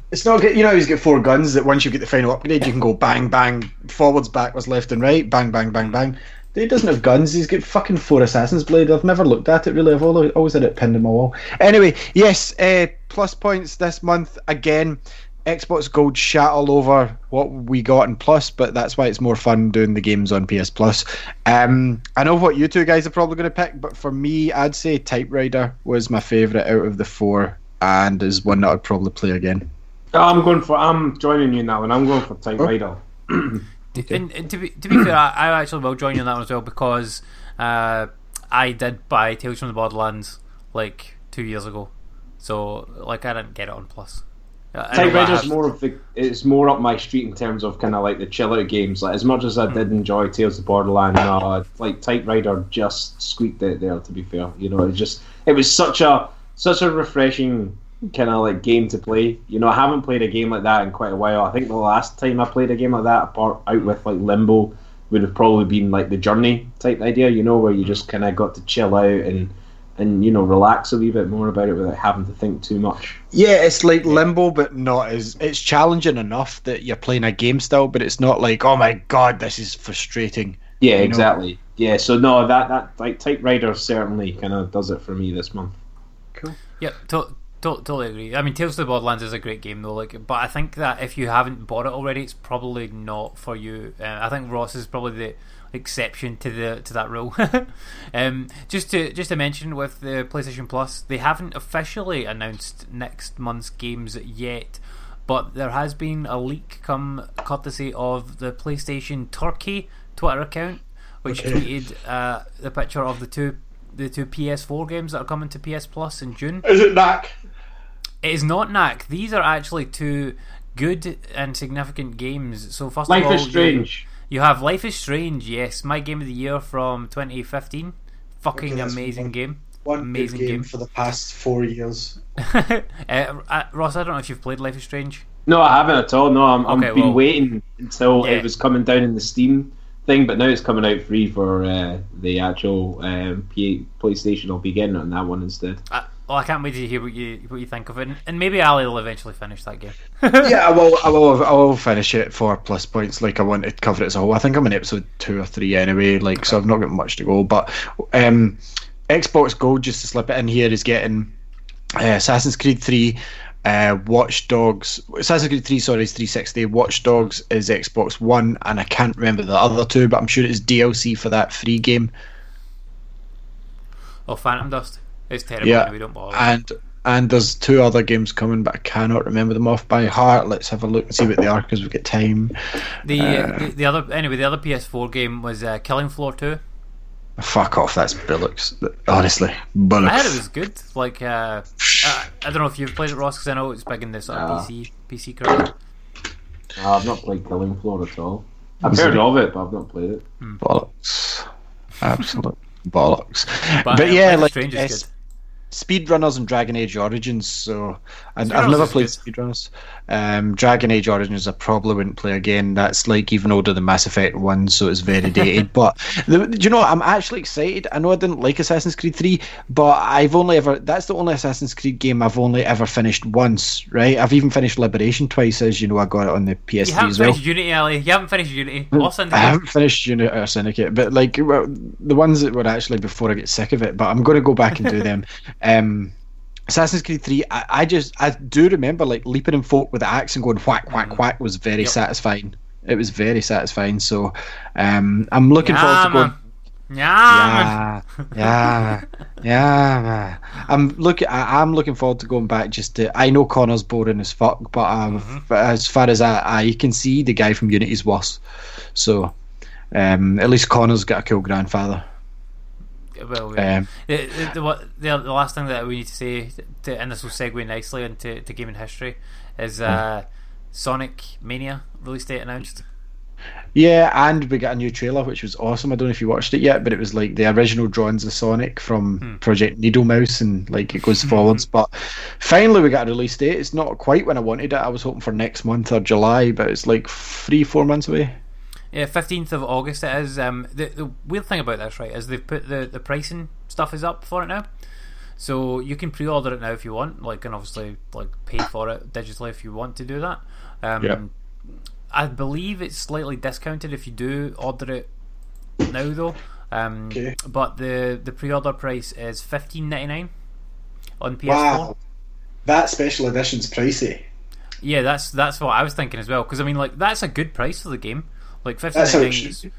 It's not good. You know, he's got four guns that once you get the final upgrade, you can go bang, bang, forwards, backwards, left, and right, bang, bang, bang, bang. He doesn't have guns. He's got fucking four Assassin's Blade. I've never looked at it really. I've always, always had it pinned on my wall. Anyway, yes, uh, plus points this month again. Xbox Gold shat all over what we got in Plus, but that's why it's more fun doing the games on PS Plus. Um, I know what you two guys are probably going to pick, but for me, I'd say Type Rider was my favourite out of the four, and is one that I'd probably play again. I'm going for. I'm joining you now, and. I'm going for Type Rider. And, and to be to be fair, I, I actually will join you on that one as well because uh, I did buy Tales from the Borderlands like two years ago, so like I didn't get it on Plus. Uh, Type that Rider's more of the. It's more up my street in terms of kind of like the chill out games. Like as much as I did enjoy Tales of Borderland, no, I- like Type Rider just squeaked it there. To be fair, you know, it just it was such a such a refreshing kind of like game to play. You know, I haven't played a game like that in quite a while. I think the last time I played a game like that, apart out with like Limbo, would have probably been like the Journey type idea. You know, where you just kind of got to chill out and and you know relax a wee bit more about it without having to think too much. Yeah, it's like limbo, but not as it's challenging enough that you're playing a game still, but it's not like, oh my god, this is frustrating. Yeah, You know? exactly. Yeah, so no, that that like Type Rider certainly kind of does it for me this month. Cool. Yeah, to- totally agree. I mean, Tales of the Borderlands is a great game though. Like, but I think that if you haven't bought it already, it's probably not for you. Uh, I think Ross is probably the exception to the to that rule. um, just to just to mention with the PlayStation Plus, they haven't officially announced next month's games yet. But there has been a leak come courtesy of the PlayStation Turkey Twitter account, which Okay. tweeted uh, the picture of the two the two PS4 games that are coming to PS Plus in June. Is it Knack? It is not knack. These are actually two good and significant games. So first Life of all, is Strange. You, you have Life is Strange. Yes, my game of the year from 2015. Fucking Okay, amazing one- game. One Amazing game, game. for the past four years. uh, uh, Ross, I don't know if you've played Life is Strange. No, I haven't at all. No, I'm, I'm been well- waiting until Yeah. it was coming down in the Steam thing, but now it's coming out free for uh, the actual um, P- PlayStation. I'll be getting on that one instead. I, Well, I can't wait to hear what you what you think of it, and, and maybe Ali will eventually finish that game. yeah, I will, I will. I will finish it for plus points. Like I want to cover it as a whole. I think I'm in episode two or three anyway. Like so, I've not got much to go. But um, Xbox Gold, just to slip it in here, is getting uh, Assassin's Creed Three. Uh, Watch Dogs, Assassin's Creed 3, sorry, is 360. Watch Dogs is Xbox One, and I can't remember the other two, but I'm sure it's DLC for that free game. Oh, Phantom Dust. It's terrible. Yeah, anyway, don't bother. and and there's two other games coming, but I cannot remember them off by heart. Let's have a look and see what they are because we've got time. the, uh, the the other anyway, the other PS4 game was uh, Killing Floor 2. Fuck off, that's Bullocks. Honestly, Bullocks. I heard it was good. Like, uh, I, I don't know if you've played it, Ross, because I know it's big in this sort of Yeah. PC PC crowd. Uh, I've not played Killing Floor at all. I've heard of it, but I've not played it. bollocks. Absolute bollocks. But, But, uh, yeah, Life is like Strange is good. Speedrunners and Dragon Age Origins. So, and I've never played good. Speedrunners. Um, Dragon Age Origins, I probably wouldn't play again. That's like even older than Mass Effect One, so it's very dated. but the, do you know? what? I'm actually excited. I know I didn't like Assassin's Creed Three, but I've only ever that's the only Assassin's Creed game I've only ever finished once. Right? I've even finished Liberation twice, as you know. I got it on the PS3 You haven't finished Unity, Ali. You haven't finished Unity. Or I haven't finished Unity or Syndicate, but like well, the ones that were actually before I get sick of it. But I'm going to go back and do them. Um, Assassin's Creed Three, I, I just I do remember like leaping in folk with the axe and going whack whack whack was very Yep. satisfying. It was very satisfying. So um, I'm looking Yeah, forward to going. man. Yeah, man. Yeah, yeah, yeah. I'm looking. I, I'm looking forward to going back. Just to. I know Connor's boring as fuck, but um, Mm-hmm. as far as I, I can see, the guy from Unity's worse. So, um, at least Connor's got a cool grandfather. Well, yeah. Um, the, the, the, the, last thing that we need to say, to, and this will segue nicely into to gaming history, is uh, Sonic Mania release date announced. yeah, and we got a new trailer, which was awesome. I don't know if you watched it yet, but it was like the original drawings of Sonic from Project Needlemouse, and like it goes forwards. But finally, we got a release date. It's not quite when I wanted it. I was hoping for next month or July, but it's like three, four months away. Yeah, fifteenth of August it is. Um, the the weird thing about this, right, is they've put the the pricing stuff is up for it now, so you can pre-order it now if you want, like, and obviously like pay for it digitally if you want to do that. Um, Yeah. I believe it's slightly discounted if you do order it now, though. Um, Okay. But the the pre-order price is fifteen ninety nine on PS4. Wow, that special edition's pricey. Yeah, that's that's what I was thinking as well. Because I mean, like that's a good price for the game. Like fifteen That's how it ninety nine should is,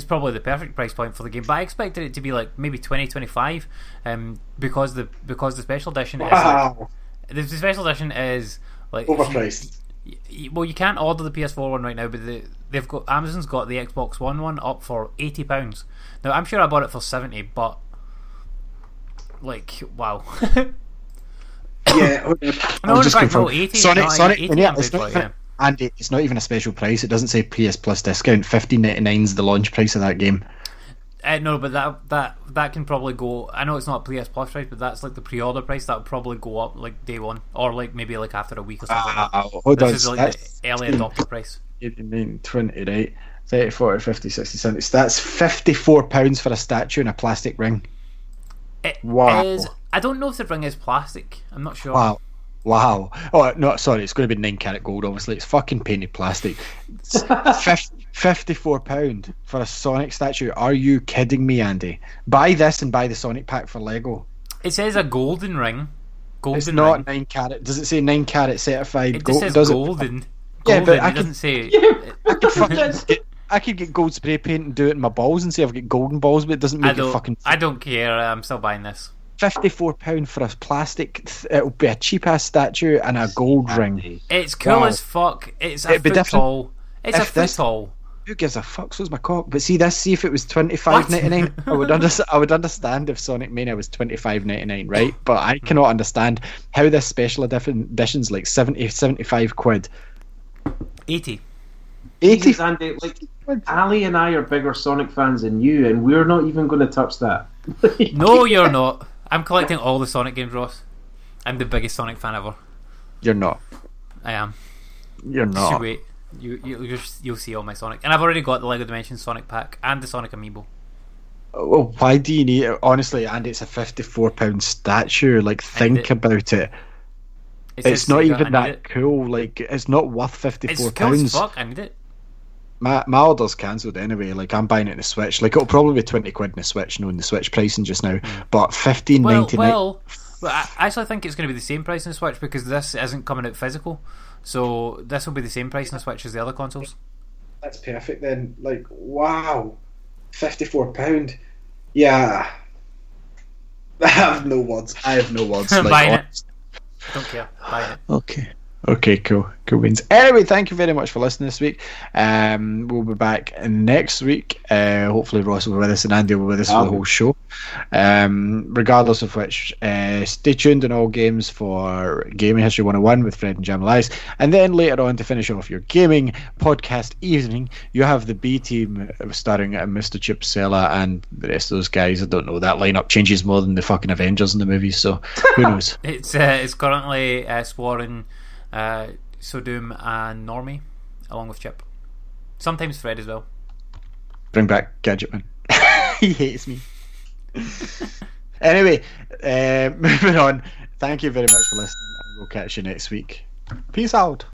is probably the perfect price point for the game. But I expected it to be like maybe 20, 25, um, because the because the special edition is like, Wow, the, the special edition is like if you- overpriced. y- y- well, you can't order the PS4 one right now, but the, they've got Amazon's got the Xbox One one up for eighty pounds. Now I'm sure I bought it for seventy, but like wow. Yeah, hold on. No, I'll in just fact, no, confirm. 80, Sonic, Sonic, 80 yeah, it's paid not it, it's not even a special price. It doesn't say PS Plus discount. Fifteen ninety nine is the launch price of that game. Uh, no, but that that that can probably go. I know it's not PS Plus price, but that's like the pre-order price. That would probably go up like day one, or like maybe like after a week or something. like. Wow, hold on, This is like that's the early adopter price. 89, 20, right? 30, 40, 50, 60, 70. That's fifty-four pounds for a statue and a plastic ring. It Wow. is- I don't know if the ring is plastic. I'm not sure. Wow. Wow. Oh, no, sorry. It's going to be 9 carat gold, obviously. It's fucking painted plastic. It's fif- £54 for a Sonic statue. Are you kidding me, Andy? Buy this and buy the Sonic pack for Lego. It says a golden ring. Golden It's not ring. 9 carat. Does it say 9 carat certified It just gold? says Does it? golden. Yeah, golden. but I can- doesn't say. I could, fucking get, I could get gold spray paint and do it in my balls and say I've got golden balls, but it doesn't I make it fucking I don't care. I'm still buying this. Fifty-four pound for a plastic. It'll be a cheap ass statue and a gold ring. It's cool Wow. as fuck. It's a It'd be foot different tall. It's a if foot this- tall. Who gives a fuck? So's my cock. But see this. See if it was twenty-five ninety-nine, I would under, I would understand if Sonic Mania was twenty-five ninety-nine, right? But I cannot understand how this special edition edition's like 70, 75 quid. Eighty. Eighty. Jesus, Andy, like Ali and I are bigger Sonic fans than you, and we're not even going to touch that. No, you're not. I'm collecting all the Sonic games, Ross. I'm the biggest Sonic fan ever. You're not. I am. You're not. you wait. You, you you'll, you'll see all my Sonic, and I've already got the Lego Dimensions Sonic pack and the Sonic Amiibo. Oh, well, why do you need? It? Honestly, and it's a fifty-four pound statue. Like, think it- about it. It's, It's not Sega, even that it. cool. Like, it's not worth It's fifty-four cool as pounds. fuck. I need it. My my order's cancelled anyway. Like, I'm buying it in the Switch. Like, it'll probably be twenty quid in the Switch, knowing the Switch pricing just now. But fifteen Hmm. Well, ninety nine. well, well, I I actually think it's going to be the same price in the Switch because this isn't coming out physical. So this will be the same price in the Switch as the other consoles. That's perfect then. Like, wow. £54. Yeah. I have no words. I have no words. like, Buying it. Don't care. Buying it. Okay. Okay, cool. Cool beans. Anyway, thank you very much for listening this week. Um, we'll be back next week. Uh, hopefully, Ross will be with us and Andy will be with us for the whole show. Um, regardless of which, uh, stay tuned in all games for Gaming History 101 with Fred and Jam Lies. And then later on, to finish off your gaming podcast evening, you have the B team uh, starring uh, Mr. Chip Sella and the rest of those guys. I don't know. That lineup changes more than the fucking Avengers in the movies, so who knows? It's uh, it's currently uh, Swarren, uh, Sodom, and Normie, along with Chip. Sometimes Fred as well. Bring back Gadgetman. he hates me. anyway, uh, moving on. Thank you very much for listening, and we'll catch you next week. Peace out.